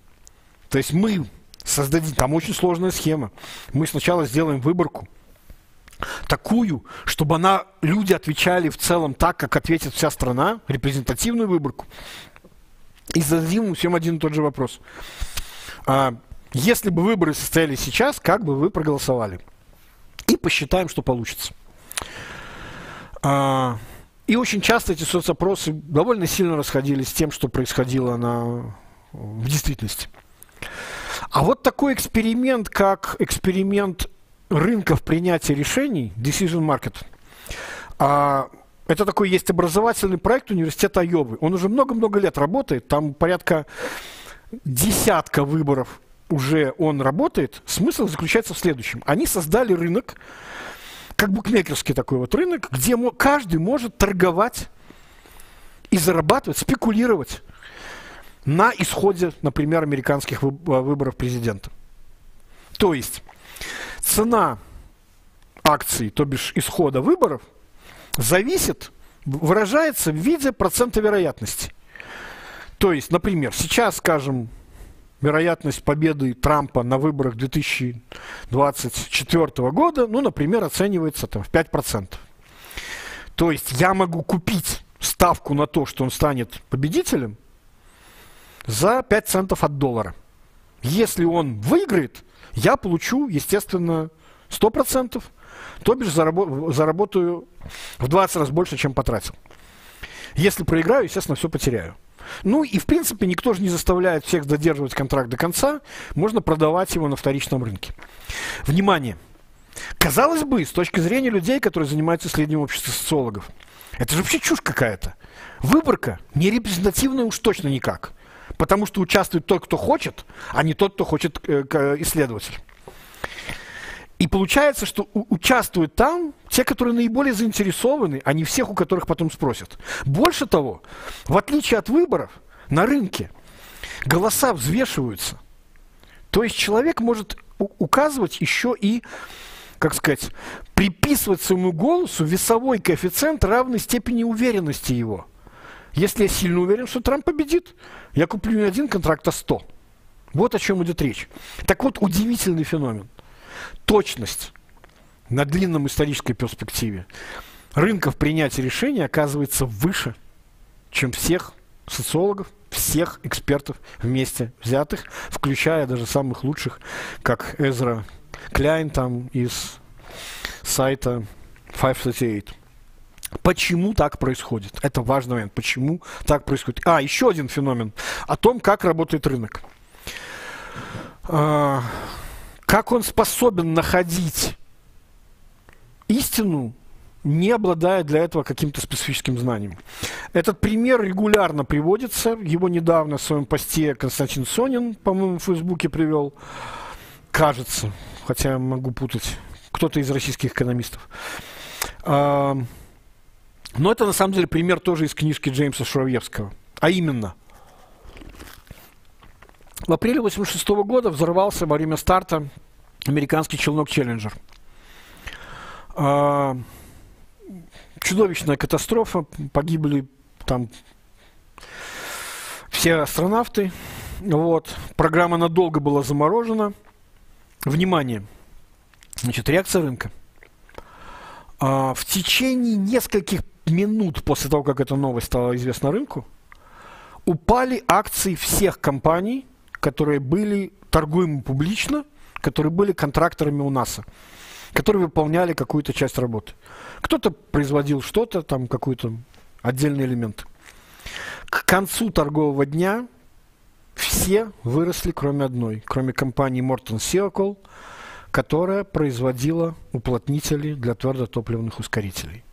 То есть мы создадим, там очень сложная схема. Мы сначала сделаем выборку, такую, чтобы она, люди отвечали в целом так, как ответит вся страна, репрезентативную выборку. И зададим всем один и тот же вопрос. А, если бы выборы состоялись сейчас, как бы вы проголосовали? И посчитаем, что получится. А, и очень часто эти соцопросы довольно сильно расходились с тем, что происходило на, в действительности. А вот такой эксперимент, как эксперимент рынков принятия решений, Decision Market, а, это такой есть образовательный проект университета Айовы. Он уже много-много лет работает, там порядка десятка выборов уже он работает. Смысл заключается в следующем. Они создали рынок, как букмекерский такой вот рынок, где каждый может торговать и зарабатывать, спекулировать на исходе, например, американских выборов президента. То есть цена акций, то бишь исхода выборов, зависит, выражается в виде процента вероятности. То есть, например, сейчас, скажем, вероятность победы Трампа на выборах 2024 года, ну, например, оценивается там, в 5%. То есть я могу купить ставку на то, что он станет победителем, за 5 центов от доллара. Если он выиграет, я получу, естественно, 100%, то бишь зарабо заработаю в 20 раз больше, чем потратил. Если проиграю, естественно, все потеряю. Ну и, в принципе, никто же не заставляет всех додерживать контракт до конца. Можно продавать его на вторичном рынке. Внимание! Казалось бы, с точки зрения людей, которые занимаются исследованием общества социологов, это же вообще чушь какая-то. Выборка не репрезентативная уж точно никак. Потому что участвует тот, кто хочет, а не тот, кто хочет э, исследователь. И получается, что участвуют там те, которые наиболее заинтересованы, а не всех, у которых потом спросят. Больше того, в отличие от выборов, на рынке голоса взвешиваются. То есть человек может указывать еще и, как сказать, приписывать своему голосу весовой коэффициент равной степени уверенности его. Если я сильно уверен, что Трамп победит, я куплю не один контракт, а сто. Вот о чем идет речь. Так вот, удивительный феномен – точность на длинном исторической перспективе рынков принятия решений оказывается выше, чем всех социологов, всех экспертов вместе взятых, включая даже самых лучших, как Эзра Кляйн там из сайта 538. Почему так происходит? Это важный момент. Почему так происходит? А, еще один феномен о том, как работает рынок. Как он способен находить истину, не обладая для этого каким-то специфическим знанием. Этот пример регулярно приводится. Его недавно в своем посте Константин Сонин, по-моему, в Фейсбуке привел. Кажется, хотя могу путать. Кто-то из российских экономистов. А, но это на самом деле пример тоже из книжки Джеймса Шуравьевского. А именно, в апреле 1986 года взорвался во время старта американский челнок «Челленджер». А, чудовищная катастрофа, погибли там все астронавты. Вот. Программа надолго была заморожена. Внимание! Значит, реакция рынка. А, в течение нескольких минут после того, как эта новость стала известна рынку, упали акции всех компаний, которые были торгуемы публично, которые были контракторами у НАСА, которые выполняли какую-то часть работы. Кто-то производил что-то, там какой-то отдельный элемент. К концу торгового дня все выросли, кроме одной, кроме компании Morton Seacol, которая производила уплотнители для твердотопливных ускорителей.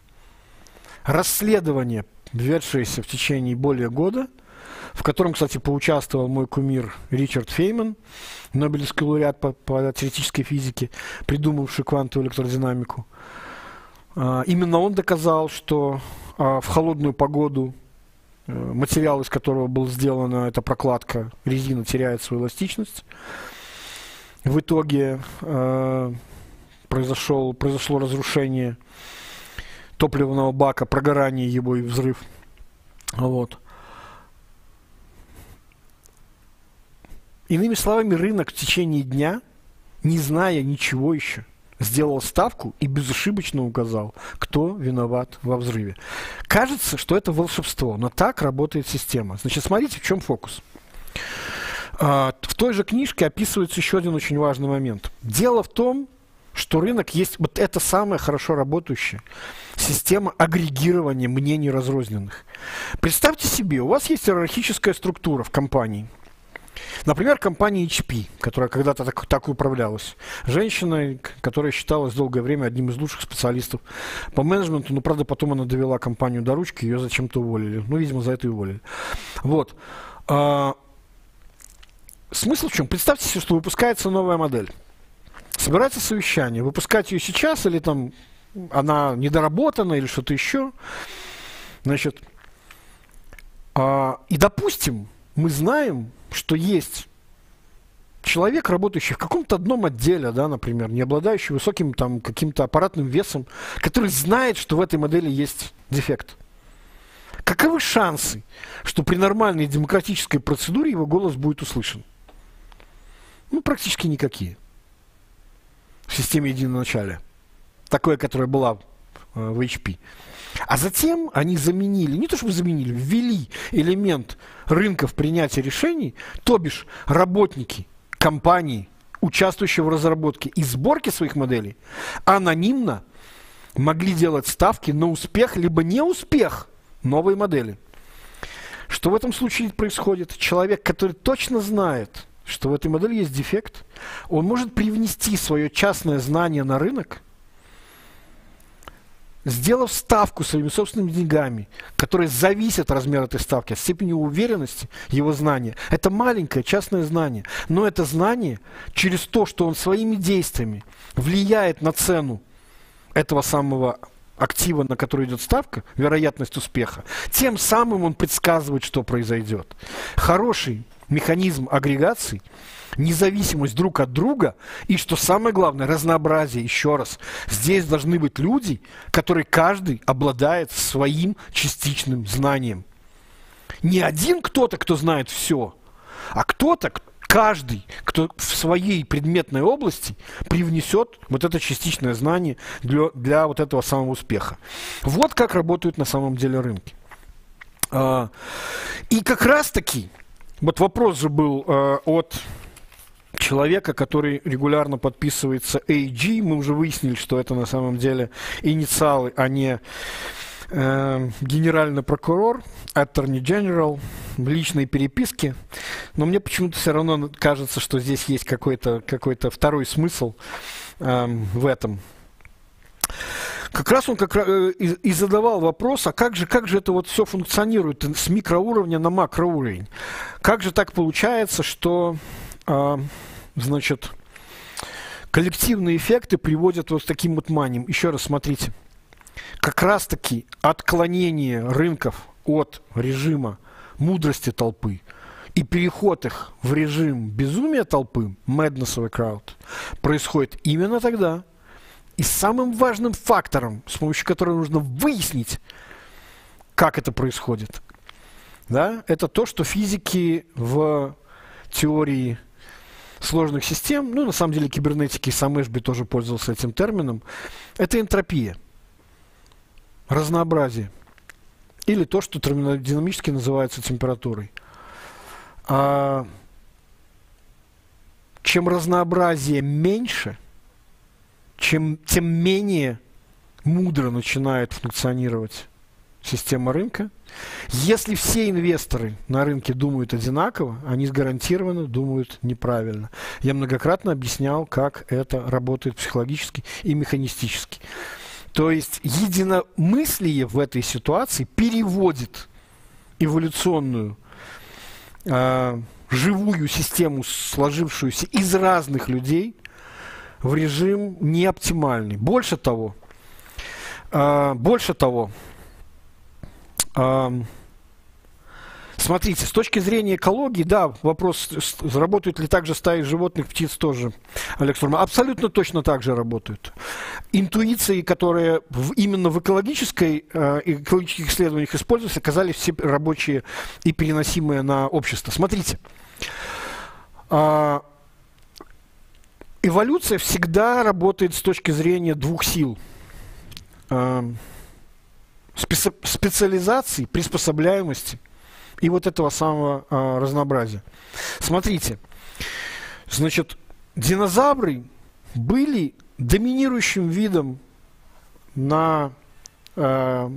Расследование, ведшееся в течение более года, в котором, кстати, поучаствовал мой кумир Ричард Фейман, Нобелевский лауреат по, по теоретической физике, придумавший квантовую электродинамику. А, именно он доказал, что а, в холодную погоду э, материал, из которого был сделана эта прокладка, резина теряет свою эластичность. В итоге э, произошел, произошло разрушение топливного бака, прогорание его и взрыв. Вот. Иными словами, рынок в течение дня, не зная ничего еще, сделал ставку и безошибочно указал, кто виноват во взрыве. Кажется, что это волшебство, но так работает система. Значит, смотрите, в чем фокус. А, в той же книжке описывается еще один очень важный момент. Дело в том, что рынок есть, вот это самая хорошо работающая система агрегирования мнений разрозненных. Представьте себе, у вас есть иерархическая структура в компании – Например, компания HP, которая когда-то так, так управлялась. Женщина, которая считалась долгое время одним из лучших специалистов по менеджменту, но, правда, потом она довела компанию до ручки, ее зачем-то уволили. Ну, видимо, за это и уволили. Вот. А, смысл в чем? Представьте себе, что выпускается новая модель. Собирается совещание. Выпускать ее сейчас или там она недоработана или что-то еще. Значит, а, и допустим, мы знаем, что есть человек, работающий в каком-то одном отделе, да, например, не обладающий высоким там каким-то аппаратным весом, который знает, что в этой модели есть дефект. Каковы шансы, что при нормальной демократической процедуре его голос будет услышан? Ну, практически никакие. В системе единого начала. Такое, которая была э, в HP. А затем они заменили, не то чтобы заменили, ввели элемент рынка в принятии решений, то бишь работники компании, участвующие в разработке и сборке своих моделей, анонимно могли делать ставки на успех либо неуспех новой модели. Что в этом случае происходит? Человек, который точно знает, что в этой модели есть дефект, он может привнести свое частное знание на рынок – сделав ставку своими собственными деньгами, которая зависит от размера этой ставки, от степени уверенности его знания. Это маленькое частное знание, но это знание через то, что он своими действиями влияет на цену этого самого актива, на который идет ставка, вероятность успеха, тем самым он предсказывает, что произойдет. Хороший механизм агрегации – независимость друг от друга и, что самое главное, разнообразие. Еще раз, здесь должны быть люди, которые каждый обладает своим частичным знанием. Не один кто-то, кто знает все, а кто-то, каждый, кто в своей предметной области привнесет вот это частичное знание для, для вот этого самого успеха. Вот как работают на самом деле рынки. А, и как раз таки, вот вопрос же был э, от человека, который регулярно подписывается AG. Мы уже выяснили, что это на самом деле инициалы, а не э, генеральный прокурор, attorney general, личные переписки. Но мне почему-то все равно кажется, что здесь есть какой-то какой второй смысл э, в этом. Как раз он как э, и, задавал вопрос, а как же, как же это вот все функционирует с микроуровня на макроуровень? Как же так получается, что а, значит, коллективные эффекты приводят вот к таким вот маниям. Еще раз смотрите. Как раз-таки отклонение рынков от режима мудрости толпы и переход их в режим безумия толпы, madness of a crowd, происходит именно тогда. И самым важным фактором, с помощью которого нужно выяснить, как это происходит, да, это то, что физики в теории сложных систем, ну, на самом деле, кибернетики, сам Эшби тоже пользовался этим термином, это энтропия, разнообразие. Или то, что терминодинамически называется температурой. А чем разнообразие меньше, чем, тем менее мудро начинает функционировать система рынка. Если все инвесторы на рынке думают одинаково, они гарантированно думают неправильно. Я многократно объяснял, как это работает психологически и механистически. То есть единомыслие в этой ситуации переводит эволюционную э, живую систему, сложившуюся из разных людей, в режим неоптимальный. Больше того, э, больше того, э, Смотрите, с точки зрения экологии, да, вопрос, работают ли также стаи животных, птиц тоже, Сурма, абсолютно точно так же работают. Интуиции, которые именно в экологической, э, экологических исследованиях используются, оказались все рабочие и переносимые на общество. Смотрите, эволюция всегда работает с точки зрения двух сил. Специ специализации, приспособляемости – и вот этого самого а, разнообразия. Смотрите, значит, динозавры были доминирующим видом на э,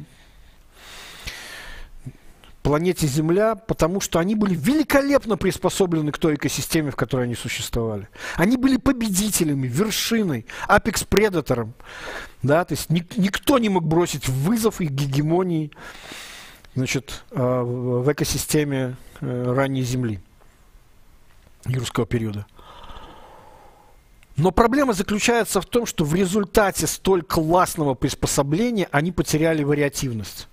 планете Земля, потому что они были великолепно приспособлены к той экосистеме, в которой они существовали. Они были победителями, вершиной, апекс-предатором. Да? То есть ни, никто не мог бросить вызов их гегемонии значит, э, в экосистеме э, ранней Земли юрского периода. Но проблема заключается в том, что в результате столь классного приспособления они потеряли вариативность.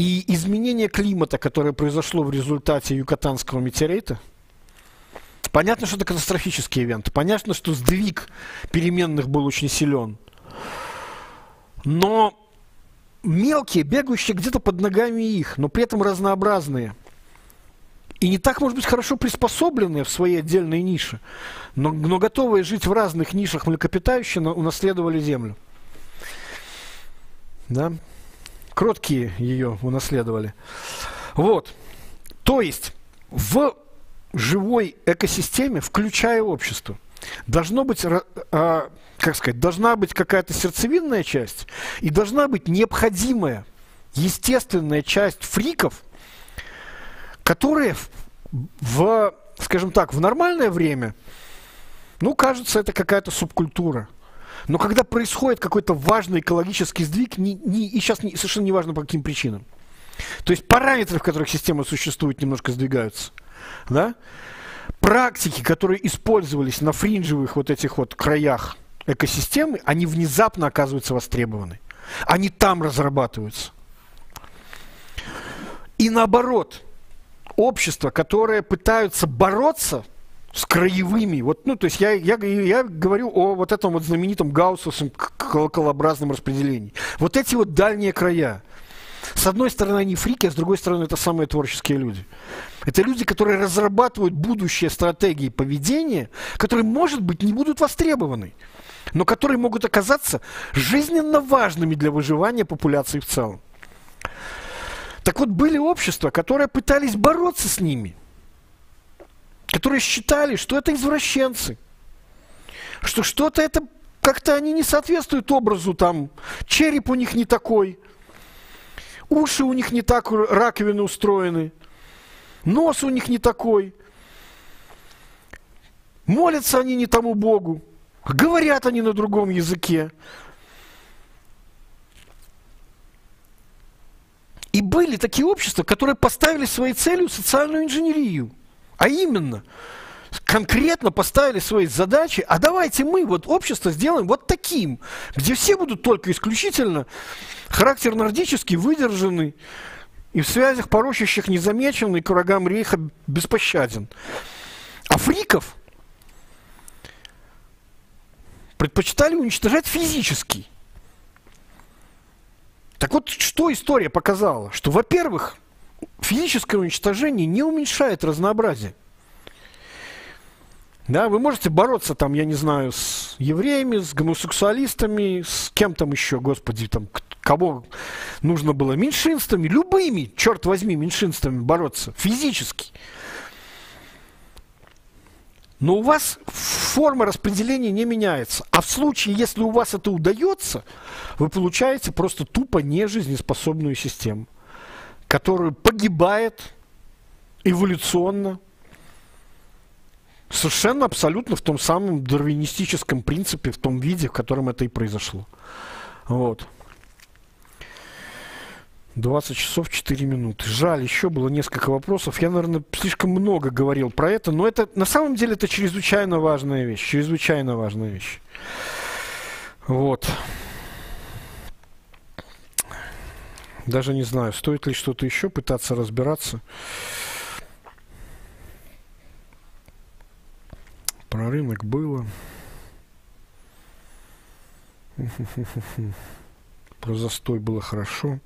И изменение климата, которое произошло в результате юкатанского метеорита, понятно, что это катастрофический ивент. Понятно, что сдвиг переменных был очень силен. Но мелкие, бегающие где-то под ногами их, но при этом разнообразные. И не так, может быть, хорошо приспособленные в своей отдельной нише, но, но готовые жить в разных нишах млекопитающие унаследовали землю. Да? Кроткие ее унаследовали. Вот. То есть в живой экосистеме, включая общество, должно быть а, как сказать, должна быть какая-то сердцевинная часть и должна быть необходимая, естественная часть фриков, которые в, скажем так, в нормальное время, ну, кажется, это какая-то субкультура. Но когда происходит какой-то важный экологический сдвиг, не, не, и сейчас не, совершенно не важно по каким причинам. То есть параметры, в которых система существует, немножко сдвигаются. Да? Практики, которые использовались на фринжевых вот этих вот краях экосистемы, они внезапно оказываются востребованы. Они там разрабатываются. И наоборот, общества, которые пытаются бороться с краевыми, вот, ну, то есть я, я, я говорю о вот этом вот знаменитом гауссовском колоколообразном распределении. Вот эти вот дальние края. С одной стороны, они фрики, а с другой стороны, это самые творческие люди. Это люди, которые разрабатывают будущие стратегии поведения, которые, может быть, не будут востребованы но которые могут оказаться жизненно важными для выживания популяции в целом. Так вот, были общества, которые пытались бороться с ними, которые считали, что это извращенцы, что что-то это как-то они не соответствуют образу, там, череп у них не такой, уши у них не так раковины устроены, нос у них не такой, молятся они не тому Богу. Говорят они на другом языке. И были такие общества, которые поставили своей целью социальную инженерию. А именно, конкретно поставили свои задачи, а давайте мы вот общество сделаем вот таким, где все будут только исключительно характер нордический, выдержанный, и в связях порочащих незамеченный к врагам рейха беспощаден. А фриков – предпочитали уничтожать физически. Так вот, что история показала? Что, во-первых, физическое уничтожение не уменьшает разнообразие. Да, вы можете бороться там, я не знаю, с евреями, с гомосексуалистами, с кем там еще, господи, там, кого нужно было, меньшинствами, любыми, черт возьми, меньшинствами бороться физически. Но у вас форма распределения не меняется. А в случае, если у вас это удается, вы получаете просто тупо нежизнеспособную систему, которая погибает эволюционно, совершенно абсолютно в том самом дарвинистическом принципе, в том виде, в котором это и произошло. Вот. 20 часов 4 минуты. Жаль, еще было несколько вопросов. Я, наверное, слишком много говорил про это, но это на самом деле это чрезвычайно важная вещь. Чрезвычайно важная вещь. Вот. Даже не знаю, стоит ли что-то еще пытаться разбираться. Про рынок было. Про застой было хорошо.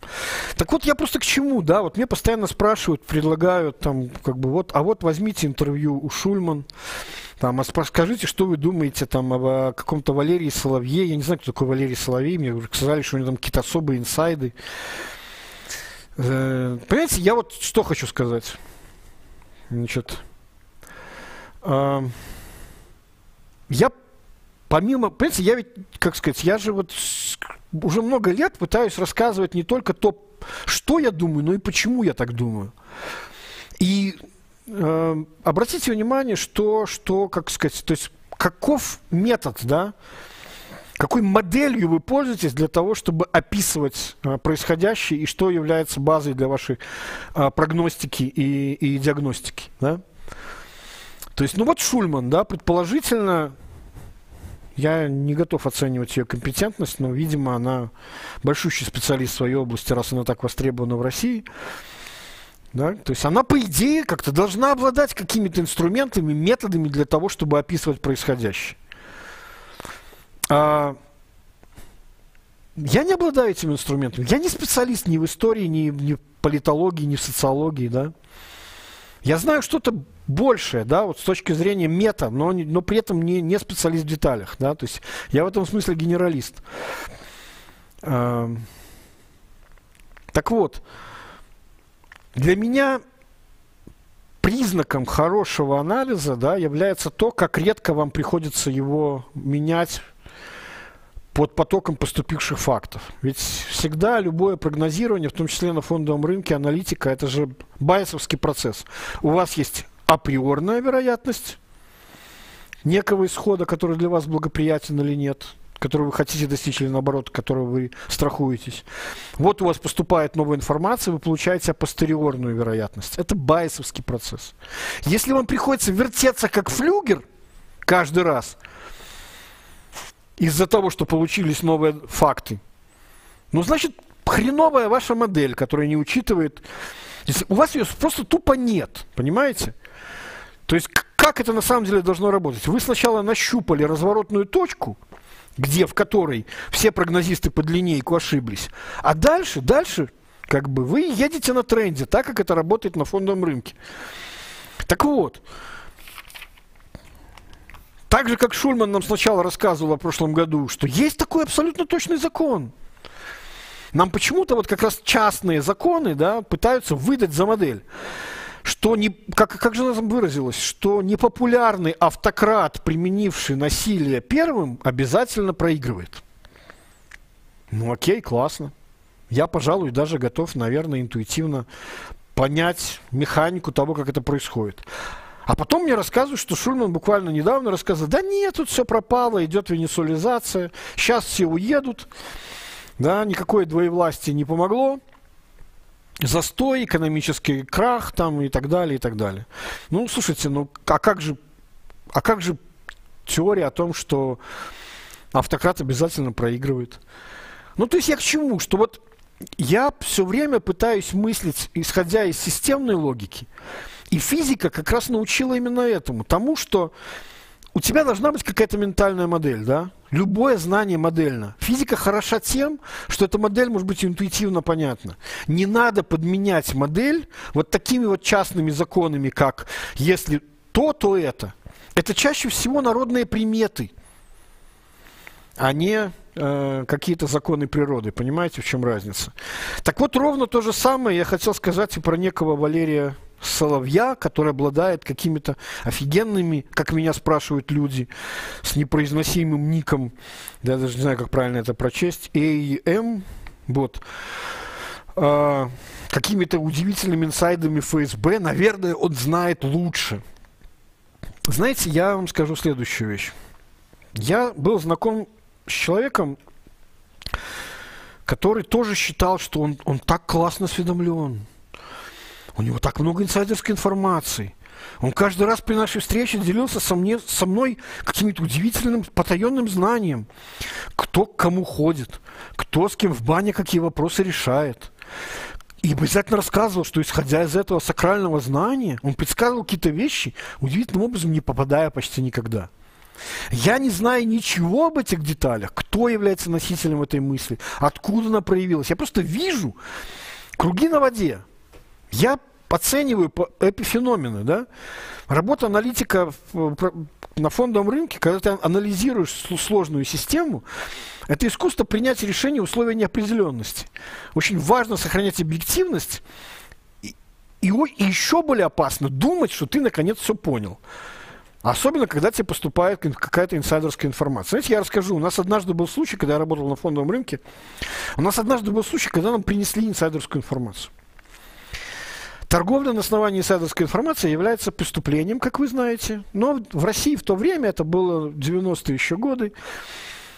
Так вот, я просто к чему, да, вот мне постоянно спрашивают, предлагают, там, как бы, вот, а вот возьмите интервью у Шульман, там, а скажите, что вы думаете, там, о, о каком-то Валерии Соловье, я не знаю, кто такой Валерий Соловей, мне сказали, что у него там какие-то особые инсайды. Э, понимаете, я вот что хочу сказать. Значит, э, я помимо, понимаете, я ведь, как сказать, я же вот уже много лет пытаюсь рассказывать не только то, что я думаю, но и почему я так думаю. И э, обратите внимание, что, что, как сказать, то есть каков метод, да, какой моделью вы пользуетесь для того, чтобы описывать э, происходящее и что является базой для вашей э, прогностики и, и диагностики, да? То есть, ну вот Шульман, да, предположительно, я не готов оценивать ее компетентность, но, видимо, она большущий специалист в своей области, раз она так востребована в России. Да? То есть она, по идее, как-то должна обладать какими-то инструментами, методами для того, чтобы описывать происходящее. А, я не обладаю этим инструментом. Я не специалист ни в истории, ни, ни в политологии, ни в социологии. Да? Я знаю что-то большее, да, вот с точки зрения мета, но, но при этом не, не специалист в деталях, да, то есть я в этом смысле генералист. Так вот, для меня признаком хорошего анализа да, является то, как редко вам приходится его менять под потоком поступивших фактов. Ведь всегда любое прогнозирование, в том числе на фондовом рынке, аналитика, это же байесовский процесс. У вас есть априорная вероятность некого исхода, который для вас благоприятен или нет, который вы хотите достичь или наоборот, которого вы страхуетесь. Вот у вас поступает новая информация, вы получаете апостериорную вероятность. Это байесовский процесс. Если вам приходится вертеться как флюгер каждый раз – из-за того, что получились новые факты. Ну, значит, хреновая ваша модель, которая не учитывает... У вас ее просто тупо нет, понимаете? То есть как это на самом деле должно работать? Вы сначала нащупали разворотную точку, где, в которой все прогнозисты под линейку ошиблись, а дальше, дальше, как бы вы едете на тренде, так как это работает на фондовом рынке. Так вот, так же, как Шульман нам сначала рассказывал в прошлом году, что есть такой абсолютно точный закон. Нам почему-то вот как раз частные законы да, пытаются выдать за модель. Что не, как, как же она там выразилась, что непопулярный автократ, применивший насилие первым, обязательно проигрывает. Ну окей, классно. Я, пожалуй, даже готов, наверное, интуитивно понять механику того, как это происходит. А потом мне рассказывают, что Шульман буквально недавно рассказывал, да нет, тут все пропало, идет венесуализация, сейчас все уедут, да, никакое двоевластие не помогло, застой, экономический крах там и так далее, и так далее. Ну, слушайте, ну, а как же, а как же теория о том, что автократ обязательно проигрывает? Ну, то есть я к чему? Что вот я все время пытаюсь мыслить, исходя из системной логики, и физика как раз научила именно этому. Тому, что у тебя должна быть какая-то ментальная модель, да? Любое знание модельно. Физика хороша тем, что эта модель может быть интуитивно понятна. Не надо подменять модель вот такими вот частными законами, как если то, то это. Это чаще всего народные приметы, а не э, какие-то законы природы. Понимаете, в чем разница? Так вот, ровно то же самое я хотел сказать и про некого Валерия Соловья, который обладает какими-то офигенными, как меня спрашивают люди, с непроизносимым ником, я даже не знаю, как правильно это прочесть, AM, вот, э, какими-то удивительными инсайдами ФСБ, наверное, он знает лучше. Знаете, я вам скажу следующую вещь. Я был знаком с человеком, который тоже считал, что он, он так классно осведомлен. У него так много инсайдерской информации. Он каждый раз при нашей встрече делился со, мне, со мной каким-то удивительным потаенным знанием. Кто к кому ходит, кто с кем в бане какие вопросы решает. И обязательно рассказывал, что исходя из этого сакрального знания, он предсказывал какие-то вещи, удивительным образом не попадая почти никогда. Я не знаю ничего об этих деталях, кто является носителем этой мысли, откуда она проявилась. Я просто вижу круги на воде. Я оцениваю эпифеномены. Да? Работа аналитика на фондовом рынке, когда ты анализируешь сложную систему, это искусство принятия решения в условиях неопределенности. Очень важно сохранять объективность и, и еще более опасно думать, что ты наконец все понял. Особенно, когда тебе поступает какая-то инсайдерская информация. Знаете, я расскажу. У нас однажды был случай, когда я работал на фондовом рынке, у нас однажды был случай, когда нам принесли инсайдерскую информацию. Торговля на основании инсайдерской информации является преступлением, как вы знаете. Но в России в то время, это было 90-е еще годы,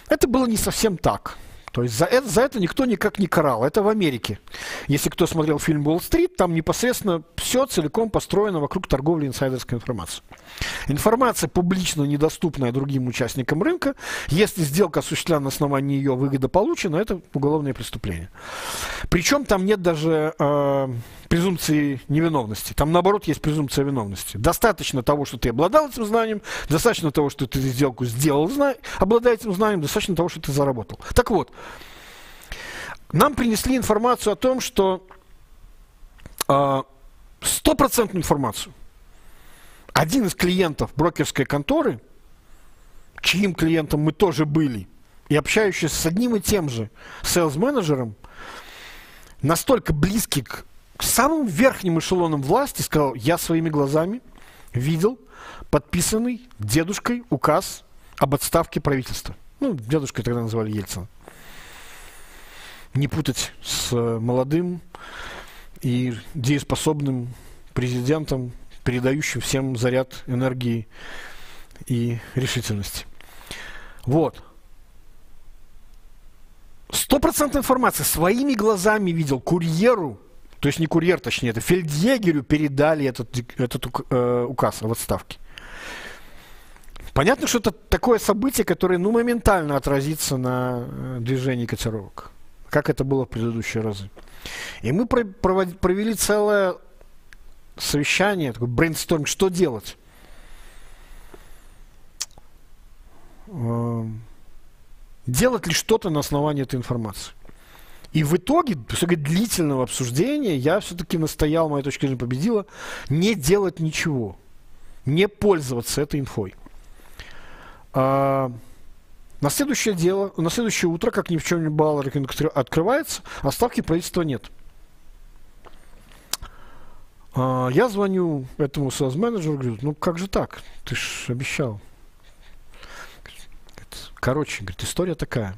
это было не совсем так. То есть за это, за это никто никак не карал. Это в Америке. Если кто смотрел фильм «Уолл-стрит», там непосредственно все целиком построено вокруг торговли инсайдерской информацией. Информация публично недоступная другим участникам рынка. Если сделка осуществлена на основании ее выгода получена, это уголовное преступление. Причем там нет даже э, презумпции невиновности. Там, наоборот, есть презумпция виновности. Достаточно того, что ты обладал этим знанием, достаточно того, что ты сделку сделал, зна... обладая этим знанием, достаточно того, что ты заработал. Так вот, нам принесли информацию о том, что а, стопроцентную информацию. Один из клиентов брокерской конторы, чьим клиентом мы тоже были, и общающийся с одним и тем же сейлс-менеджером, настолько близкий к, к самым верхним эшелонам власти, сказал, я своими глазами видел подписанный дедушкой указ об отставке правительства. Ну, дедушкой тогда называли Ельцина не путать с э, молодым и дееспособным президентом, передающим всем заряд энергии и решительности. Вот. Стопроцентная информация. Своими глазами видел курьеру, то есть не курьер, точнее, это фельдъегерю передали этот, этот э, указ об отставке. Понятно, что это такое событие, которое ну, моментально отразится на э, движении котировок как это было в предыдущие разы. И мы провели целое совещание, такой брейнсторм, что делать. Эм, делать ли что-то на основании этой информации. И в итоге, после длительного обсуждения, я все-таки настоял, моя точка зрения победила, не делать ничего, не пользоваться этой инфой. На следующее дело, на следующее утро, как ни в чем не бывало, открывается, отставки правительства нет. А, я звоню этому sales-менеджеру, говорю, ну как же так? Ты ж обещал. Короче, говорит, история такая.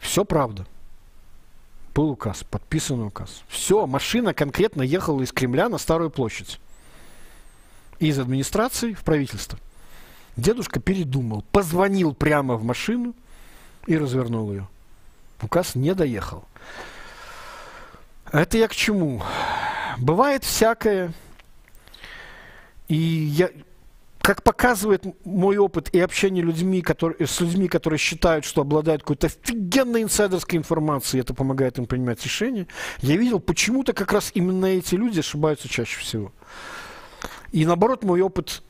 Все правда. Был указ, подписанный указ. Все, машина конкретно ехала из Кремля на Старую площадь. Из администрации в правительство. Дедушка передумал, позвонил прямо в машину и развернул ее. Указ не доехал. Это я к чему? Бывает всякое. И я, как показывает мой опыт и общение людьми, которые, с людьми, которые считают, что обладают какой-то офигенной инсайдерской информацией, это помогает им принимать решения, я видел, почему-то как раз именно эти люди ошибаются чаще всего. И наоборот, мой опыт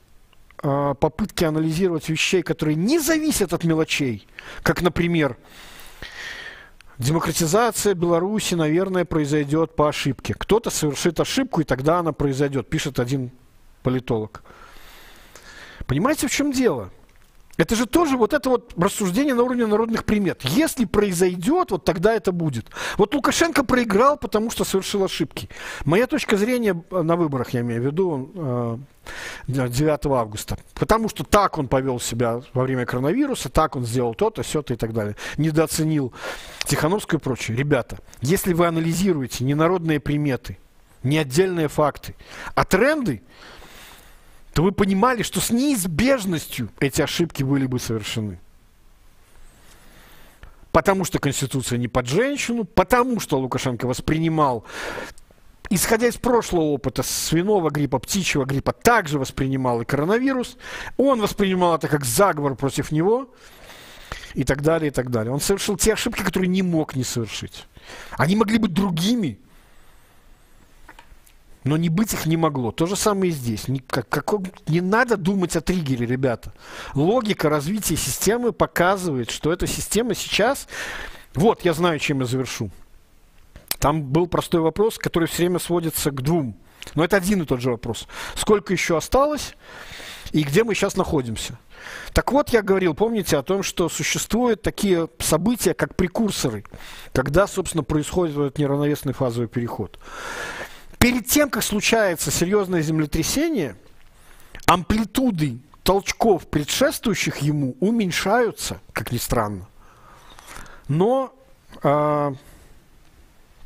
попытки анализировать вещей, которые не зависят от мелочей, как, например, демократизация Беларуси, наверное, произойдет по ошибке. Кто-то совершит ошибку, и тогда она произойдет, пишет один политолог. Понимаете, в чем дело? Это же тоже вот это вот рассуждение на уровне народных примет. Если произойдет, вот тогда это будет. Вот Лукашенко проиграл, потому что совершил ошибки. Моя точка зрения на выборах, я имею в виду, 9 э, августа. Потому что так он повел себя во время коронавируса, так он сделал то-то, все-то и так далее. Недооценил Тихановскую и прочее. Ребята, если вы анализируете не народные приметы, не отдельные факты, а тренды, то вы понимали, что с неизбежностью эти ошибки были бы совершены. потому что Конституция не под женщину, потому что Лукашенко воспринимал исходя из прошлого опыта свиного гриппа, птичьего гриппа, также воспринимал и коронавирус. Он воспринимал это как заговор против него и так далее, и так далее. Он совершил те ошибки, которые не мог не совершить. Они могли быть другими, но не быть их не могло. То же самое и здесь. Не, как, не надо думать о триггере, ребята. Логика развития системы показывает, что эта система сейчас... Вот, я знаю, чем я завершу. Там был простой вопрос, который все время сводится к двум. Но это один и тот же вопрос. Сколько еще осталось и где мы сейчас находимся? Так вот, я говорил, помните о том, что существуют такие события, как прекурсоры, когда, собственно, происходит этот неравновесный фазовый переход. Перед тем, как случается серьезное землетрясение, амплитуды толчков, предшествующих ему, уменьшаются, как ни странно. Но э,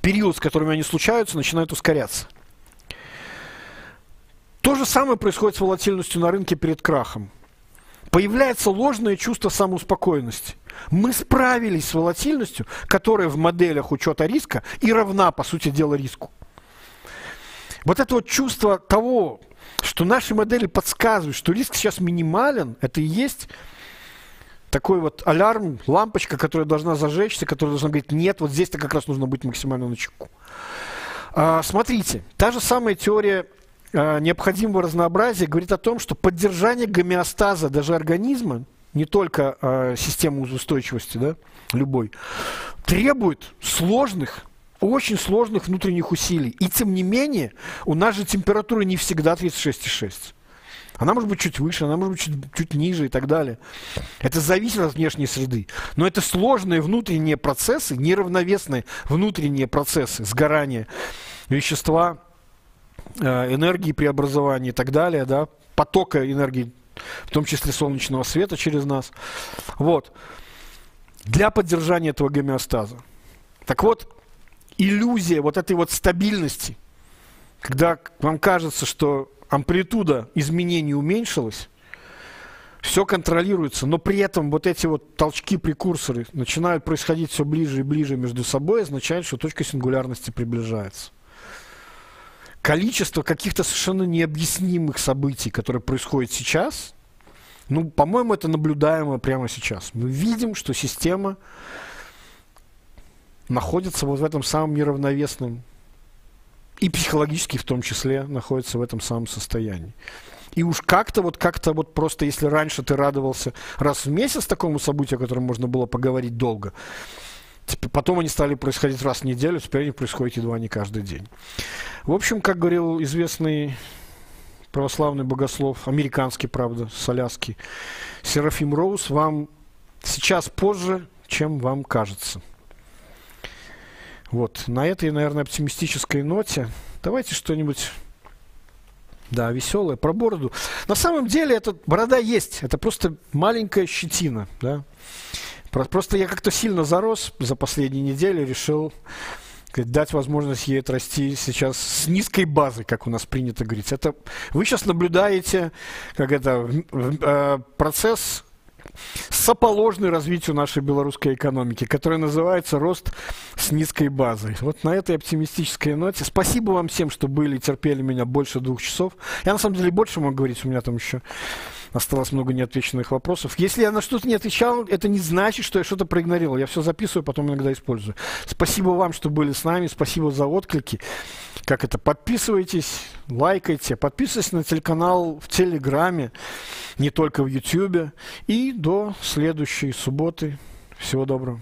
период, с которым они случаются, начинает ускоряться. То же самое происходит с волатильностью на рынке перед крахом. Появляется ложное чувство самоуспокоенности. Мы справились с волатильностью, которая в моделях учета риска и равна, по сути дела, риску. Вот это вот чувство того, что наши модели подсказывают, что риск сейчас минимален, это и есть такой вот алярм, лампочка, которая должна зажечься, которая должна говорить, нет, вот здесь-то как раз нужно быть максимально на чеку. А, смотрите, та же самая теория а, необходимого разнообразия говорит о том, что поддержание гомеостаза даже организма, не только а, системы устойчивости, да, любой, требует сложных очень сложных внутренних усилий. И тем не менее, у нас же температура не всегда 36,6. Она может быть чуть выше, она может быть чуть, чуть ниже и так далее. Это зависит от внешней среды. Но это сложные внутренние процессы, неравновесные внутренние процессы сгорания вещества, э, энергии преобразования и так далее, да, потока энергии, в том числе солнечного света через нас. Вот. Для поддержания этого гомеостаза. Так вот, иллюзия вот этой вот стабильности, когда вам кажется, что амплитуда изменений уменьшилась, все контролируется, но при этом вот эти вот толчки, прекурсоры начинают происходить все ближе и ближе между собой, означает, что точка сингулярности приближается. Количество каких-то совершенно необъяснимых событий, которые происходят сейчас, ну, по-моему, это наблюдаемо прямо сейчас. Мы видим, что система находится вот в этом самом неравновесном и психологически в том числе находится в этом самом состоянии. И уж как-то вот как-то вот просто, если раньше ты радовался раз в месяц такому событию, о котором можно было поговорить долго, теперь, потом они стали происходить раз в неделю, теперь они происходят едва не каждый день. В общем, как говорил известный православный богослов, американский, правда, соляский, Серафим Роуз, вам сейчас позже, чем вам кажется. Вот, на этой, наверное, оптимистической ноте давайте что-нибудь да, веселое, про бороду. На самом деле, эта борода есть. Это просто маленькая щетина. Да? Просто я как-то сильно зарос за последние недели, решил дать возможность ей отрасти сейчас с низкой базы, как у нас принято говорить. Это вы сейчас наблюдаете, как это э, процесс соположный развитию нашей белорусской экономики, который называется «Рост с низкой базой». Вот на этой оптимистической ноте. Спасибо вам всем, что были и терпели меня больше двух часов. Я на самом деле больше могу говорить, у меня там еще Осталось много неотвеченных вопросов. Если я на что-то не отвечал, это не значит, что я что-то проигнорировал. Я все записываю, потом иногда использую. Спасибо вам, что были с нами. Спасибо за отклики. Как это? Подписывайтесь, лайкайте. Подписывайтесь на телеканал в Телеграме, не только в Ютьюбе. И до следующей субботы. Всего доброго.